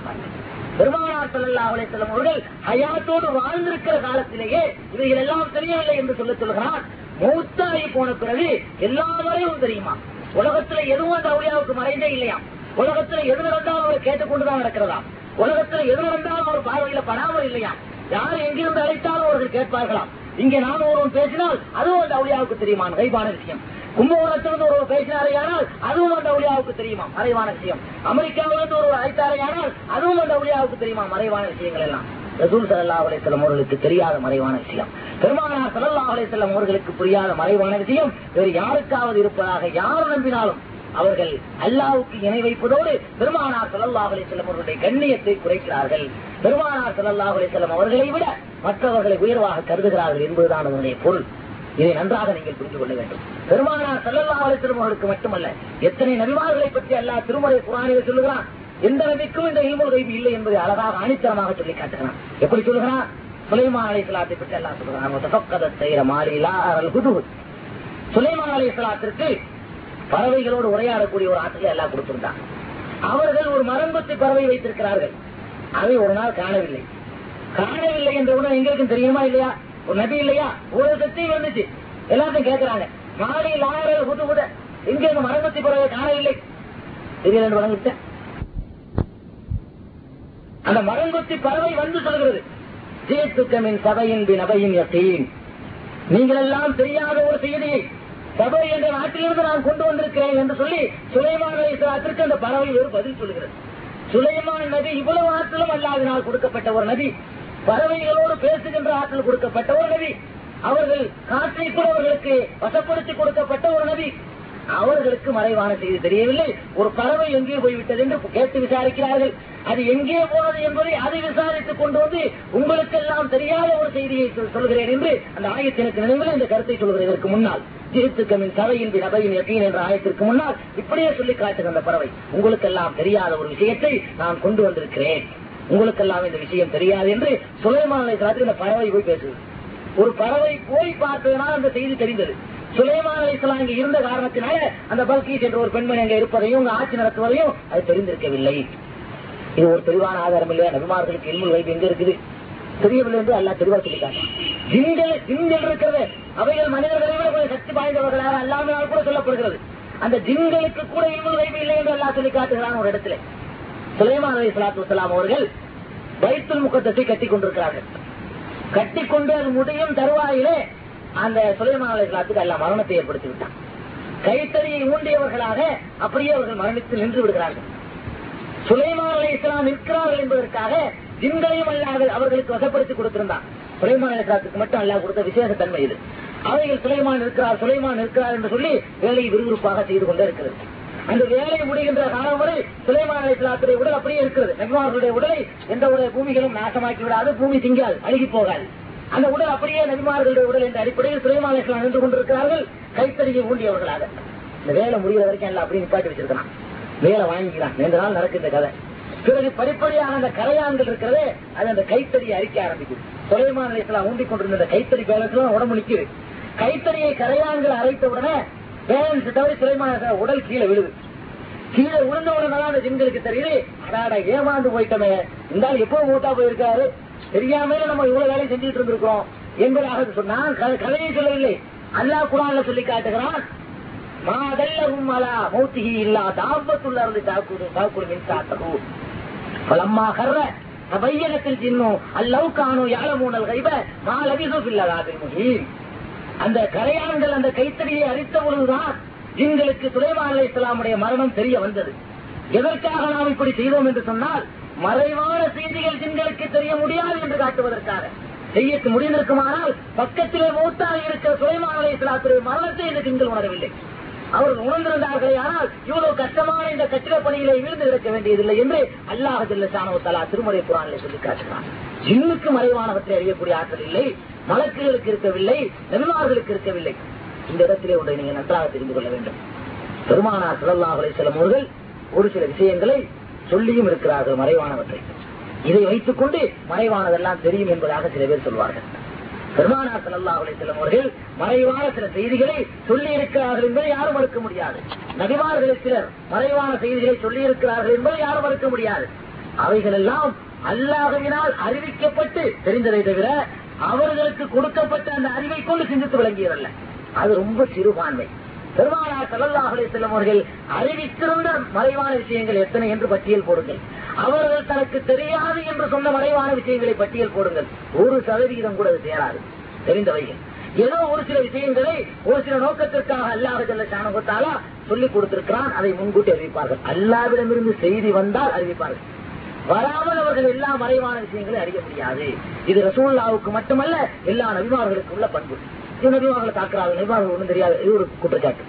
பெருமானார் செல்லல்லா அலைஹி வஸல்லம் அவர்கள் ஹயாத்தோடு வாழ்ந்திருக்கிற காலத்திலேயே இவைகள் எல்லாம் தெரியவில்லை என்று சொல்ல சொல்கிறான் மூத்தாகி போன பிறகு எல்லா வரையும் தெரியுமா? உலகத்துல எதுவும் அந்த அவுளியாவுக்கு மறைந்தே இல்லையா? உலகத்துல எது நடந்தாலும் அவர் கேட்டுக்கொண்டுதான் நடக்கிறதா? உலகத்துல எது நடந்தாலும் அவர் பார்வையில படாமல் இல்லையா? யார் எங்கிருந்து அழைத்தாலும் அவர்கள் கேட்பார்களாம் இங்கே நான் ஒருவன் பேசினால் அதுவும் அந்த அவுளியாவுக்கு தெரியுமா? கைப்பான விஷயம். கும்பகோணத்திலிருந்து ஒருவர் பேசினாரையானால் அதுவும் அந்த ஒளியாவுக்கு தெரியுமா? மறைவான விஷயம். அமெரிக்காவிலிருந்து ஒருவர் அழைத்தாரையானால் அதுவும் அந்த ஒளியாவுக்கு தெரியுமா? மறைவான விஷயங்கள் எல்லாம். ரசூல் சல்லா அலிசல்லம் அவர்களுக்கு தெரியாத மறைவான விஷயம். பெருமானார் சல்லா அலிசல்லம் அவர்களுக்கு புரியாத மறைவான விஷயம் வேறு யாருக்காவது இருப்பதாக யார் நம்பினாலும் அவர்கள் அல்லாவுக்கு இணை வைப்பதோடு பெருமானார் சல்லல்லாஹ் அலிசல்லம் அவர்களுடைய கண்ணியத்தை குறைக்கிறார்கள். பெருமானார் சல்லல்லாஹ் அலிசல்லம் அவர்களை விட மற்றவர்களை உயர்வாக கருதுகிறார்கள் என்பதுதான் அதனுடைய பொருள். இதை நன்றாக நீங்கள் புரிந்து கொள்ள வேண்டும். பெருமானார் செல்லல்லா அலிசல்லம் மட்டுமல்ல எத்தனை நபிமார்களை பற்றி அல்லா திருமலை குரானில் சொல்லுகிறான்? எந்த நபிக்கும் இந்த இல்முல் கைபு இல்லை என்பதை அழகாக ஆணித்தரமாக சொல்லி காட்டுகிறான். எப்படி சொல்லுகிறான்? சுலைமான் அலை சலாத்தை பற்றி எல்லாம் சொல்லுகிறான். செய்கிற மாறிலா அல் குதுகு சுலைமான் அலை சலாத்திற்கு பறவைகளோடு உரையாடக்கூடிய ஒரு ஆற்றலை எல்லாம் கொடுத்திருந்தான். அவர்கள் ஒரு மரம்பத்து பறவை வைத்திருக்கிறார்கள். அதை ஒரு நாள் காணவில்லை. காணவில்லை என்ற உடனே எங்களுக்கும் தெரியுமா இல்லையா? ஒரு நபி இல்லையா? ஒரு சக்தியும் வந்துச்சு. எல்லாத்தையும் கேட்கிறாங்க காலையில் லாயர்கள் புது புத. இங்க இந்த மரம்பத்தி பறவை இல்லை. தெரியல வழங்கிட்ட அந்த மரங்கொத்தி பறவை வந்து சொல்கிறது. ஜீத்துக்கமின் சபையின் பின் அபையின் யத்தீன். நீங்கள் எல்லாம் தெரியாத ஒரு செய்தியை சபை என்ற நாட்டிலிருந்து நான் கொண்டு வந்திருக்கிறேன் என்று சொல்லி சுலைமான் அலிஸ்லாத்திற்கு அந்த பறவை ஒரு பதில் சொல்கிறது. சுலைமான் நபி இவ்வளவு ஆற்றலும் அல்லாவினால் கொடுக்கப்பட்ட ஒரு நபி. பறவைகளோடு பேசுகின்ற ஆற்றல் கொடுக்கப்பட்ட ஒரு நபி. அவர்கள் காற்றை கூட அவர்களுக்கு வசப்படுத்தி கொடுக்கப்பட்ட ஒரு நபி. அவர்களுக்கு மறைவான செய்தி தெரியவில்லை. ஒரு பறவை எங்கே போய்விட்டது என்று கேட்டு விசாரிக்கிறார்கள். அது எங்கே போனது என்பதை அதை விசாரித்துக் கொண்டு வந்து உங்களுக்கெல்லாம் தெரியாத ஒரு செய்தியை சொல்கிறேன் என்று அந்த ஆயத்தினுக்கு நினைவில் இந்த கருத்தை சொல்கிறதற்கு முன்னால் ஜீத்துக்கமின் சபையின் நபையின் எப்பீன் என்ற ஆயத்திற்கு முன்னால் இப்படியே சொல்லி காட்டுகிற அந்த பறவை. உங்களுக்கெல்லாம் தெரியாத ஒரு விஷயத்தை நான் கொண்டு வந்திருக்கிறேன். உங்களுக்கெல்லாம் இந்த விஷயம் தெரியாது என்று சுலைமான இந்த பறவை போய் பேசுது. ஒரு பறவை போய் பார்த்ததுனால் அந்த செய்தி தெரிந்தது. சுலைமான இஸ்லாம் இங்க இருந்த காரணத்தினால அந்த பல்கீஸ் என்ற ஒரு பெண்மணி அங்க இருப்பதையும் ஆட்சி நடத்துவதையும் அது தெரிந்திருக்கவில்லை. இது ஒரு தெளிவான ஆதாரம் இல்லையா? நபிமார்களுக்கு இல்முல் வைப்பு எங்க இருக்குது? தெரியவில்லை என்று அல்லா தெளிவா சொல்லிட்டாங்க ஜின்கள் ஜின்கள் இருக்கிறது. அவைகள் மனிதர்களை விட கொஞ்சம் சக்தி வாய்ந்தவர்களாக அல்லாமல் கூட சொல்லப்படுகிறது. அந்த ஜின்களுக்கு கூட இல்முல் வைப்பு இல்லை என்று அல்லா சொல்லி காட்டுகிறான் ஒரு இடத்துல. சுலைமான் அலி சலாத்து வலாம் அவர்கள் பைத்துல் முகத்தத்தை கட்டி கொண்டிருக்கிறார்கள். கட்டிக்கொண்டு அது முடியும் தருவாயிலே அந்த சுலைமான் அலி சலாத்துக்கு எல்லாம் மரணத்தை ஏற்படுத்தி விட்டான். கைத்தறியை ஊண்டியவர்களாக அப்படியே அவர்கள் மரணித்து நின்று விடுகிறார்கள். சுலைமான் அலி இஸ்லாம் நிற்கிறார்கள் என்பதற்காக ஜின்களையும் அல்லாது அவர்களுக்கு வசப்படுத்தி கொடுத்திருந்தான். சுலைமான் அலி இஸ்லாத்துக்கு மட்டும் அல்லா கொடுத்த விசேஷ தன்மை இது. அவைகள் சுலைமான் இருக்கிறார் சுலைமான் இருக்கிறார் என்று சொல்லி வேலையை விறுவிறுப்பாக செய்து கொண்டே இருக்கிறது. அந்த வேலை முடிகின்ற காலம் வரை சுலைமான் அலிஸ்லாத்துடைய உடல் அப்படியே இருக்கிறது. நபிமார்களுடைய உடலை எந்த ஒரு பூமிகளும் நாசமாக்கி விடாது பூமி திங்காது அழுகி போகாது. அந்த உடல் அப்படியே நபிமார்களுடைய உடல் என்ற அடிப்படையில் சுலைமான் அலி நின்று கொண்டிருக்கிறார்கள் கைத்தறியை ஊண்டியவர்களாக. இந்த வேலை முடிகிற வரைக்கும் எல்லாம் அப்படி நிப்பாட்டி வச்சிருக்கிறான். வேலை வாங்கிக்கிறான். ரெண்டு நாள் நடக்குது இந்த கதை. பிறகு படிப்படியான அந்த கரையான்கள் இருக்கிறதே அது அந்த கைத்தறியை அரிக்க ஆரம்பிக்குது. சுலைமான் அலி ஊண்டிக் கொண்டிருந்த அந்த கைத்தறி பேலன்ஸ் உடம்பு நிக்குது. கைத்தறியை கரையான்கள் அரைத்த உடனே பேலன்ஸ் தவிர சுலைமான உடல் கீழே விழுது. கீழே விழுந்த உடனே அந்த ஜின்களுக்கு தெரியுது. அடாடா ஏமாந்து போயிட்டமே. இந்த எப்போ மூட்டா போயிருக்காரு? தெரியாமல நம்ம இவ்வளவு வேலையை செஞ்சுட்டு இருந்திருக்கோம் என்பதாக சொன்னால் கதையை சொல்லவில்லை. அல்லாஹ் குரான்ல சொல்லி காட்டுகிறான் மாதல்ல அலா மூத்திகி இல்லா தாபத்துள்ள இருந்து தாக்குடு தாக்குடு மின்சாத்தகு பலம்மா கர்ற தபையகத்தில் சின்னும் அல்லவு காணும் யாழமூனல் கைப மாலபிசு பில்லதாபில் திருமுகி அந்த கரையான்கள் அந்த கைத்தறியை அரித்த பொழுதுதான் ஜின்களுக்கு துலைமான் அலை இஸ்லாமுடைய மரணம் தெரிய வந்தது. எதற்காக நாம் இப்படி செய்தோம் என்று சொன்னால் மறைவான செய்திகள் ஜிங்களுக்கு தெரிய முடியாது என்று காட்டுவதற்காக. செய்யக்கு முடிந்திருக்குமானால் பக்கத்திலே மூத்தாக இருக்கிற சுலைமான் அலை இஸ்லாத்துடைய மரணத்தை இந்த திங்கள் உணரவில்லை. அவர்கள் உணர்ந்திருந்தார்களே ஆனால் இவ்வளவு கஷ்டமான இந்த கட்டிட பணியிலே விழுந்து கிடக்க வேண்டியதில்லை என்று அல்லாஹ் ஜல்லசானோ திருமுறை குரானிலே சொல்லி காட்டுகிறான். ஜின்னுக்கு மறைவானவற்றை அறியக்கூடிய ஆற்றல் இல்லை மலக்குகளுக்கு இருக்கவில்லை நெல்மார்களுக்கு இருக்கவில்லை. இந்த இடத்திலே ஒன்றை நீங்க நன்றாக தெரிந்து கொள்ள வேண்டும். பெருமானார் சுழல்லாஹ் செல்லும் அவர்கள் ஒரு சில விஷயங்களை சொல்லியும் இருக்கிறார்கள் மறைவானவற்றை. இதை வைத்துக் கொண்டு மறைவானதெல்லாம் தெரியும் என்பதாக சில பேர் சொல்வார்கள். பெருமானார் சல்லல்லாஹ் அலிசல்லம் அவர்கள் மறைவான சில செய்திகளை சொல்லி இருக்கிறார்கள் என்பதை யாரும் மறுக்க முடியாது. நபிமார்கள் சிலர் மறைவான செய்திகளை சொல்லி இருக்கிறார்கள் என்பதை யாரும் மறுக்க முடியாது. அவைகள் எல்லாம் அல்லாஹவினால் அறிவிக்கப்பட்டு தெரிந்ததை தவிர அவர்களுக்கு கொடுக்கப்பட்ட அந்த அறிவை கொண்டு சிந்தித்து விளங்கியதல்ல அது ரொம்ப சிறுபான்மை. பெருமானார் செல்லல்லாஹுலே செல்லும் அவர்கள் அறிவித்திருந்த மறைவான விஷயங்கள் எத்தனை என்று பட்டியல் போடுங்கள். அவர்கள் தனக்கு தெரியாது என்று சொன்ன மறைவான விஷயங்களை பட்டியல் போடுங்கள். ஒரு சதவீதம் கூட அது சேராது. தெரிந்தவைகள். ஏதோ ஒரு சில விஷயங்களை ஒரு சில நோக்கத்திற்காக அல்லாத ஜல்ல சாணகத்தாலா சொல்லிக் கொடுத்திருக்கிறான். அதை முன்கூட்டி அறிவிப்பார்கள். அல்லாவிடமிருந்து செய்தி வந்தால் அறிவிப்பார்கள். வராமல் அவர்கள் எல்லா மறைவான விஷயங்களை அறிய முடியாது. இது ரசூல்லாவுக்கு மட்டுமல்ல எல்லா நபிமார்களுக்கு உள்ள பண்பு. இது நபிமார்களை தாக்குறாங்க நபிமார்கள் ஒன்றும் தெரியாது. இது ஒரு குற்றச்சாட்டு.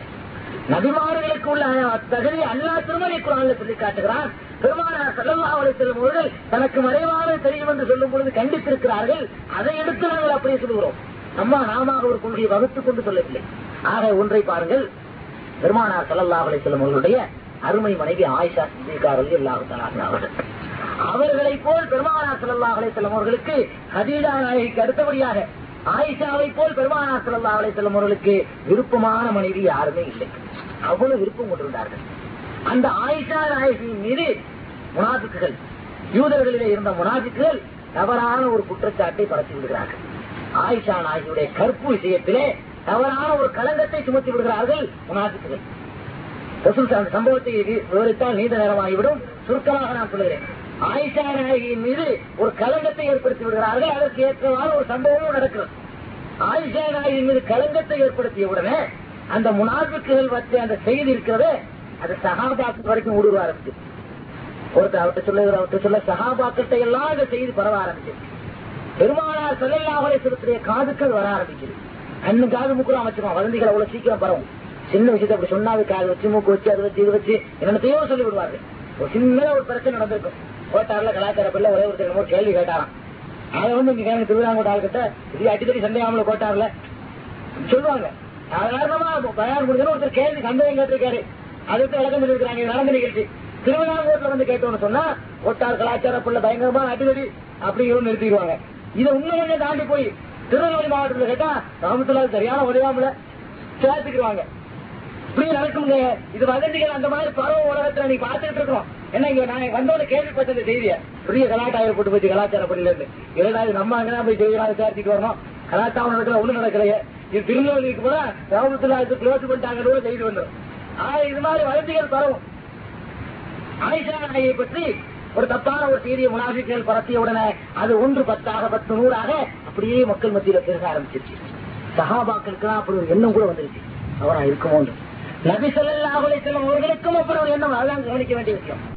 நபிமார்களுக்கு உள்ள தகுதி அல்லா திருமலை குரான்ல சொல்லி காட்டுகிறான் பெருமானார் செல்லல்லா செல்லும் அவர்கள் தனக்கு மறைவாக தெரியும் என்று சொல்லும் பொழுது கண்டித்திருக்கிறார்கள். அதை எடுத்து நாங்கள் அப்படியே சொல்லுகிறோம். அம்மா நாம ஒரு கொள்கையை வகுத்துக் கொண்டு சொல்லவில்லை. ஆக ஒன்றை பாருங்கள். பெருமானார் செல்லல்லா அவரை செல்லும் அவர்களுடைய அருமை மனைவி ஆயிஷா சிந்திக்காரர்கள் எல்லாரும் அவர்கள். அவர்களை போல் பெருமானார் செல்லல்லா அலை செல்லும் அவர்களுக்கு ஹதீஜா நாயகிக்கு அடுத்தபடியாக ஆயிஷாவை போல் பெருமானார் செல்லல்லா அலை செல்லும் அவர்களுக்கு விருப்பமான மனைவி யாருமே இல்லை. அவ்வளவு விருப்பம் கொண்டிருந்தார்கள். அந்த ஆயிஷா நாயகியின் மீது முனாபிக்குகள் யூதர்களிலே இருந்த முனாபிக்குகள் தவறான ஒரு குற்றச்சாட்டை பரப்பி விடுகிறார்கள். ஆயிஷா நாயகியுடைய கற்பு விஷயத்திலே தவறான ஒரு களங்கத்தை சுமத்தி விடுகிறார்கள் முனாபிக்குகள் அந்த சம்பவத்தை விவரித்தால் நீண்ட நேரமாகிவிடும். சுருக்கமாக நான் சொல்கிறேன் ஆயிஷா நாயகியின் மீது ஒரு களங்கத்தை ஏற்படுத்தி விடுகிறார்கள். அதற்கு ஏற்றவாறு ஒரு சம்பவமும் நடக்கிறது. ஆயிஷா நாயகியின் மீது களங்கத்தை ஏற்படுத்திய உடனே அந்த முனாபிக்குகள் வச்ச அந்த செய்தி இருக்கிறது அது சகாபாக்கு வரைக்கும் ஊடுருவ ஆரம்பிச்சு ஒருத்தர் அவர்கிட்ட சொல்ல அவர்கிட்ட சொல்ல சகாபாக்கிட்ட எல்லாம் இந்த செய்தி பரவ ஆரம்பிச்சு பெருமானார் செல்லல்லாவலை செலுத்திய காதுக்கள் வர ஆரம்பிக்குது. அண்ணன் காது முக்குறம் அமைச்சிருவான் வதந்திகள் அவ்வளவு சீக்கிரம் பரவும். சின்ன விஷயத்த அப்படி சொன்னாது காது வச்சு மூக்கு வச்சு அது வச்சு இது வச்சு என்னத்தையோ சொல்லி விடுவார்கள் ஒரு சின்ன ஒரு பிரச்சனை நடந்திருக்கும். கோட்டாறுல கலாச்சார பிள்ளை ஒரே ஒருத்தர் ஒரு கேள்வி கேட்டாராம். அதை வந்து இங்க கேட்க திருவிழாங்கோட்ட ஆள்கிட்ட இது அடிக்கடி சண்டையாமல கோட்டாறுல சொல்லுவாங்க. சாதாரணமா பயார் முடிஞ்சு ஒருத்தர் கேள்வி சந்தேகம் கேட்டிருக்காரு. அதுக்கு விளக்கம் சொல்லியிருக்காங்க நடந்து நடந்த நிகழ்ச்சி. திருவிழாங்கோட்டில் வந்து கேட்டோம்னு சொன்னா கோட்டார் கலாச்சார பிள்ளை பயங்கரமா அடிக்கடி அப்படிங்கிறோம் நிறுத்திடுவாங்க. இதை உண்மையிலே தாண்டி போய் திருநெல்வேலி மாவட்டத்தில் கேட்டா ராமத்துல சரியான உதவாமல சேர்த்துக்குவாங்க எப்படி நடக்குங்க இது வதந்திகள் அந்த மாதிரி பரவ உலகத்துல நீ பார்த்துட்டு இருக்கோம் என்ன இங்க நான் வந்தோட கேள்விப்பட்ட செய்திய பெரிய கலாச்சாரம் போட்டு போச்சு கலாச்சார பள்ளியில இருந்து இரண்டாவது நம்ம அங்கதான் போய் செய்திகளை சேர்த்துட்டு வரணும். கலாச்சாரம் நடக்கல ஒண்ணு நடக்கலையே. இது திருநெல்வேலிக்கு கூட ராமத்துல இது க்ளோஸ் பண்ணிட்டாங்க செய்தி வந்துடும் ஆனா இது மாதிரி வதந்திகள் பரவும். ஆயிஷா நாயை பற்றி ஒரு தப்பான ஒரு செய்தியை முனாஃபிக்கள் பரப்பிய உடனே அது ஒன்று பத்தாக பத்து நூறாக அப்படியே மக்கள் மத்தியில பெருக ஆரம்பிச்சிருச்சு. சகாபாக்களுக்கு அப்படி ஒரு எண்ணம் கூட வந்துருச்சு. அவரா இருக்குமோ நபி சொல்லா அவர்களுக்கும் அப்புறம் என்ன அதான் கவனிக்க வேண்டிய விஷயம்.